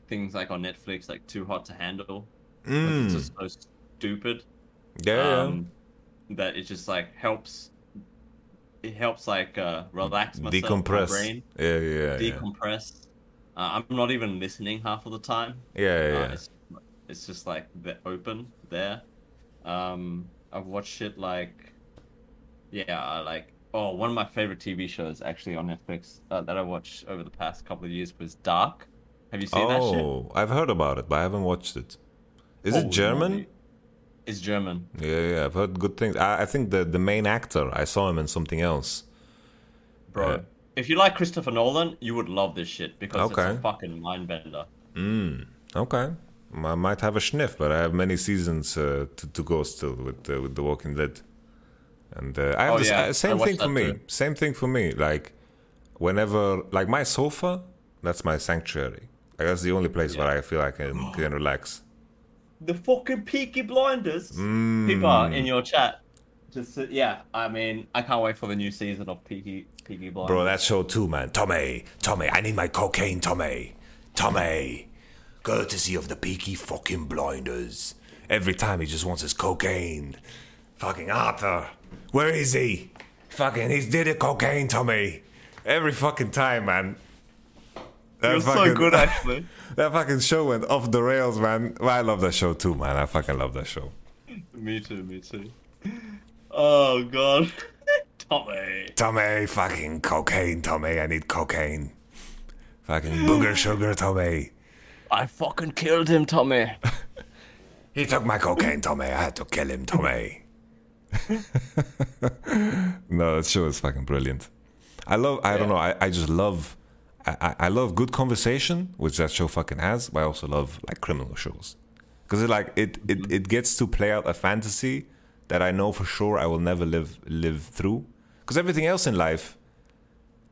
things like on Netflix, like Too Hot to Handle. 'cause It's Mm. just so stupid. Yeah, yeah. Um, that it just like helps. It helps like uh, relax myself, my Decompress. brain Yeah, yeah, yeah. decompress. Uh, I'm not even listening half of the time. Yeah, yeah, Uh, yeah. it's, it's just like the open there. Um, I've watched shit like, yeah, I like. Oh, one of my favorite TV shows actually on Netflix uh, that I watched over the past couple of years was Dark. Have you seen that shit? Oh, I've heard about it, but I haven't watched it. Is it Holy German? It's German. Yeah, yeah, I've heard good things. I, I think the the main actor, I saw him in something else. Bro, if you like Christopher Nolan, you would love this shit because it's Okay. a fucking mind bender. Mm, okay. I might have a sniff, but I have many seasons uh, to, to go still with uh, with The Walking Dead. And uh, I have Oh, the yeah, uh, I same thing for me. too. Same thing for me. Like whenever, like my sofa, that's my sanctuary. Like that's the only place where I feel I can can relax. The fucking Peaky Blinders. Mm. People in your chat. Just uh, yeah, I mean, I can't wait for the new season of Peaky Peaky Blinders. Bro, that show too, man. Tommy, Tommy, I need my cocaine, Tommy. Tommy, courtesy of the Peaky fucking blinders. Every time he just wants his cocaine. Fucking Arthur, where is he? Fucking, he's did it cocaine, Tommy. Every fucking time, man. That You're so good, (laughs) actually. that fucking show went off the rails, man. Well, I love that show too, man. I fucking love that show. Me too, me too. Oh god, Tommy. Tommy, fucking cocaine, Tommy. I need cocaine. Fucking booger sugar, Tommy. I fucking killed him, Tommy. (laughs) He took my cocaine, Tommy. I had to kill him, Tommy. (laughs) no, that show is fucking brilliant. I love. I don't know. I, I just love. I, I- love good conversation, which that show fucking has. But I also love like criminal shows because it like it, it it gets to play out a fantasy that I know for sure I will never live live through. Because everything else in life,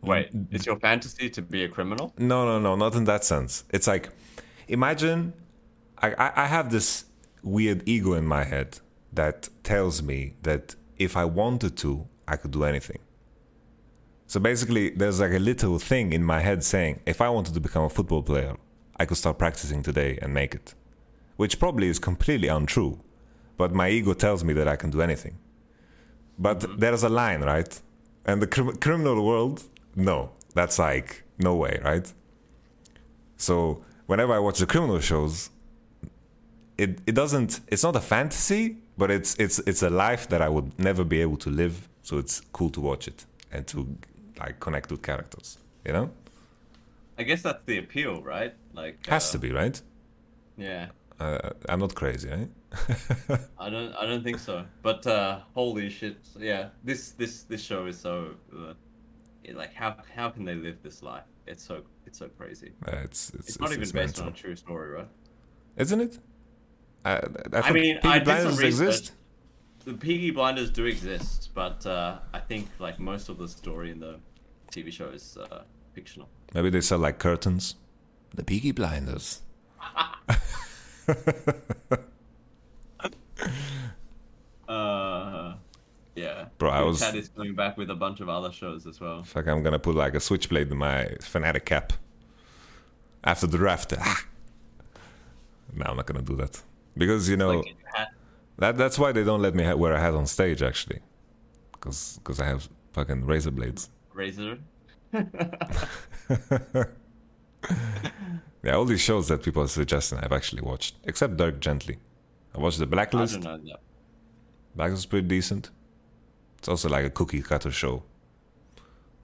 Wait, it's your fantasy to be a criminal? no, no, no, not in that sense. It's like, imagine, I, I, I have this weird ego in my head that tells me that if I wanted to, I could do anything. So basically, there's like a little thing in my head saying, if I wanted to become a football player, I could start practicing today and make it. Which probably is completely untrue, but my ego tells me that I can do anything. But mm-hmm. there's a line, right? And the crim- criminal world, no, that's like no way, right? So whenever I watch the criminal shows, it it doesn't. It's not a fantasy, but it's it's it's a life that I would never be able to live. So it's cool to watch it and to like connect with characters. You know, I guess that's the appeal, right? Like has uh, to be right. Yeah, Uh, I'm not crazy, right? (laughs) I don't, I don't think so. But uh, holy shit, yeah, this this this show is so. Uh, like how how can they live this life? It's so it's so crazy. It's it's, It's not even it's based mental. on a true story, right? isn't it? I, I, I mean, I did some research. exist. The Peaky Blinders do exist, but uh, I think like most of the story in the TV show is uh, fictional. Maybe they sell like curtains. The Peaky Blinders. (laughs) Uh, yeah. Bro, I was- Cat is coming back with a bunch of other shows as well. Fuck, I'm gonna put like a switchblade in my Fnatic cap. After the draft. (laughs) Ah. No, I'm not gonna do that. Because, you know, that that's why they don't let me ha- wear a hat on stage, actually. Because cause I have fucking razor blades. Razor. (laughs) (laughs) Yeah, all these shows that people are suggesting, I've actually watched. Except Dirk Gently. I watched The I Blacklist. don't know that. Blacklist is pretty decent. It's also like a cookie cutter show.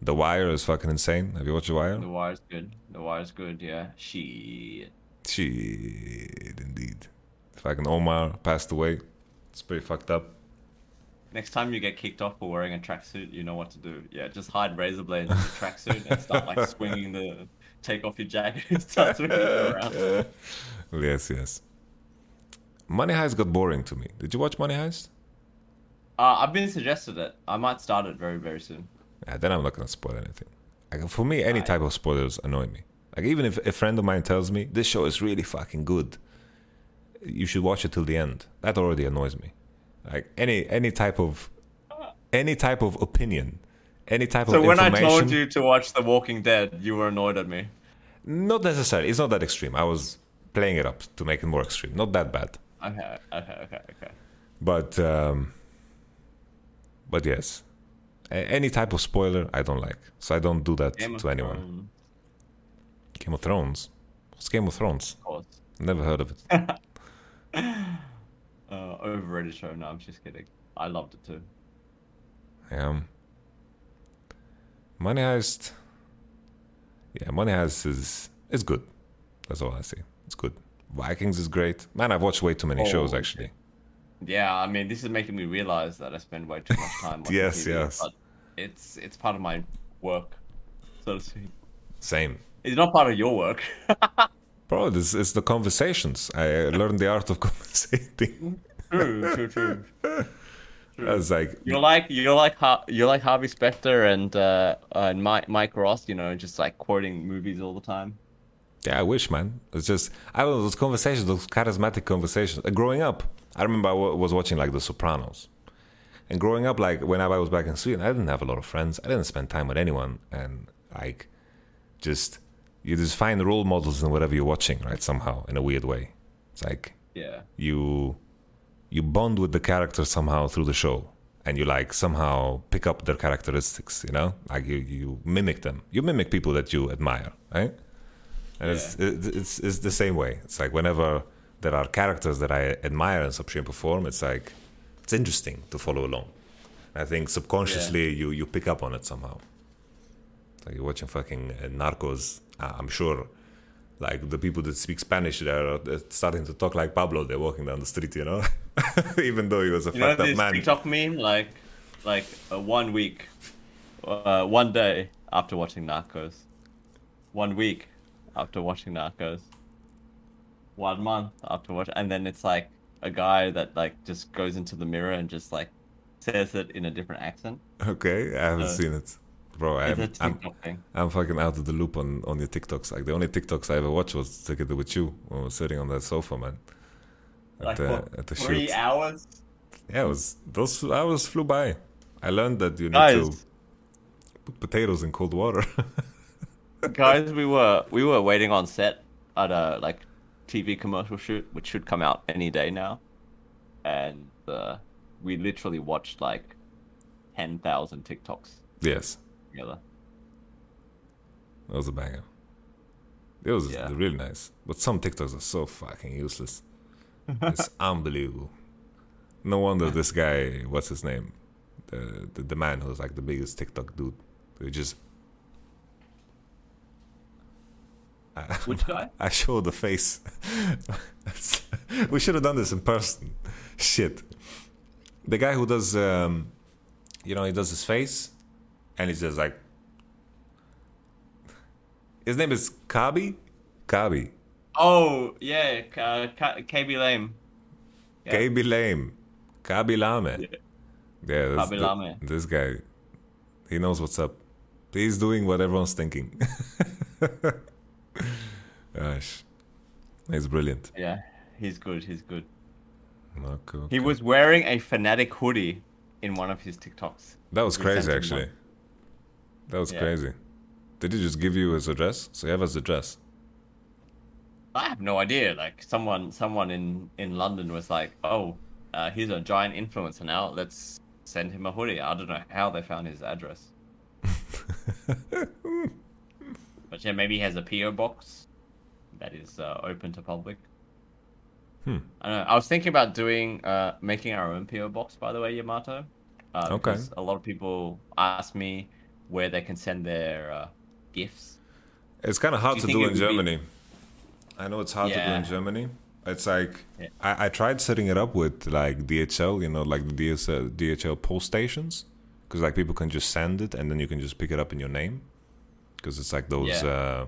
The Wire is fucking insane. Have you watched The Wire? The Wire's good. The Wire's good. Yeah. Shit. Shit, indeed. Fucking Omar passed away. It's pretty fucked up. Next time you get kicked off for wearing a tracksuit, you know what to do. Yeah, just hide razor blades in the tracksuit and start like swinging the. Take off your jacket and start swinging it around. (laughs) yes, yes. Money Heist got boring to me. Did you watch Money Heist? Uh, I've been suggested it. I might start it very, very soon. Yeah, then I'm not gonna spoil anything. Like, for me, any type of spoilers annoy me. Like even if a friend of mine tells me this show is really fucking good, you should watch it till the end. That already annoys me. Like any any type of any type of opinion, any type So of So when I told you to watch The Walking Dead, you were annoyed at me. Not necessarily. It's not that extreme. I was playing it up to make it more extreme. Not that bad. Okay, okay, okay, okay. But um, but yes, A- any type of spoiler I don't like, so I don't do that Game to anyone. Thrones. Game of Thrones. What's Game of Thrones? Of course. Never heard of it. (laughs) (laughs) Uh, overrated show. No, I'm just kidding. I loved it too. Um, Money Heist. Yeah, Money Heist is is good. That's all I say. It's good. Vikings is great. Man, I've watched way too many shows Oh, actually. Yeah, I mean, this is making me realize that I spend way too much time. (laughs) watching Yes, TV, yes. But it's it's part of my work, so to speak. Same. It's not part of your work. (laughs) Bro, this is the conversations. I learned the art of (laughs) conversating. True, true, true. I was like, You're like you're like you're like Harvey Specter and uh, and Mike Mike Ross. You know, just like quoting movies all the time. Yeah, I wish, man. It's just I don't know those conversations, those charismatic conversations. Uh, growing up, I remember I was watching like The Sopranos, and growing up, like whenever I was back in Sweden, I didn't have a lot of friends. I didn't spend time with anyone, and like, just you just find role models in whatever you're watching, right? Somehow, in a weird way, it's like Yeah. you you bond with the character somehow through the show and you like somehow pick up their characteristics you know? Like you, you mimic them. You mimic people that you admire right? And it's, it's it's it's the same way. It's like whenever there are characters that i admire and Supreme perform it's like it's interesting to follow along. I think subconsciously you you pick up on it somehow. Like you're watching fucking uh, narcos i'm sure like the people that speak Spanish, they're uh, starting to talk like Pablo. They're walking down the street, you know, (laughs) even though he was a You know fucked up this man. TikTok meme, like like uh, one week, uh, one day after watching Narcos, one week after watching Narcos, one month after watching, and then it's like a guy that like just goes into the mirror and just like says it in a different accent. Okay, I haven't Uh, seen it, bro. I'm, I'm, thing. I'm fucking out of the loop on on your TikToks. Like the only TikToks I ever watched was together with you when we were sitting on that sofa, man. At Like the what, at the three shoot. hours. Yeah, it was those hours flew by. I learned that you need to put potatoes in cold water. (laughs) guys we were we were waiting on set at a like tv commercial shoot which should come out any day now and uh, we literally watched like 10,000 tiktoks yes, together that was a banger. It was really nice, but some TikToks are so fucking useless. it's (laughs) unbelievable. No wonder this (laughs) guy, what's his name, the the, the man who's like the biggest TikTok dude, who just. I- (laughs) Which guy? I showed the face. we should have done this in person. Shit. The guy who does, um, you know, he does his face, and he's just like, His name is Khaby. Khaby. Oh yeah, uh, Khaby Lame. Yeah. Khaby Lame. Khaby Lame. Yeah, that's Khaby the- Lame. this guy, he knows what's up. He's doing what everyone's thinking. (laughs) Gosh, he's brilliant. Yeah, he's good. He's good. Okay, He was wearing a Fnatic hoodie in one of his TikToks. That was crazy, actually. one. That was Yeah. crazy. Did he just give you his address? So you have his address. I have no idea. Like someone, someone in in London was like, "Oh, uh, he's a giant influencer now. Let's send him a hoodie." I don't know how they found his address. (laughs) but yeah, maybe he has a PO box that is uh, open to public. Hmm. I don't know. I was thinking about doing, uh, making our own PO box. By the way, Yamato. Uh, Okay. A lot of people ask me where they can send their uh, gifts. It's kind of hard Do to do in would be- Germany. I know it's hard to do in Germany. It's like Yeah. I, I tried setting it up with like DHL, you know, like the DSL, DHL post stations, because like people can just send it and then you can just pick it up in your name, because it's like those. Yeah. Uh,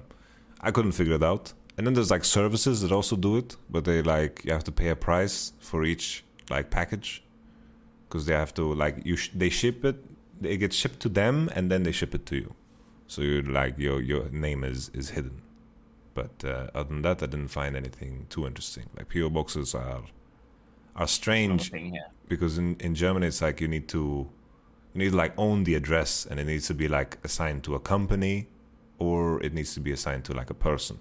I couldn't figure it out. And then there's like services that also do it, but they like you have to pay a price for each like package, because they have to like you sh- they ship it, it gets shipped to them and then they ship it to you, so you like your your name is is hidden. But uh, other than that, I didn't find anything too interesting. Like PO boxes are are strange thing, yeah. because in in Germany it's like you need to you need to like own the address and it needs to be like assigned to a company or it needs to be assigned to like a person.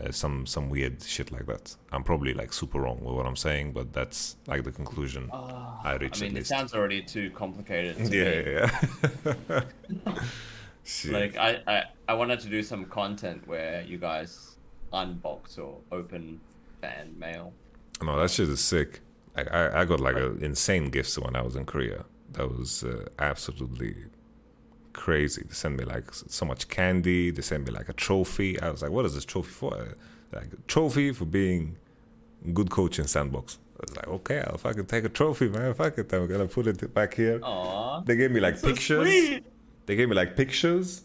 Uh, some some weird shit like that. I'm probably like super wrong with what I'm saying, but that's like the conclusion I I reached I mean, it least. sounds already too complicated. To (laughs) yeah, me. yeah, yeah. (laughs) Like I, I, I wanted to do some content where you guys unbox or open fan mail. No, that shit is sick. I, I, I got like a insane gifts when I was in Korea. That was uh, absolutely crazy. They sent me like so much candy. They sent me like a trophy. I was like, what is this trophy for? Like a trophy for being good coach in sandbox. I was like, okay, I'll fucking take a trophy, man. Fuck it. I'm gonna put it back here. Aww. They gave me like so pictures. sweet. They gave me like pictures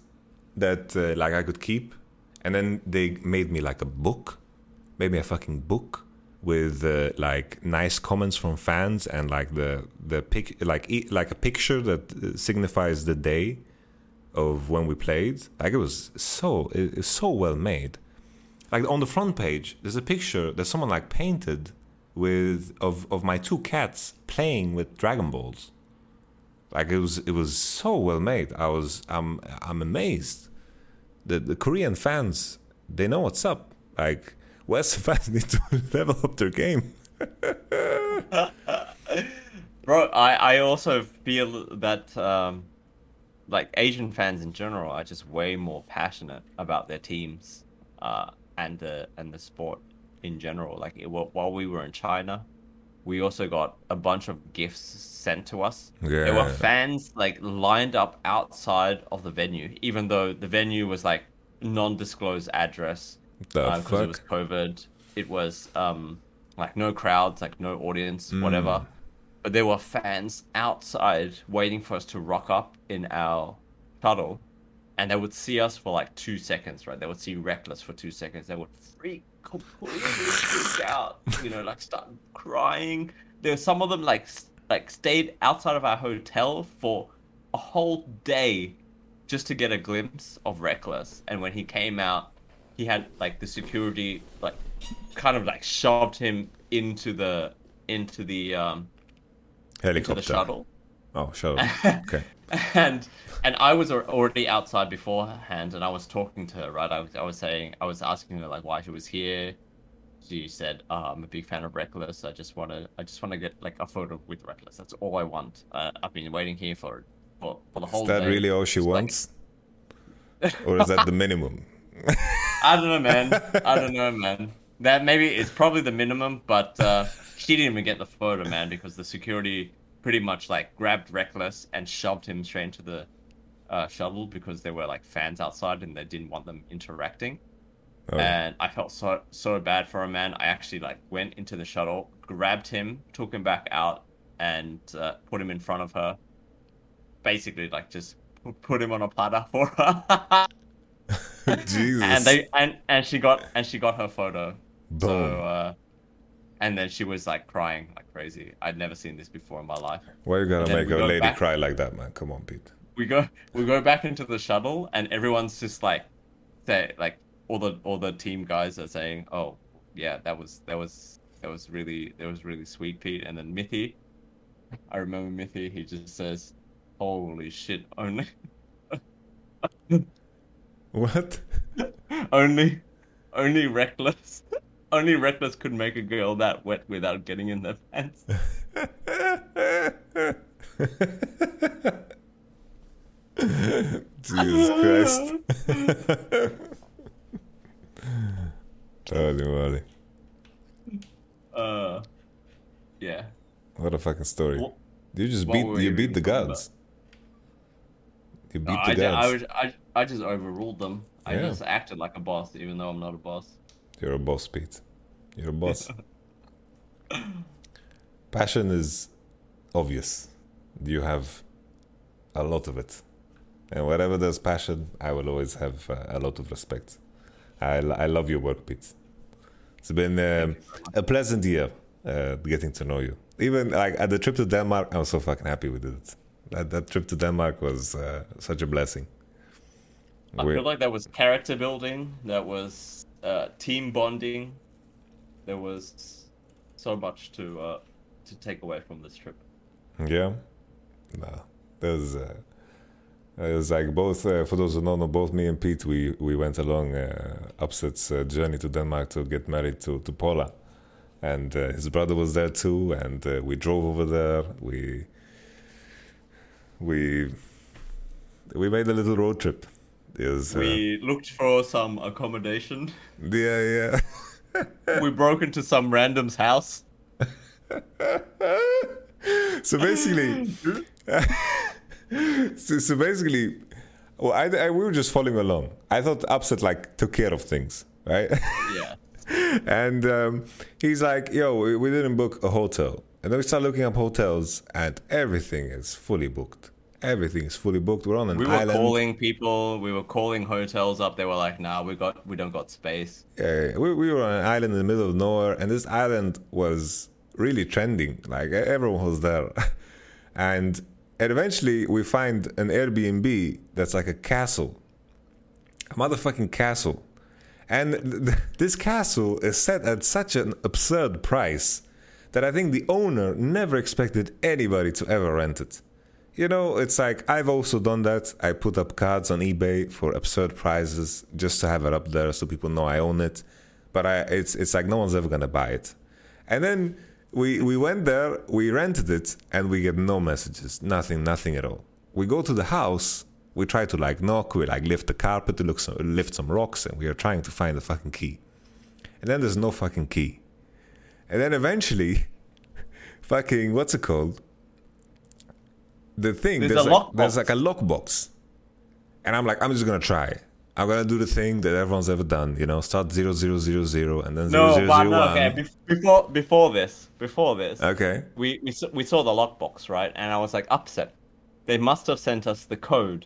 that uh, like I could keep, and then they made me like a book, made me a fucking book with uh, like nice comments from fans and like the the pic like like a picture that uh, signifies the day of when we played. Like it was so it, it's so well made. Like on the front page, there's a picture that someone like painted with of of my two cats playing with Dragon Balls. Like it was it was so well made. I was I'm I'm amazed. The the Korean fans they know what's up. Like Western (laughs) fans need to (laughs) level up their game. (laughs) Bro, I, I also feel that um, like Asian fans in general are just way more passionate about their teams uh, and the and the sport in general. Like it, while we were in China, we also got a bunch of gifts sent to us. Yeah. There were fans like lined up outside of the venue, even though the venue was like non-disclosed address The uh, because it was? COVID. It was um like no crowds, like no audience, Mm. whatever. But there were fans outside waiting for us to rock up in our shuttle, and they would see us for like two seconds, right? They would see Rekkles for two seconds. They would freak completely freak out, you know, like start crying. There were some of them like like stayed outside of our hotel for a whole day just to get a glimpse of Rekkles. And when he came out, he had like the security like kind of like shoved him into the into the um Helicopter. the shuttle. Oh, shuttle. (laughs) okay. and and I was already outside beforehand, and I was talking to her. Right, I was I was saying I was asking her like why she was here. She said, oh, "I'm a big fan of Rekkles. I just want to I just want to get like a photo with Rekkles. That's all I want. Uh, I've been waiting here for for, for the whole Is that day." really all she Just, like, wants? (laughs) or is that the minimum? I don't know, man. I don't know, man. That maybe it's probably the minimum, but uh, she didn't even get the photo, man, because the security pretty much like grabbed Rekkles and shoved him straight into the uh, shuttle because there were like fans outside and they didn't want them interacting. Oh. And I felt so so bad for him, man. I actually like went into the shuttle, grabbed him, took him back out, and uh, put him in front of her. Basically, like just put him on a platter for her. (laughs) Jesus. and they and and she got and she got her photo. So Boom. uh, and then she was like crying like crazy. I'd never seen this before in my life. Why are you gotta make a go lady back- cry like that, man? Come on, Pete. We go we go back into the shuttle and everyone's just like say like all the all the team guys are saying, Oh, yeah, that was that was that was really that was really sweet, Pete. And then Mithy, I remember Mithy, he just says, Holy shit, only (laughs) What? (laughs) only only Rekkles only Rekkles could make a girl that wet without getting in their pants. (laughs) Jesus Christ. (laughs) Holy moly. Uh yeah. What a fucking story. What- You just beat you beat the gods. You beat No, the I, gods. I, was, I, I just overruled them. I Yeah. just acted like a boss, even though I'm not a boss. You're a boss, Pete. You're a boss. (laughs) Passion is obvious. You have a lot of it. And wherever there's passion, I will always have uh, a lot of respect. I, I love your work, Pete. It's been um, a pleasant year uh, getting to know you. Even like at the trip to Denmark, I'm so fucking happy we did it. That, that trip to Denmark was uh, such a blessing. I We- feel like that was character building, there was uh, team bonding, there was so much to uh, to take away from this trip. Yeah, no, there's. Uh, it was like both. Uh, for those who don't know, both me and Pete, we we went along uh, Upset's uh, journey to Denmark to get married to to Paula, and uh, his brother was there too, and uh, we drove over there. We we we made a little road trip. Was. Uh, We looked for some accommodation. yeah, yeah. (laughs) we broke into some random's house. so basically, (laughs) so, so basically, well, I, I, we were just following along. I thought Upset like took care of things, right? Yeah. (laughs) and um, he's like, "Yo, we, we didn't book a hotel," and then we start looking up hotels, and everything is fully booked. Everything is fully booked. We're on an island. We were island. calling people. We were calling hotels up. They were like, "Nah, we got we don't got space." Yeah, we, we were on an island in the middle of nowhere, and this island was really trending. Like everyone was there, and (laughs) and eventually we find an Airbnb that's like a castle, a motherfucking castle, and th- th- this castle is set at such an absurd price that I think the owner never expected anybody to ever rent it. You know, it's like I've also done that. I put up cards on eBay for absurd prices just to have it up there so people know I own it. But I, it's it's like no one's ever gonna buy it. And then we we went there, we rented it, and we get no messages, nothing, nothing at all. We go to the house, we try to like knock, we like lift the carpet, to look some, lift some rocks, and we are trying to find the fucking key. And then there's no fucking key. And then eventually, (laughs) fucking what's it called? The thing There's there's, a like, there's like a lockbox, and I'm like, I'm just gonna try. I'm gonna do the thing that everyone's ever done, you know, start zero zero zero zero and then zero No, zero but zero no, one. okay. bef- Before before this, before this, Okay. we we saw, we saw the lockbox right, and I was like Upset. They must have sent us the code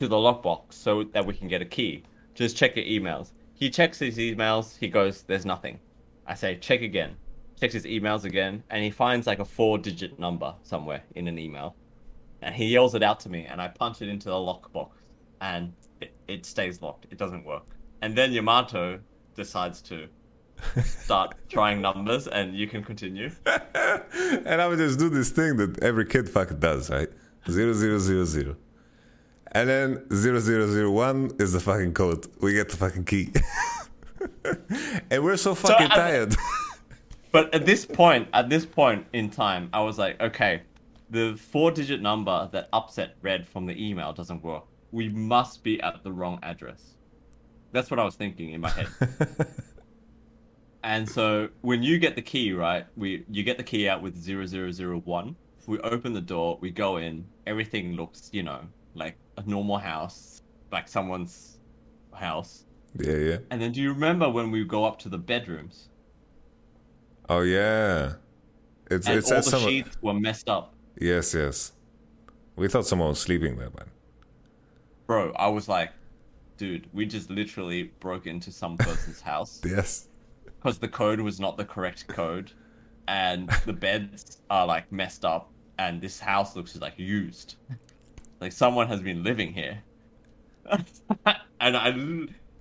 to the lockbox so that we can get a key. Just check your emails. He checks his emails. He goes, "There's nothing." I say, "Check again." Checks his emails again, and he finds like a four-digit number somewhere in an email, and he yells it out to me, and I punch it into the lockbox, and it, it stays locked. It doesn't work. And then Yamato decides to start (laughs) trying numbers, and you can continue. (laughs) and I would just do this thing that every kid fucking does, right? Zero zero zero zero. And then zero zero zero one is the fucking code. We get the fucking key. (laughs) and we're so fucking at- tired. But at this point, at this point in time, I was like, okay, the four-digit number that Upset read from the email doesn't work. We must be at the wrong address. That's what I was thinking in my head. (laughs) and so when you get the key, right? We you get the key out with 0001. We open the door, we go in, everything looks, you know, like a normal house, like someone's house. yeah, yeah. And then do you remember when we go up to the bedrooms? Oh yeah. It's and it's all the some sheets were messed up. Yes, yes. We thought someone was sleeping there, man. Bro, I was like, dude, we just literally broke into some person's (laughs) house Yes. because the code was not the correct code, and the beds are like messed up, and this house looks like used, like someone has been living here. (laughs) and I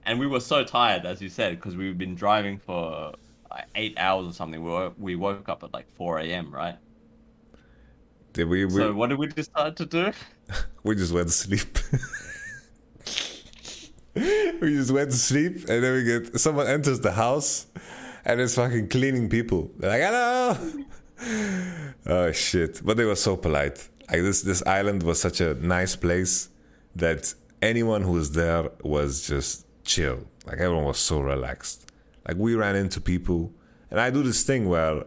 and we were so tired, as you said, because we've been driving for like eight hours or something. We were, we woke up at like four a.m. Right. We? we So what did we decide to do? (laughs) we just went to sleep. (laughs) we just went to sleep, and then we get someone enters the house, and it's fucking cleaning people. They're like, "Hello." (laughs) oh shit! But they were so polite. Like this, this island was such a nice place that anyone who was there was just chill. Like everyone was so relaxed. Like we ran into people, and I do this thing where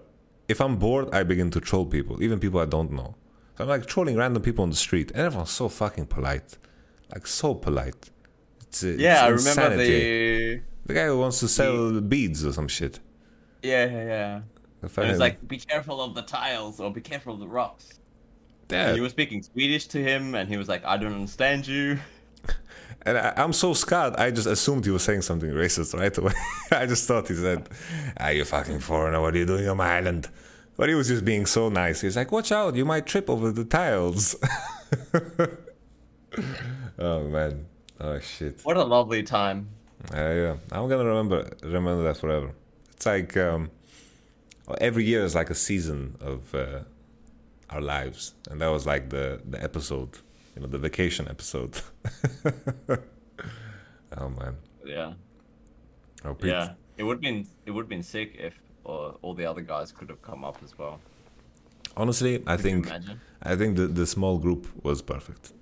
if I'm bored, I begin to troll people, even people I don't know. So I'm like trolling random people on the street, and everyone's so fucking polite, like so polite. It's, uh, Yeah, I remember insanity. the. the guy who wants to sell beads or some shit. Yeah, yeah, yeah. And it's like, be careful of the tiles or be careful of the rocks. Yeah. And you were speaking Swedish to him, and he was like, I don't understand you. (laughs) And I, I'm so scared. I just assumed he was saying something racist right away. (laughs) I just thought he said, "Are you fucking foreigner! What are you doing on my island?" But he was just being so nice. He's like, "Watch out! You might trip over the tiles." (laughs) oh man! Oh shit! What a lovely time. Uh, yeah, I'm gonna remember remember that forever. It's like um, every year is like a season of uh, our lives, and that was like the the episode, you know, the vacation episode. (laughs) oh man! Yeah. Oh. Yeah. It would been it would been sick if uh, all the other guys could have come up as well. Honestly, I Could you think? I think the the small group was perfect.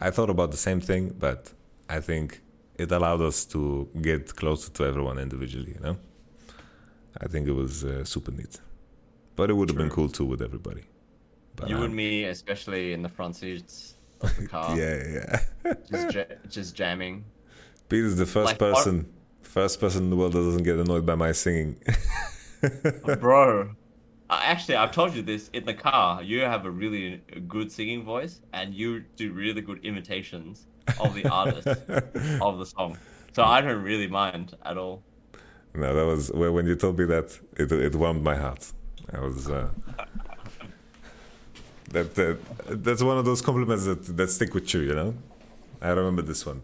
I thought about the same thing, but I think it allowed us to get closer to everyone individually. You know, I think it was uh, super neat. But it would have been cool too with everybody. But you um, and me, especially in the front seats of the (laughs) car. yeah, yeah. just ja- just jamming. Pete is the first Like, what- person, first person in the world that doesn't get annoyed by my singing. (laughs) Bro. Actually, I've told you this in the car. You have a really good singing voice, and you do really good imitations of the artist (laughs) of the song. So I don't really mind at all. No, that was when you told me that it it warmed my heart. I was uh, that uh, that's one of those compliments that that stick with you. You know, I remember this one.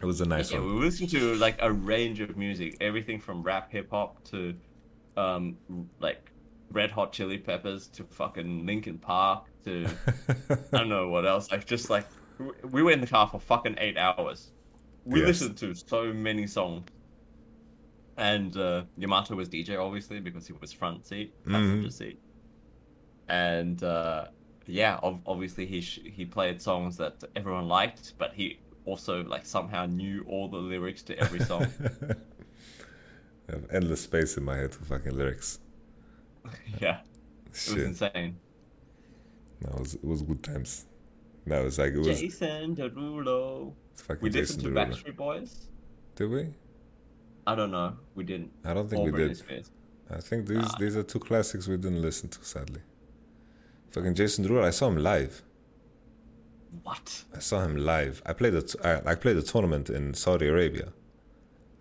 It was a nice Yeah, one. we listened to like a range of music, everything from rap, hip hop to um like Red Hot Chili Peppers to fucking Linkin Park to (laughs) I don't know what else. Like just like we were in the car for fucking eight hours. We Yes. listened to so many songs. And uh, Yamato was DJ obviously because he was front seat, passenger Mhm. seat. And uh, yeah, ob- obviously he sh- he played songs that everyone liked, but he also like somehow knew all the lyrics to every song. (laughs) I have endless space in my head for fucking lyrics. (laughs) yeah, it was insane. No, it was it was good times. No, it was like it was. Jason Derulo. It's fucking We Jason listened to Derulo. Backstreet Boys. Did we? I don't know. We didn't. I don't think Or we Britney did. Spears. I think these these are two classics we didn't listen to. Sadly, fucking Jason Derulo. I saw him live. What? I saw him live. I played a t- I, I played a tournament in Saudi Arabia,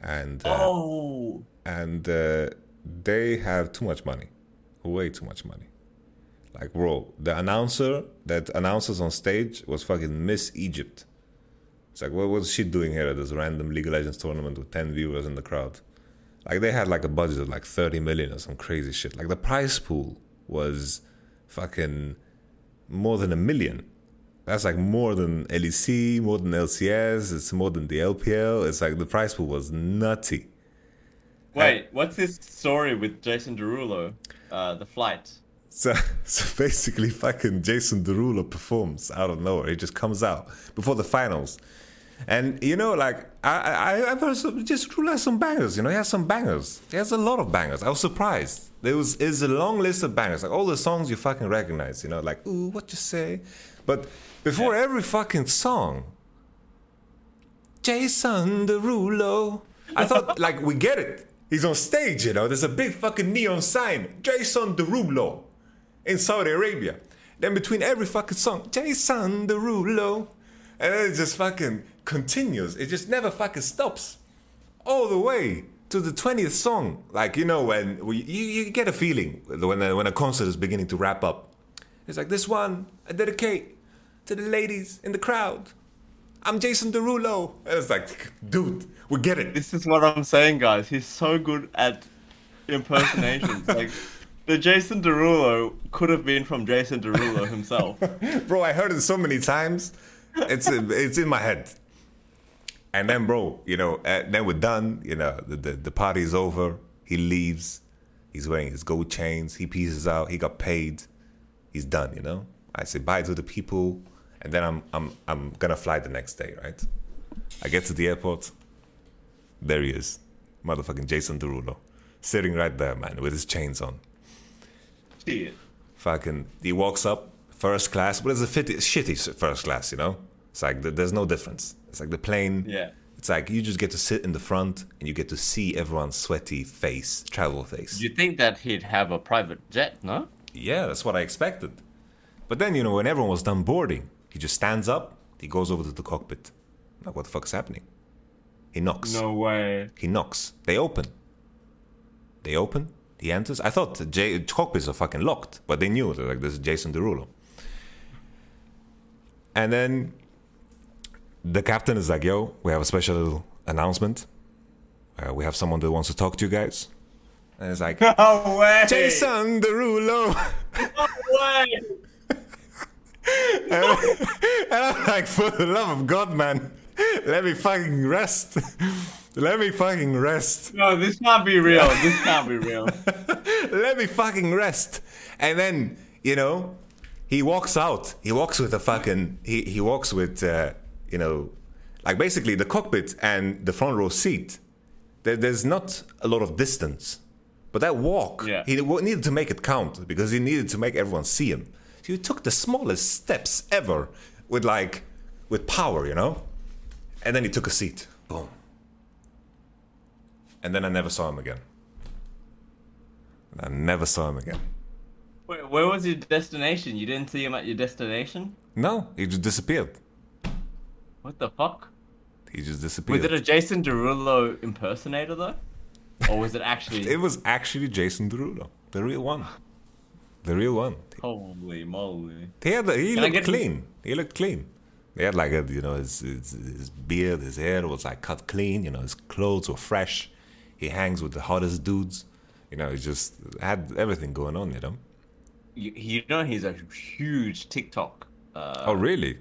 and uh, Oh. and uh, they have too much money, way too much money. Like, bro, the announcer that announces on stage was fucking Miss Egypt. It's like, what was she doing here at this random League of Legends tournament with 10 viewers in the crowd? Like, they had like a budget of like 30 million or some crazy shit. Like, the prize pool was fucking more than a million. That's like more than LEC, more than LCS, it's more than the LPL. It's like the price pool was nutty. Wait, what's this story with Jason Derulo? Uh, the flight. So, (laughs) so basically, fucking Jason Derulo performs out of nowhere. He just comes out before the finals, and you know, like I, I, I've heard some, just Derulo has some bangers. You know, he has some bangers. He has a lot of bangers. I was surprised. There was is a long list of bangers, like all the songs you fucking recognize. You know, like ooh, what you say, but before every fucking song, Jason Derulo. I thought (laughs) like we get it. He's on stage, you know. There's a big fucking neon sign, Jason Derulo, in Saudi Arabia. Then between every fucking song, Jason Derulo, and then it just fucking continues. It just never fucking stops. All the way to the 20th song. Like, you know, when we, you, you get a feeling when a, when a concert is beginning to wrap up. It's like, this one I dedicate to the ladies in the crowd. I'm Jason Derulo. And it's like, dude, we get it. This is what I'm saying, guys. He's so good at impersonations. (laughs) like, the Jason Derulo could have been from Jason Derulo himself. (laughs) bro, I heard it so many times. It's it's in my head. And then, bro, you know, uh, then we're done. You know, the, the the party's over. He leaves. He's wearing his gold chains. He pieces out. He got paid. He's done. You know. I say bye to the people, and then I'm I'm I'm gonna fly the next day, right? I get to the airport. There he is, motherfucking Jason Derulo, sitting right there, man, with his chains on. Shit. Fucking, he walks up first class, but it's a fitty, shitty first class, you know. It's like there's no difference. It's like the plane. Yeah. It's like you just get to sit in the front and you get to see everyone's sweaty face, travel face. You think that he'd have a private jet, no? Yeah, that's what I expected. But then, you know, when everyone was done boarding, he just stands up, he goes over to the cockpit. Like, what the fuck is happening? He knocks. No way. He knocks. They open. They open. He enters. I thought the J- cockpits are fucking locked, but they knew. They're like, this is Jason Derulo. And then the captain is like, yo, we have a special announcement. Uh, we have someone that wants to talk to you guys. And it's like, (laughs) No way. Jason Derulo. No way. (laughs) and I'm like, for the love of God, man, let me fucking rest. (laughs) Let me fucking rest. No, this can't be real. This can't be real. (laughs) let me fucking rest. And then, you know, he walks out. He walks with a fucking, he, he walks with, uh, you know, like basically the cockpit and the front row seat. There, there's not a lot of distance. But that walk, Yeah. he needed to make it count because he needed to make everyone see him. He took the smallest steps ever with like, with power, you know? And then he took a seat. Boom. And then I never saw him again. I never saw him again. Wait, where was your destination? You didn't see him at your destination? No, he just disappeared. What the fuck? He just disappeared. Was it a Jason Derulo impersonator though? Or was it actually (laughs) It was actually Jason Derulo, the real one. The real one. Holy moly. He had he Can looked clean. He looked clean. He had like a you know his, his his beard, his hair was like cut clean. You know his clothes were fresh. He hangs with the hottest dudes. You know he just had everything going on. You know. You, you know he's a huge TikTok. Uh, oh really?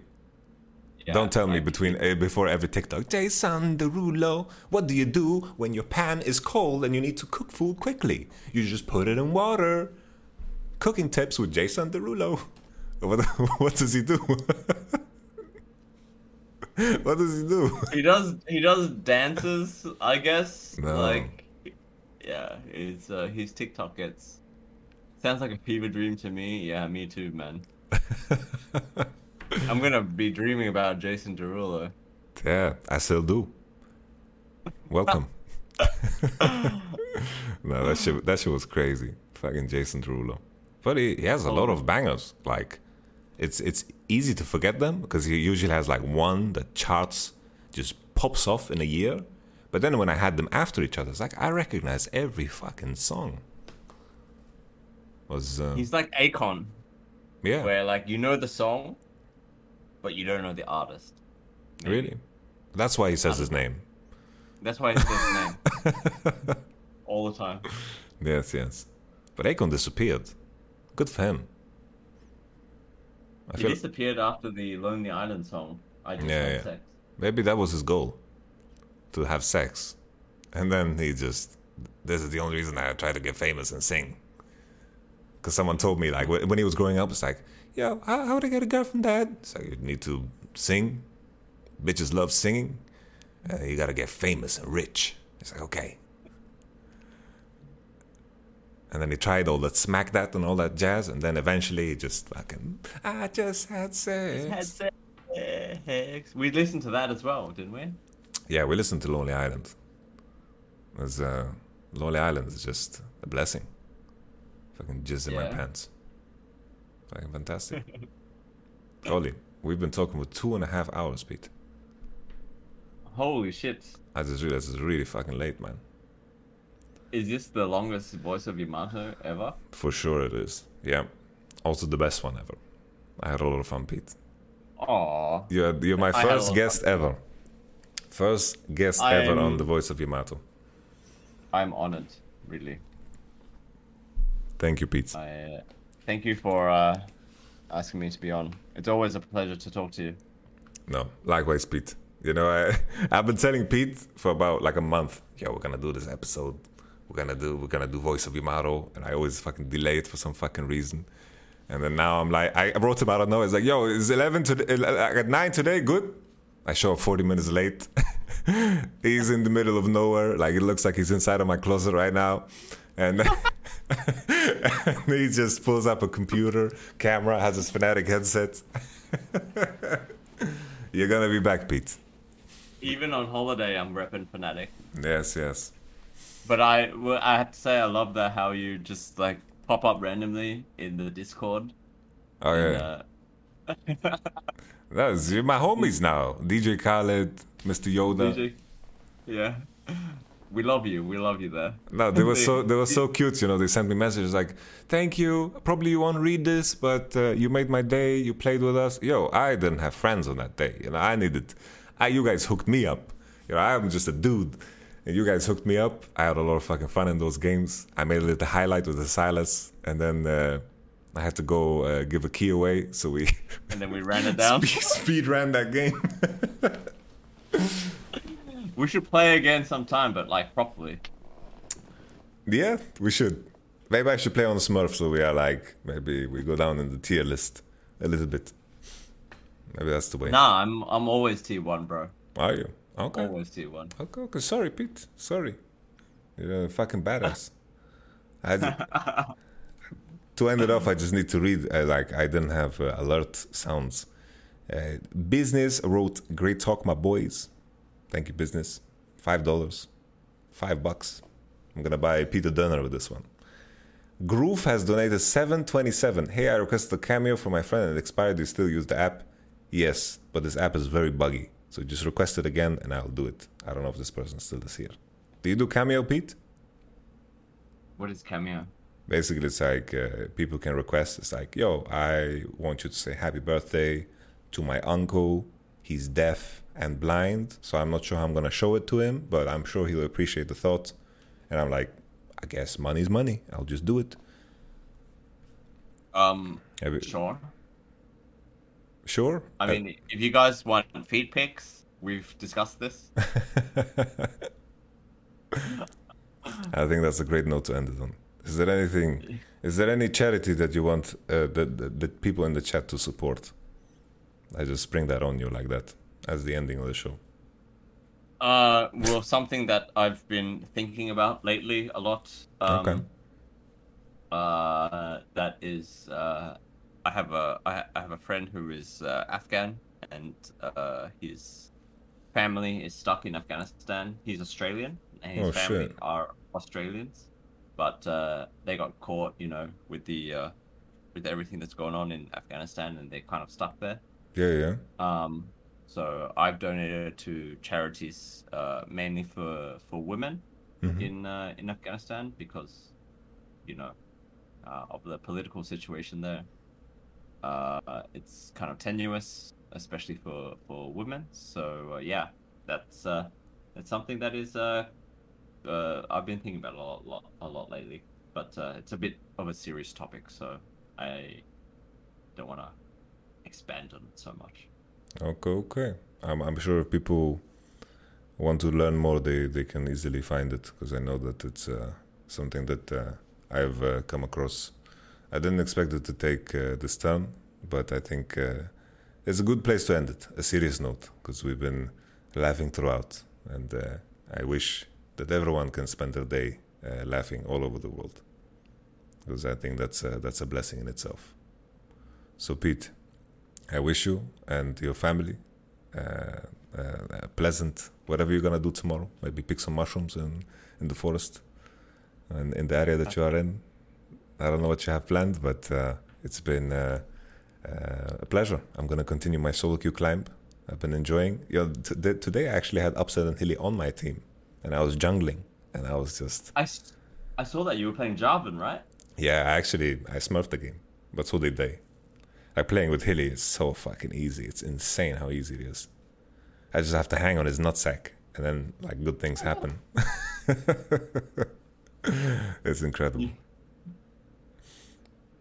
yeah, Don't tell me between uh, before every TikTok. Jason Derulo, what do you do when your pan is cold and you need to cook food quickly? You just put it in water. Cooking tips with Jason Derulo. (laughs) What, what does he do? (laughs) what does he do? He does he does dances, I guess. No. Like yeah, his uh, his TikTok gets sounds like a fever dream to me. Yeah, me too, man. (laughs) I'm gonna be dreaming about Jason Derulo. Yeah, I still do. Welcome. no, that shit, that shit was crazy. Fucking Jason Derulo. But he, he has a lot of bangers. Like, it's it's easy to forget them because he usually has like one that charts, just pops off in a year. But then when I had them after each other, it's like I recognize every fucking song. Was uh, He's like Akon, yeah, where like you know the song, but you don't know the artist. really? That's why he says his name. That's why he says his name (laughs) all the time. Yes, yes. But Akon disappeared. Good for him. I He disappeared after the Lonely Island song. I just yeah, had yeah. sex. Maybe that was his goal, to have sex, and then he just. This is the only reason I try to get famous and sing. Because someone told me like when he was growing up, it's like, yo, how, how would I get a girl from that? It's like you need to sing. Bitches love singing. Uh, you gotta get famous and rich. It's like okay. And then he tried all that smack that and all that jazz, and then eventually he just fucking. I just had sex. Had sex. We listened to that as well, didn't we? Yeah, we listened to Lonely Island. It's, uh, Lonely Island is just a blessing. Fucking jizz in my pants. Fucking fantastic. (laughs) Holy, we've been talking for two and a half hours, Pete. Holy shit! I just realized it's really fucking late, man. Is this the longest voice of Yamato ever? For sure it is. Yeah. Also the best one ever. I had a lot of fun, Pete. Aww. You're, you're my I had a lot first guest ever. First guest ever on The Voice of Yamato. I'm honored, really. Thank you, Pete. I uh, thank you for uh, asking me to be on. It's always a pleasure to talk to you. No, likewise, Pete. You know, I (laughs) I've been telling Pete for about like a month. Yo, we're gonna do this episode. We're gonna do we're gonna do voice of Yamato, and I always fucking delay it for some fucking reason. And then now I'm like, I wrote him out of nowhere. It's like, yo, is eleven today? Uh, at nine today? Good. I show up forty minutes late. (laughs) he's in the middle of nowhere. Like it looks like he's inside of my closet right now, and. (laughs) and he just pulls up a computer, camera, has his Fnatic headset. (laughs) You're gonna be back, Pete. Even on holiday, I'm repping Fnatic. Yes, yes. But I, I have to say, I love that how you just like pop up randomly in the Discord. Oh and, yeah. uh, That's you're my homies now. DJ Khaled, Mr. Yoda. DJ, yeah, we love you. We love you there. No, they were so they were so (laughs) cute. You know, they sent me messages like, "Thank you. Probably you won't read this, but uh, you made my day. You played with us. Yo, I didn't have friends on that day. You know, I needed. I you guys hooked me up. You know, I'm just a dude, and you guys hooked me up. I had a lot of fucking fun in those games. I made it the highlight with the Sylas, and then uh, I had to go uh, give a key away. So we (laughs) And then we ran it down. (laughs) speed, speed ran that game. (laughs) We should play again sometime, but like properly. Yeah, we should. Maybe I should play on Smurf so we are like maybe we go down in the tier list a little bit. Maybe that's the way. Nah, I'm I'm always T one, bro. Are you? Okay. Always T one. Okay, okay. Sorry, Pete. Sorry. You're a fucking badass. I to end it off, I just need to read. Uh, like I didn't have uh, alert sounds. Uh, business wrote, "Great talk, my boys." Thank you, business. Five dollars, five bucks. I'm gonna buy Peter Dunner with this one. Groove has donated 727. Hey, I requested a cameo for my friend and it expired. Do you still use the app? Yes, but this app is very buggy. So just request it again and I'll do it. I don't know if this person still is here. Do you do cameo, Pete? What is cameo? Basically, it's like uh, people can request. It's like, yo, I want you to say happy birthday to my uncle. He's deaf and blind, so I'm not sure how I'm gonna show it to him, but I'm sure he'll appreciate the thought. And I'm like, I guess money's money. I'll just do it. Um, you- sure. Sure. I Uh, mean, if you guys want feed pics, we've discussed this. (laughs) I think that's a great note to end it on. Is there anything? Is there any charity that you want uh, that that people in the chat to support? I just spring that on you like that as the ending of the show. Uh, well, something that I've been thinking about lately a lot. Um, Okay. Uh, that is, uh, I have a I I have a friend who is uh, Afghan, and uh, his family is stuck in Afghanistan. He's Australian, and his Oh, family shit. are Australians, but uh, they got caught, you know, with the uh, with everything that's going on in Afghanistan, and they're kind of stuck there. Yeah, yeah. Um, so I've donated to charities uh, mainly for for women Mhm. in uh, in Afghanistan because you know uh, of the political situation there. Uh, it's kind of tenuous, especially for for women. So uh, yeah, that's uh, that's something that is uh, uh, I've been thinking about a lot, lot a lot lately. But uh, it's a bit of a serious topic, so I don't want to expand on it so much. Okay, okay. I'm I'm sure if people want to learn more, they they can easily find it because I know that it's uh, something that uh, I've uh, come across. I didn't expect it to take uh, this turn, but I think uh, it's a good place to end it. A serious note because we've been laughing throughout, and uh, I wish that everyone can spend their day uh, laughing all over the world because I think that's uh, that's a blessing in itself. So, Pete, I wish you and your family uh, uh, a pleasant whatever you're gonna do tomorrow. Maybe pick some mushrooms in in the forest and in the area that you are in. I don't know what you have planned, but uh, it's been uh, uh, a pleasure. I'm gonna continue my solo queue climb I've been enjoying. You know, t- today I actually had Upset and Hyli on my team, and I was jungling, and I was just I, s- I saw that you were playing Jarvan, right? yeah. I actually I smurfed the game, but so did they. Like playing with Hyli is so fucking easy. It's insane how easy it is. I just have to hang on his nutsack, and then like good things happen. (laughs) it's incredible.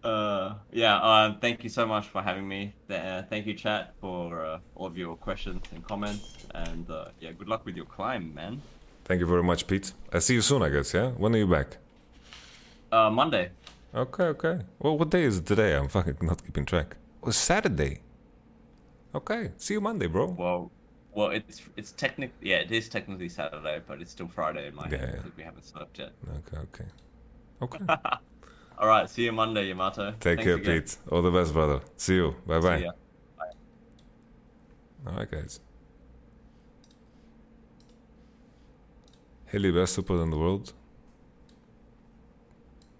Uh, yeah. Um, thank you so much for having me. Th- Uh, thank you, chat, for uh, all of your questions and comments. And uh, yeah, good luck with your climb, man. Thank you very much, Pete. I see you soon, I guess. Yeah. When are you back? Uh, Monday. Okay, okay. Well, what day is it today? I'm fucking not keeping track. Oh, it's Saturday. Okay. See you Monday, bro. Well, well, it's it's technic. Yeah, it is technically Saturday, but it's still Friday in my Yeah, head yeah. we haven't slept yet. Okay, okay. Okay. (laughs) All right. See you Monday, Yamato. Take Thanks care, again. Pete. All the best, brother. See you. Bye bye. See ya. Bye. All right, guys. Hyli best support in the world.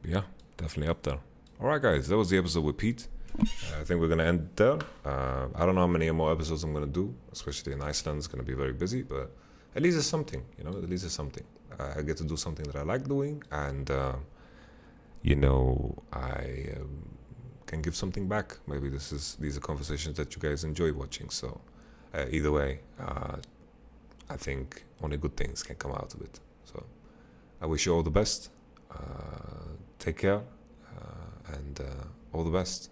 Yeah, definitely up there. All right, guys, that was the episode with Pete. Uh, I think we're gonna end there. Uh, I don't know how many more episodes I'm gonna do, especially in Iceland. It's gonna be very busy, but at least it's something, you know. At least it's something. I get to do something that I like doing, and uh, you know, I um, can give something back. Maybe this is these are conversations that you guys enjoy watching. So uh, either way, uh, I think only good things can come out of it. So I wish you all the best. Uh, take care, uh, and uh, all the best.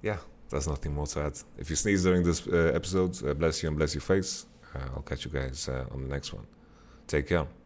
Yeah, there's nothing more to add. If you sneeze during this uh, episode, bless you and bless your face. I'll catch you guys on the next one. Take care.